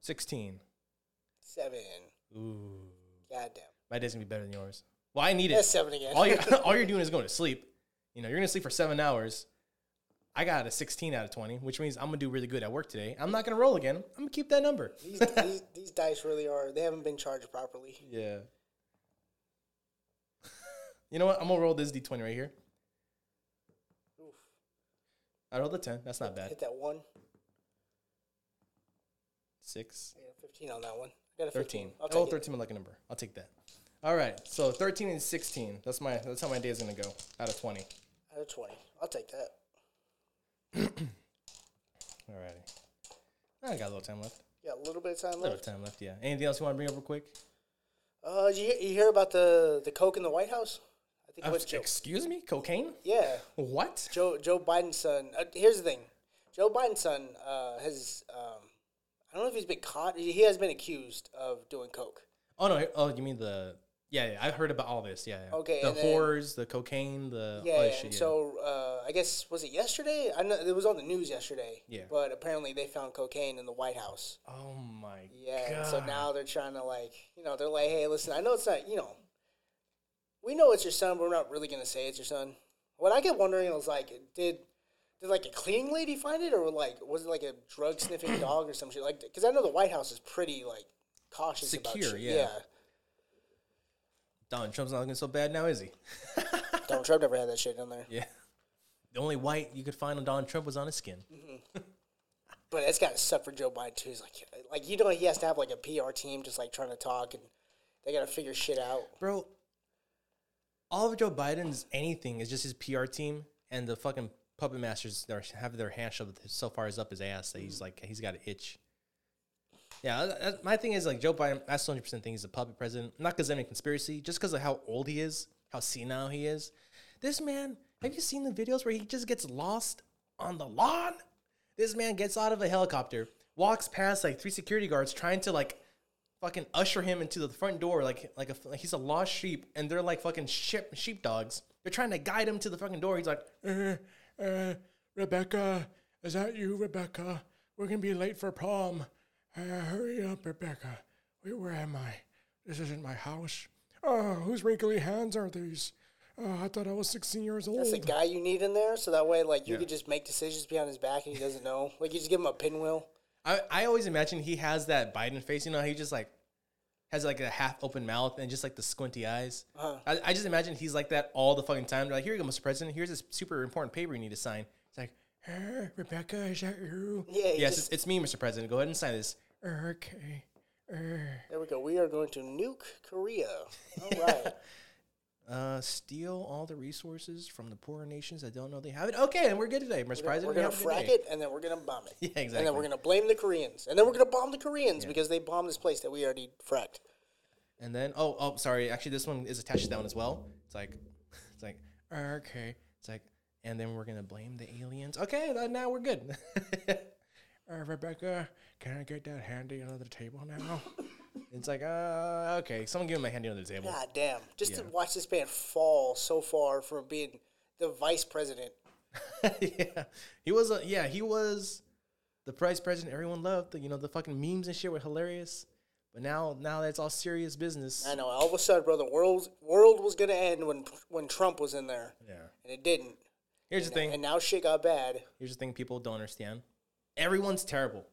S2: Sixteen.
S3: Seven.
S2: Ooh,
S3: Goddamn.
S2: my day's gonna be better than yours. Well, I need
S3: That's
S2: it.
S3: seven again.
S2: all you're all you're doing is going to sleep. You know, you're gonna sleep for seven hours. I got a 16 out of 20, which means I'm gonna do really good at work today. I'm not gonna roll again. I'm gonna keep that number.
S3: these, these, these dice really are. They haven't been charged properly.
S2: Yeah. you know what? I'm gonna roll this d20 right here.
S3: Oof.
S2: I rolled a 10. That's not bad.
S3: Hit that one.
S2: Six.
S3: A 15 on that one. I got
S2: 13.
S3: I'll
S2: oh,
S3: take
S2: 13 my lucky number. I'll take that. All right. So 13 and 16. That's my that's how my day is gonna go out of 20.
S3: Out of 20. I'll take that.
S2: All righty. I got a little time left.
S3: Yeah, a little bit of time left.
S2: A little time left. Yeah. Anything else you want to bring up real quick?
S3: Uh, did you, you hear about the, the Coke in the White House? I think it
S2: Uh,
S3: was Joe.
S2: excuse me. Cocaine?
S3: Yeah.
S2: What?
S3: Joe Joe Biden's son. Uh, here's the thing, Joe Biden's son uh, has. Um, I don't know if he's been caught. He has been accused of doing coke.
S2: Oh no! Oh, you mean the? Yeah, yeah. I've heard about all this. Yeah. yeah.
S3: Okay,
S2: The
S3: and then-
S2: the cocaine, the
S3: Yeah,
S2: shit. Yeah.
S3: so uh, I guess was it yesterday? I know it was on the news yesterday.
S2: Yeah.
S3: But apparently they found cocaine in the White House.
S2: oh my
S3: Yeah. so now they're trying to like, you know, they're like, hey, listen, I know it's not, you know, we know it's your son, but we're not really gonna say it's your son. What I get wondering was like, did did like a cleaning lady find it, or like was it like a drug sniffing dog or some shit? Like, because I know the White House is pretty like cautious about
S2: Secure,
S3: shit.
S2: yeah. Donald Trump's not looking so bad now, is he?
S3: Donald Trump never had that shit in there.
S2: Yeah. The only white you could find on Donald Trump was on his skin. Mm-hmm.
S3: But it's got to suck for Joe Biden too. He's like, like you know, he has to have like a PR team just like trying to talk, and they got to figure shit out.
S2: Bro, all of Joe Biden's anything is just his PR team and the fucking puppet masters are, have their hand shoved so far as up his ass that he's like, he's got an itch. Yeah, my thing is like Joe Biden, I still 100% think he's a puppet president. Not because of any conspiracy, just because of how old he is, how senile he is. This man, have you seen the videos where he just gets lost on the lawn? This man gets out of a helicopter, walks past like three security guards trying to like fucking usher him into the front door like like, a, like he's a lost sheep, and they're like fucking sheep sheepdogs. They're trying to guide him to the fucking door. He's like,
S4: Uh, uh, Rebecca, is that you, Rebecca? We're gonna be late for prom. Uh, hurry up, Rebecca. Wait, where am I? This isn't my house. Oh, whose wrinkly hands are these? Oh, I thought I was 16 years old.
S3: That's the guy you need in there, so that way, like, you could just make decisions behind his back and he doesn't know. Like, you just give him a pinwheel.
S2: I, I always imagine he has that Biden face. You know, he just like has like a half open mouth and just like the squinty eyes. Uh-huh. I, I just imagine he's like that all the fucking time. They're like, here you go, Mr. President. Here's this super important paper you need to sign. It's like,
S4: Rebecca, is that you?
S3: Yeah,
S2: yes,
S3: just-
S2: it's, it's me, Mr. President. Go ahead and sign this.
S4: Okay.
S3: There we go. We are going to nuke Korea. All right.
S2: Uh, steal all the resources from the poorer nations that don't know they have it. Okay, and we're good today,
S3: we're
S2: We
S3: gonna
S2: have a good
S3: frack it, and then we're gonna bomb it.
S2: Yeah, exactly.
S3: And then we're gonna blame the Koreans, and then we're gonna bomb the Koreans because they bombed this place that we already fracked.
S2: And then, oh, oh, sorry. Actually, this one is attached to that one as well. It's like, it's like, okay. It's like, and then we're gonna blame the aliens. Okay, now we're good.
S4: uh, Rebecca, can I get that handy under the table now?
S2: It's like, uh, okay. Someone give him a handy on the table.
S3: God damn! Just to
S2: Yeah.
S3: watch this man fall so far from being the vice president.
S2: yeah, he was. A, yeah, he was the vice president everyone loved. You know, the fucking memes and shit were hilarious. But now, now that's all serious business.
S3: I know. All of a sudden, bro, the world world was gonna end when when Trump was in there,
S2: Yeah.
S3: and it didn't.
S2: Here's the thing.
S3: And now shit got bad.
S2: Here's the thing people don't understand. Everyone's terrible.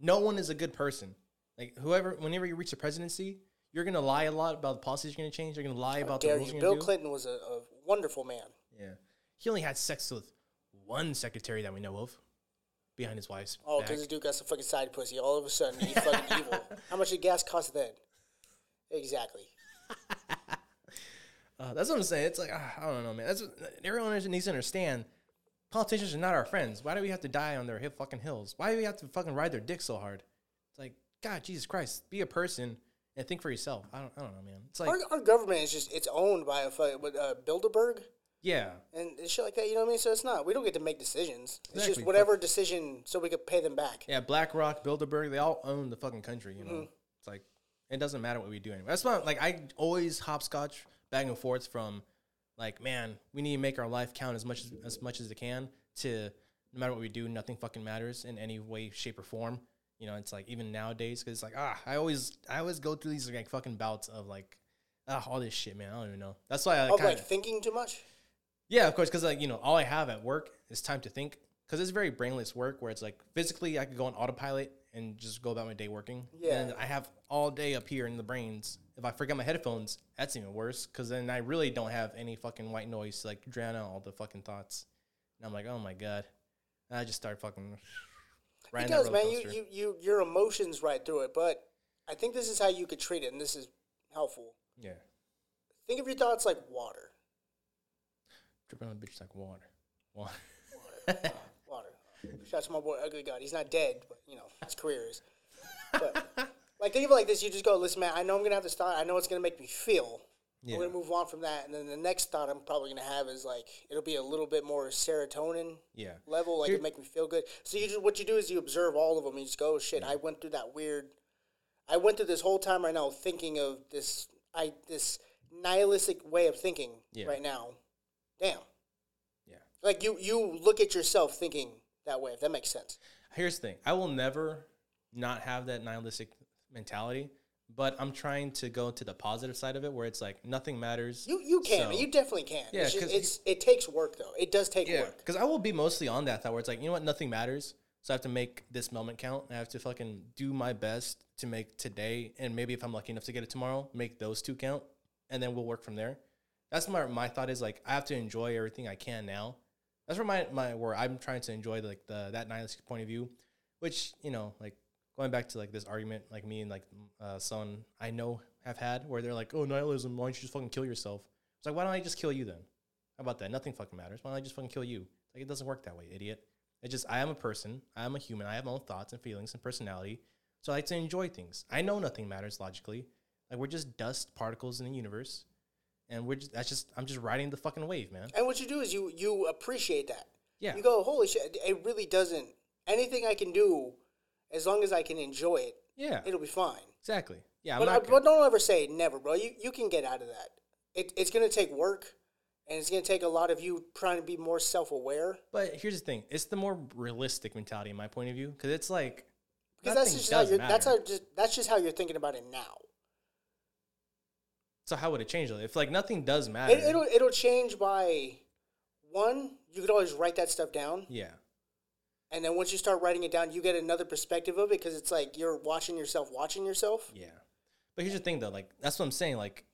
S2: No one is a good person. Like whoever whenever you reach the presidency, you're gonna lie a lot about the policies you're gonna change. You're gonna lie about the rules
S3: you?
S2: you're
S3: Bill
S2: do.
S3: Clinton was a, a wonderful man.
S2: Yeah. He only had sex with one secretary that we know of. Behind his wife's
S3: Oh, because this dude got some fucking side pussy. All of a sudden, he's fucking evil. How much did gas cost then? Exactly.
S2: Uh, that's what I'm saying. It's like ah, I don't know, man. That's what, everyone needs to understand. Politicians are not our friends. Why do we have to die on their hip fucking hills? Why do we have to fucking ride their dick so hard? God, Jesus Christ, be a person and think for yourself. I don't, I don't know, man. It's like
S3: Our, our government is just, it's owned by a fucking, uh, Bilderberg
S2: yeah,
S3: and shit like that. You know what I mean? So it's not, we don't get to make decisions. It's just whatever decision so we could pay them back.
S2: yeah. BlackRock, Bilderberg, they all own the fucking country. You know,
S3: Mm-hmm.
S2: it's like it doesn't matter what we do anyway. That's why, like, I always hopscotch back and forth from like, man, we need to make our life count as much as, as much as it can. To no matter what we do, nothing fucking matters in any way, shape, or form. You know, it's like even nowadays because it's like ah, I always I always go through these like fucking bouts of like ah all this shit, man. I don't even know. That's why I
S3: Of
S2: kind
S3: like thinking too much?
S2: yeah, of course, because like you know, all I have at work is time to think. Because it's very brainless work, where it's like physically I could go on autopilot and just go about my day working.
S3: Yeah.
S2: And I have all day up here in the brains. If I forget my headphones, that's even worse. Because then I really don't have any fucking white noise to like drown out all the fucking thoughts. And I'm like, oh my god. And I just start fucking.
S3: It does, man. You,
S2: coaster.
S3: you, you, your emotions right through it. But I think this is how you could treat it, and this is helpful.
S2: yeah.
S3: Think of your thoughts like water.
S2: Dripping on the bitch like water. Water.
S3: Water. Shout out to my boy Ugly God. He's not dead, but you know his career is. But like think of it like this: you just go, listen, man. I know I'm gonna have this thought. I know it's gonna make me feel.
S2: Yeah.
S3: I'm gonna move on from that, and then the next thought I'm probably gonna have is like it'll be a little bit more serotonin
S2: Yeah.
S3: level, like it make me feel good. So you just what you do is you observe all of them. And you just go, oh, shit. I went through that weird. I went through this whole time right now thinking of this. I this nihilistic way of thinking
S2: Yeah.
S3: right now. Damn.
S2: Yeah.
S3: Like you you look at yourself thinking that way. If that makes sense.
S2: Here's the thing. I will never not have that nihilistic mentality, but I'm trying to go to the positive side of it where it's like nothing matters.
S3: You you can.
S2: So-
S3: you definitely can.
S2: Yeah,
S3: it's, just, it's it takes work though. It does take
S2: Yeah,
S3: work.
S2: because I will be mostly on that thought where it's like, you know what, nothing matters. So I have to make this moment count. I have to fucking do my best to make today, and maybe if I'm lucky enough to get it tomorrow, make those two count, and then we'll work from there. That's my my thought is like I have to enjoy everything I can now. That's where my my where I'm trying to enjoy like the that nihilistic point of view, which you know like going back to like this argument like me and like uh, someone I know have had where they're like, oh nihilism, why don't you just fucking kill yourself? It's like why don't I just kill you then? How about that? Nothing fucking matters. Why don't I just fucking kill you? Like it doesn't work that way, idiot. It's just I am a person. I am a human. I have my own thoughts and feelings and personality. So I like to enjoy things. I know nothing matters logically. Like we're just dust particles in the universe, and we're just, that's just I'm just riding the fucking wave, man.
S3: And what you do is you you appreciate that.
S2: Yeah.
S3: You go, holy shit! It really doesn't. Anything I can do, as long as I can enjoy it,
S2: Yeah,
S3: it'll be fine.
S2: exactly. Yeah,
S3: But, I, but don't ever say never, bro. You you can get out of that. It, it's gonna take work, and it's gonna take a lot of you trying to be more self aware.
S2: but here's the thing: it's the more realistic mentality, in my point of view, because it's like
S3: Because that's just how you're. That's
S2: matter.
S3: how just that's just how you're thinking about it now.
S2: So how would it change? If like nothing does matter,
S3: It, it'll it'll change by one. You could always write that stuff down,
S2: yeah,
S3: and then once you start writing it down, you get another perspective of it because it's like you're watching yourself, watching yourself.
S2: yeah. But here's the thing though: like that's what I'm saying. Like,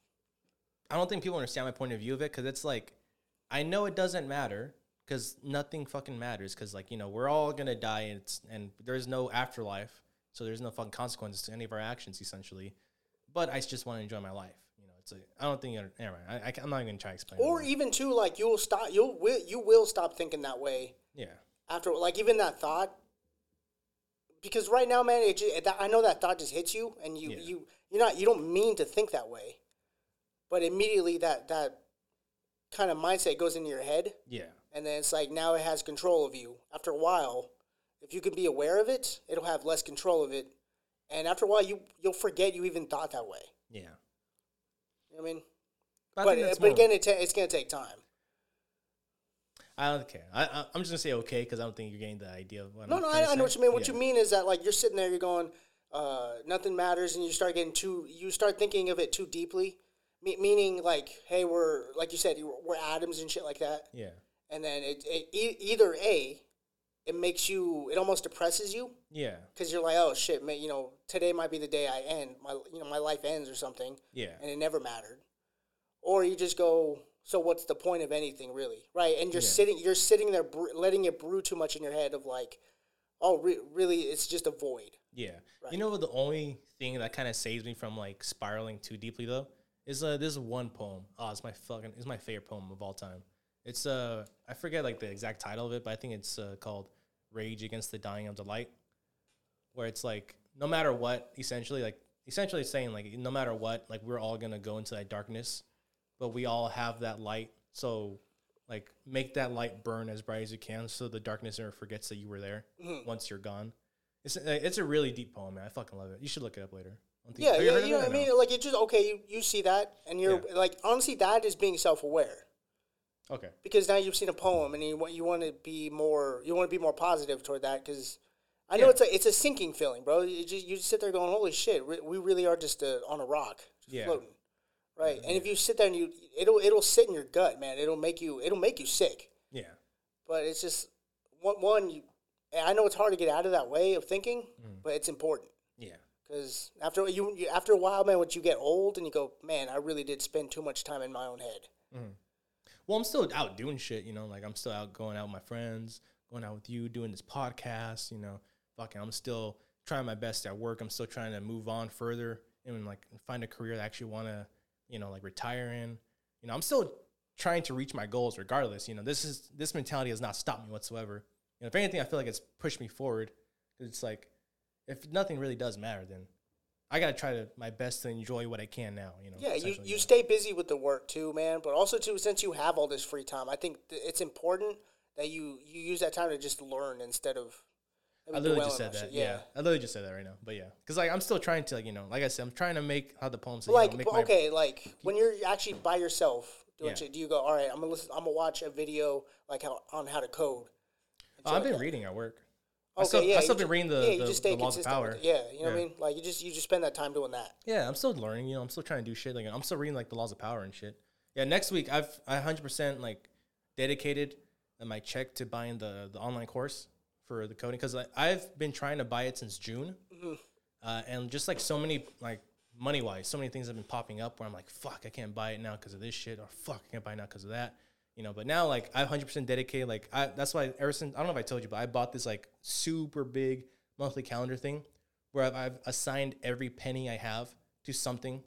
S2: I don't think people understand my point of view of it because it's like, I know it doesn't matter because nothing fucking matters because like you know we're all gonna die and it's and there's no afterlife, so there's no fucking consequences to any of our actions essentially. But I just want to enjoy my life. You know, it's like I don't think you're, anyway. I, I am not even gonna try to explain. it
S3: Or even too, like you'll stop. You'll will you will stop thinking that way
S2: yeah,
S3: after like even that thought because right now man it just, that, i know that thought just hits you and you
S2: Yeah.
S3: you you're not you don't mean to think that way. But immediately that that kind of mindset goes into your head.
S2: Yeah,
S3: and then it's like now it has control of you. After a while if you can be aware of it it'll have less control of it. And after a while you you'll forget you even thought that way.
S2: Yeah.
S3: you know i mean?
S2: But,
S3: but, but again it ta- it's going to take time
S2: I don't care. I, I I'm just gonna say okay because I don't think you're getting the idea of what
S3: No,
S2: I'm
S3: no, I, I know what you mean. What
S2: Yeah.
S3: you mean is that like you're sitting there, you're going, uh, nothing matters, and you start getting too, you start thinking of it too deeply, Me- meaning like, hey, we're like you said, we're atoms and shit like that,
S2: Yeah,
S3: and then it, it e- either a, it makes you, it almost depresses you
S2: yeah,
S3: because you're like, oh shit, man, you know, today might be the day I end, my, you know, my life ends or something,
S2: yeah,
S3: and it never mattered, or you just go. So what's the point of anything, really, right? And you're
S2: Yeah.
S3: sitting, you're sitting there, bre- letting it brew too much in your head of like, oh, re- really, it's just a void.
S2: yeah.
S3: Right.
S2: You know? The only thing that kind of saves me from like spiraling too deeply though is uh this one poem. Oh, it's my fucking it's my favorite poem of all time. It's uh I forget like the exact title of it, but I think it's uh, called "Rage Against the Dying of the Light," where it's like no matter what, essentially like essentially saying like no matter what, like we're all gonna go into that darkness, but we all have that light. So like make that light burn as bright as you can, so the darkness never forgets that you were there
S3: Mm-hmm.
S2: once you're gone. It's uh, it's a really deep poem, man. I fucking love it. You should look it up later. I think-
S3: Yeah,
S2: you
S3: yeah, you know what I
S2: or no?
S3: mean. Like it just okay. You, you see that, and you're
S2: Yeah.
S3: like honestly, that is being self-aware
S2: Okay.
S3: because now you've seen a poem, and you want you want to be more you want to be more positive toward that because I know
S2: Yeah.
S3: it's a it's a sinking feeling, bro. You just you just sit there going, holy shit, we really are just uh on a rock, just
S2: Yeah.
S3: floating, right? And if you sit there and you it'll it'll sit in your gut, man. It'll make you it'll make you sick.
S2: Yeah.
S3: But it's just one one. You, I know it's hard to get out of that way of thinking,
S2: Mm.
S3: but it's important.
S2: Yeah.
S3: Because after you, you, after a while, man, once you get old and you go, man, I really did spend too much time in my own head.
S2: Well, I'm still out doing shit, you know, like I'm still out going out with my friends, going out with you, doing this podcast, you know, fucking, I'm still trying my best at work. I'm still trying to move on further and like find a career that I actually want to, you know, like retiring. You know, I'm still trying to reach my goals regardless. You know, this is, this mentality has not stopped me whatsoever. You know, if anything, I feel like it's pushed me forward. It's like, if nothing really does matter, then I got to try to my best to enjoy what I can now, you know.
S3: Yeah, you, you stay busy with the work too, man. But also too, since you have all this free time, I think th- it's important that you you use that time to just learn instead of.
S2: I literally just said that. Yeah. I literally just said that right now. But yeah, because like I'm still trying to like you know, like I said, I'm trying to make how the poem says.
S3: Like
S2: you know, make
S3: but
S2: my,
S3: okay, like when you're actually by yourself doing
S2: Yeah.
S3: shit, do you go, all right, I'm gonna listen, I'm gonna watch a video like how on how to code.
S2: Oh, I've been reading at work. I
S3: Okay,
S2: still,
S3: yeah,
S2: I still been reading the,
S3: yeah, you
S2: the,
S3: just stay
S2: the laws of power.
S3: Yeah, you know what I mean. Like you just you just spend that time doing that.
S2: Yeah, I'm still learning. You know, I'm still trying to do shit. Like I'm still reading like the laws of power and shit. Yeah, next week I've I 100 percent like dedicated uh, my check to buying the the online course for the coding because like, I've been trying to buy it since June, uh, and just like so many like money wise, so many things have been popping up where I'm like, fuck, I can't buy it now because of this shit, or fuck, I can't buy it now because of that. You know, but now like I'm 100% dedicated. Like I, that's why ever since I don't know if I told you, but I bought this like super big monthly calendar thing where I've, I've assigned every penny I have to something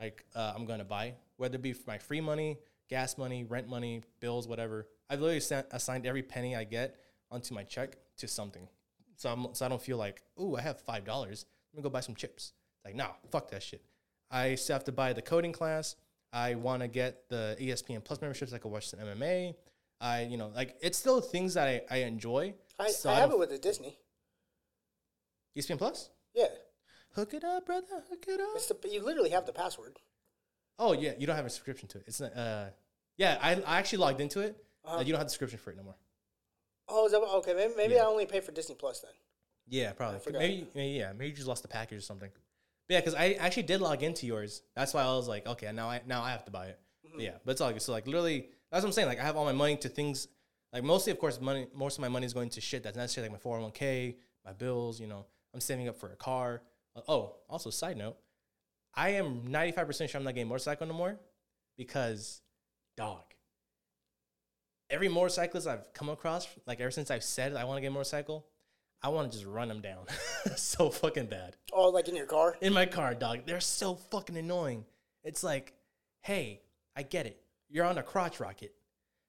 S2: like uh, I'm going to buy, whether it be for my free money, gas money, rent money, bills, whatever. I've literally sent, assigned every penny I get onto my check to something. So, I'm, so I don't feel like, ooh, I have $5. Let me go buy some chips. It's like, nah, fuck that shit. I still have to buy the coding class. I want to get the ESPN Plus memberships. I can watch some MMA. I, you know, like it's still things that I, I enjoy.
S3: I,
S2: So
S3: I have it with the Disney.
S2: ESPN Plus?
S3: Yeah,
S2: Hook it up, brother. Hook it up.
S3: it's the you literally have the password.
S2: Oh yeah, you don't have a subscription to it. It's not. Uh, yeah, I, I actually logged into it.
S3: Uh-huh.
S2: Uh, you don't have the subscription for it no more.
S3: Oh, is that okay? Maybe, maybe
S2: Yeah.
S3: I only pay for Disney Plus then.
S2: Yeah, probably. Maybe, maybe yeah, maybe you just lost the package or something. But yeah, because I actually did log into yours. That's why I was like, okay, now I now I have to buy it. But yeah, but it's all good. So like literally, that's what I'm saying. Like I have all my money to things. Like mostly, of course, money. Most of my money is going to shit that's necessary, like my 401k, my bills. You know, I'm saving up for a car. Uh, oh, also side note, I am 95 percent sure I'm not getting a motorcycle no more because, dog. Every motorcyclist I've come across, like ever since I've said I want to get a motorcycle, I want to just run them down so fucking bad.
S3: Oh, like in your car?
S2: In my car, dog. They're so fucking annoying. It's like, hey, I get it. You're on a crotch rocket.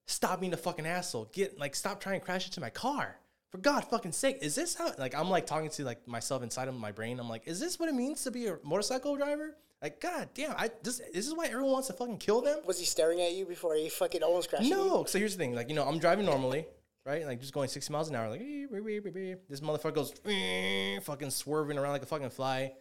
S2: Stop being a fucking asshole. Get like stop trying to crash into my car. For God fucking sake, is this how like I'm like talking to like myself inside of my brain? I'm like, is this what it means to be a motorcycle driver? Like, god damn, I this this is why everyone wants to fucking kill them?
S3: Was he staring at you before he fucking almost crashed? into you?
S2: No. So here's the thing. Like, you know, I'm driving normally, right? Like just going 60 miles an hour. Like, this motherfucker goes fucking swerving around like a fucking fly.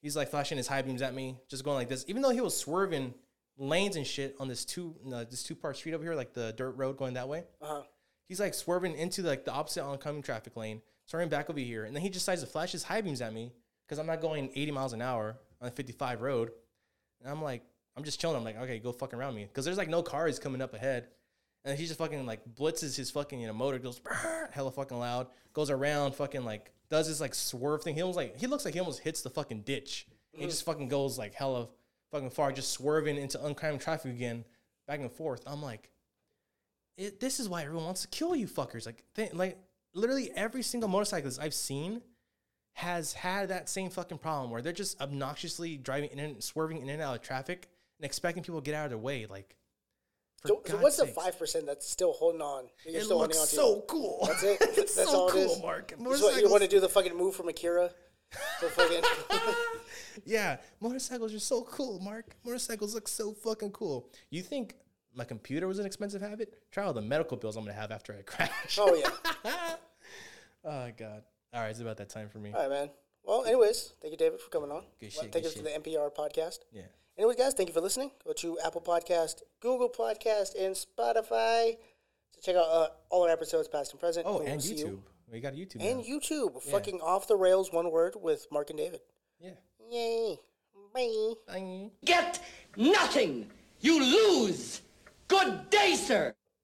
S2: He's like flashing his high beams at me, just going like this. Even though he was swerving lanes and shit on this two no, this two part street over here, like the dirt road going that way.
S3: Uh-huh.
S2: He's like swerving into like the opposite oncoming traffic lane, swerving back over here, and then he just decides to flash his high beams at me because I'm not going 80 miles an hour on a 55 road. And I'm like, I'm just chilling. I'm like, okay, go fucking around me. Because there's like no cars coming up ahead. And he just fucking like blitzes his fucking, you know, motor, goes hella fucking loud, goes around, fucking like does this like swerve thing. He almost like, he looks like he almost hits the fucking ditch. And he mm. just fucking goes like hella fucking far, just swerving into oncoming traffic again, back and forth. I'm like, it, this is why everyone wants to kill you fuckers. Like, th- like literally every single motorcyclist I've seen has had that same fucking problem where they're just obnoxiously driving in and swerving in and out of traffic and expecting people to get out of their way. Like, for
S3: So, so what's the five percent that's still holding on? You're
S2: It
S3: still
S2: looks
S3: holding on
S2: so
S3: to?
S2: cool.
S3: That's it.
S2: it's
S3: That's
S2: so
S3: all
S2: cool,
S3: is?
S2: Mark.
S3: What you want to do the fucking move from Akira? Fucking
S2: Yeah, motorcycles are so cool, Mark. Motorcycles look so fucking cool. You think my computer was an expensive habit? Try all the medical bills I'm gonna have after I crash.
S3: oh yeah.
S2: oh god. All right, it's about that time for me.
S3: All right, man. Well, anyways, thank you, David, for coming on.
S2: Good
S3: Well,
S2: shit,
S3: Take
S2: good
S3: us to the NPR podcast.
S2: Yeah.
S3: Anyways, guys, thank you for listening. Go to Apple Podcast, Google Podcast, and Spotify to check out uh, all our episodes, past and present.
S2: Oh,
S3: we'll
S2: and
S3: see you-
S2: YouTube. We got a YouTube.
S3: And
S2: now.
S3: YouTube. Fucking off the rails, one word with Mark and David.
S2: Yeah.
S3: Yay. Bye.
S2: Bye.
S5: Get nothing. You lose. Good day, sir.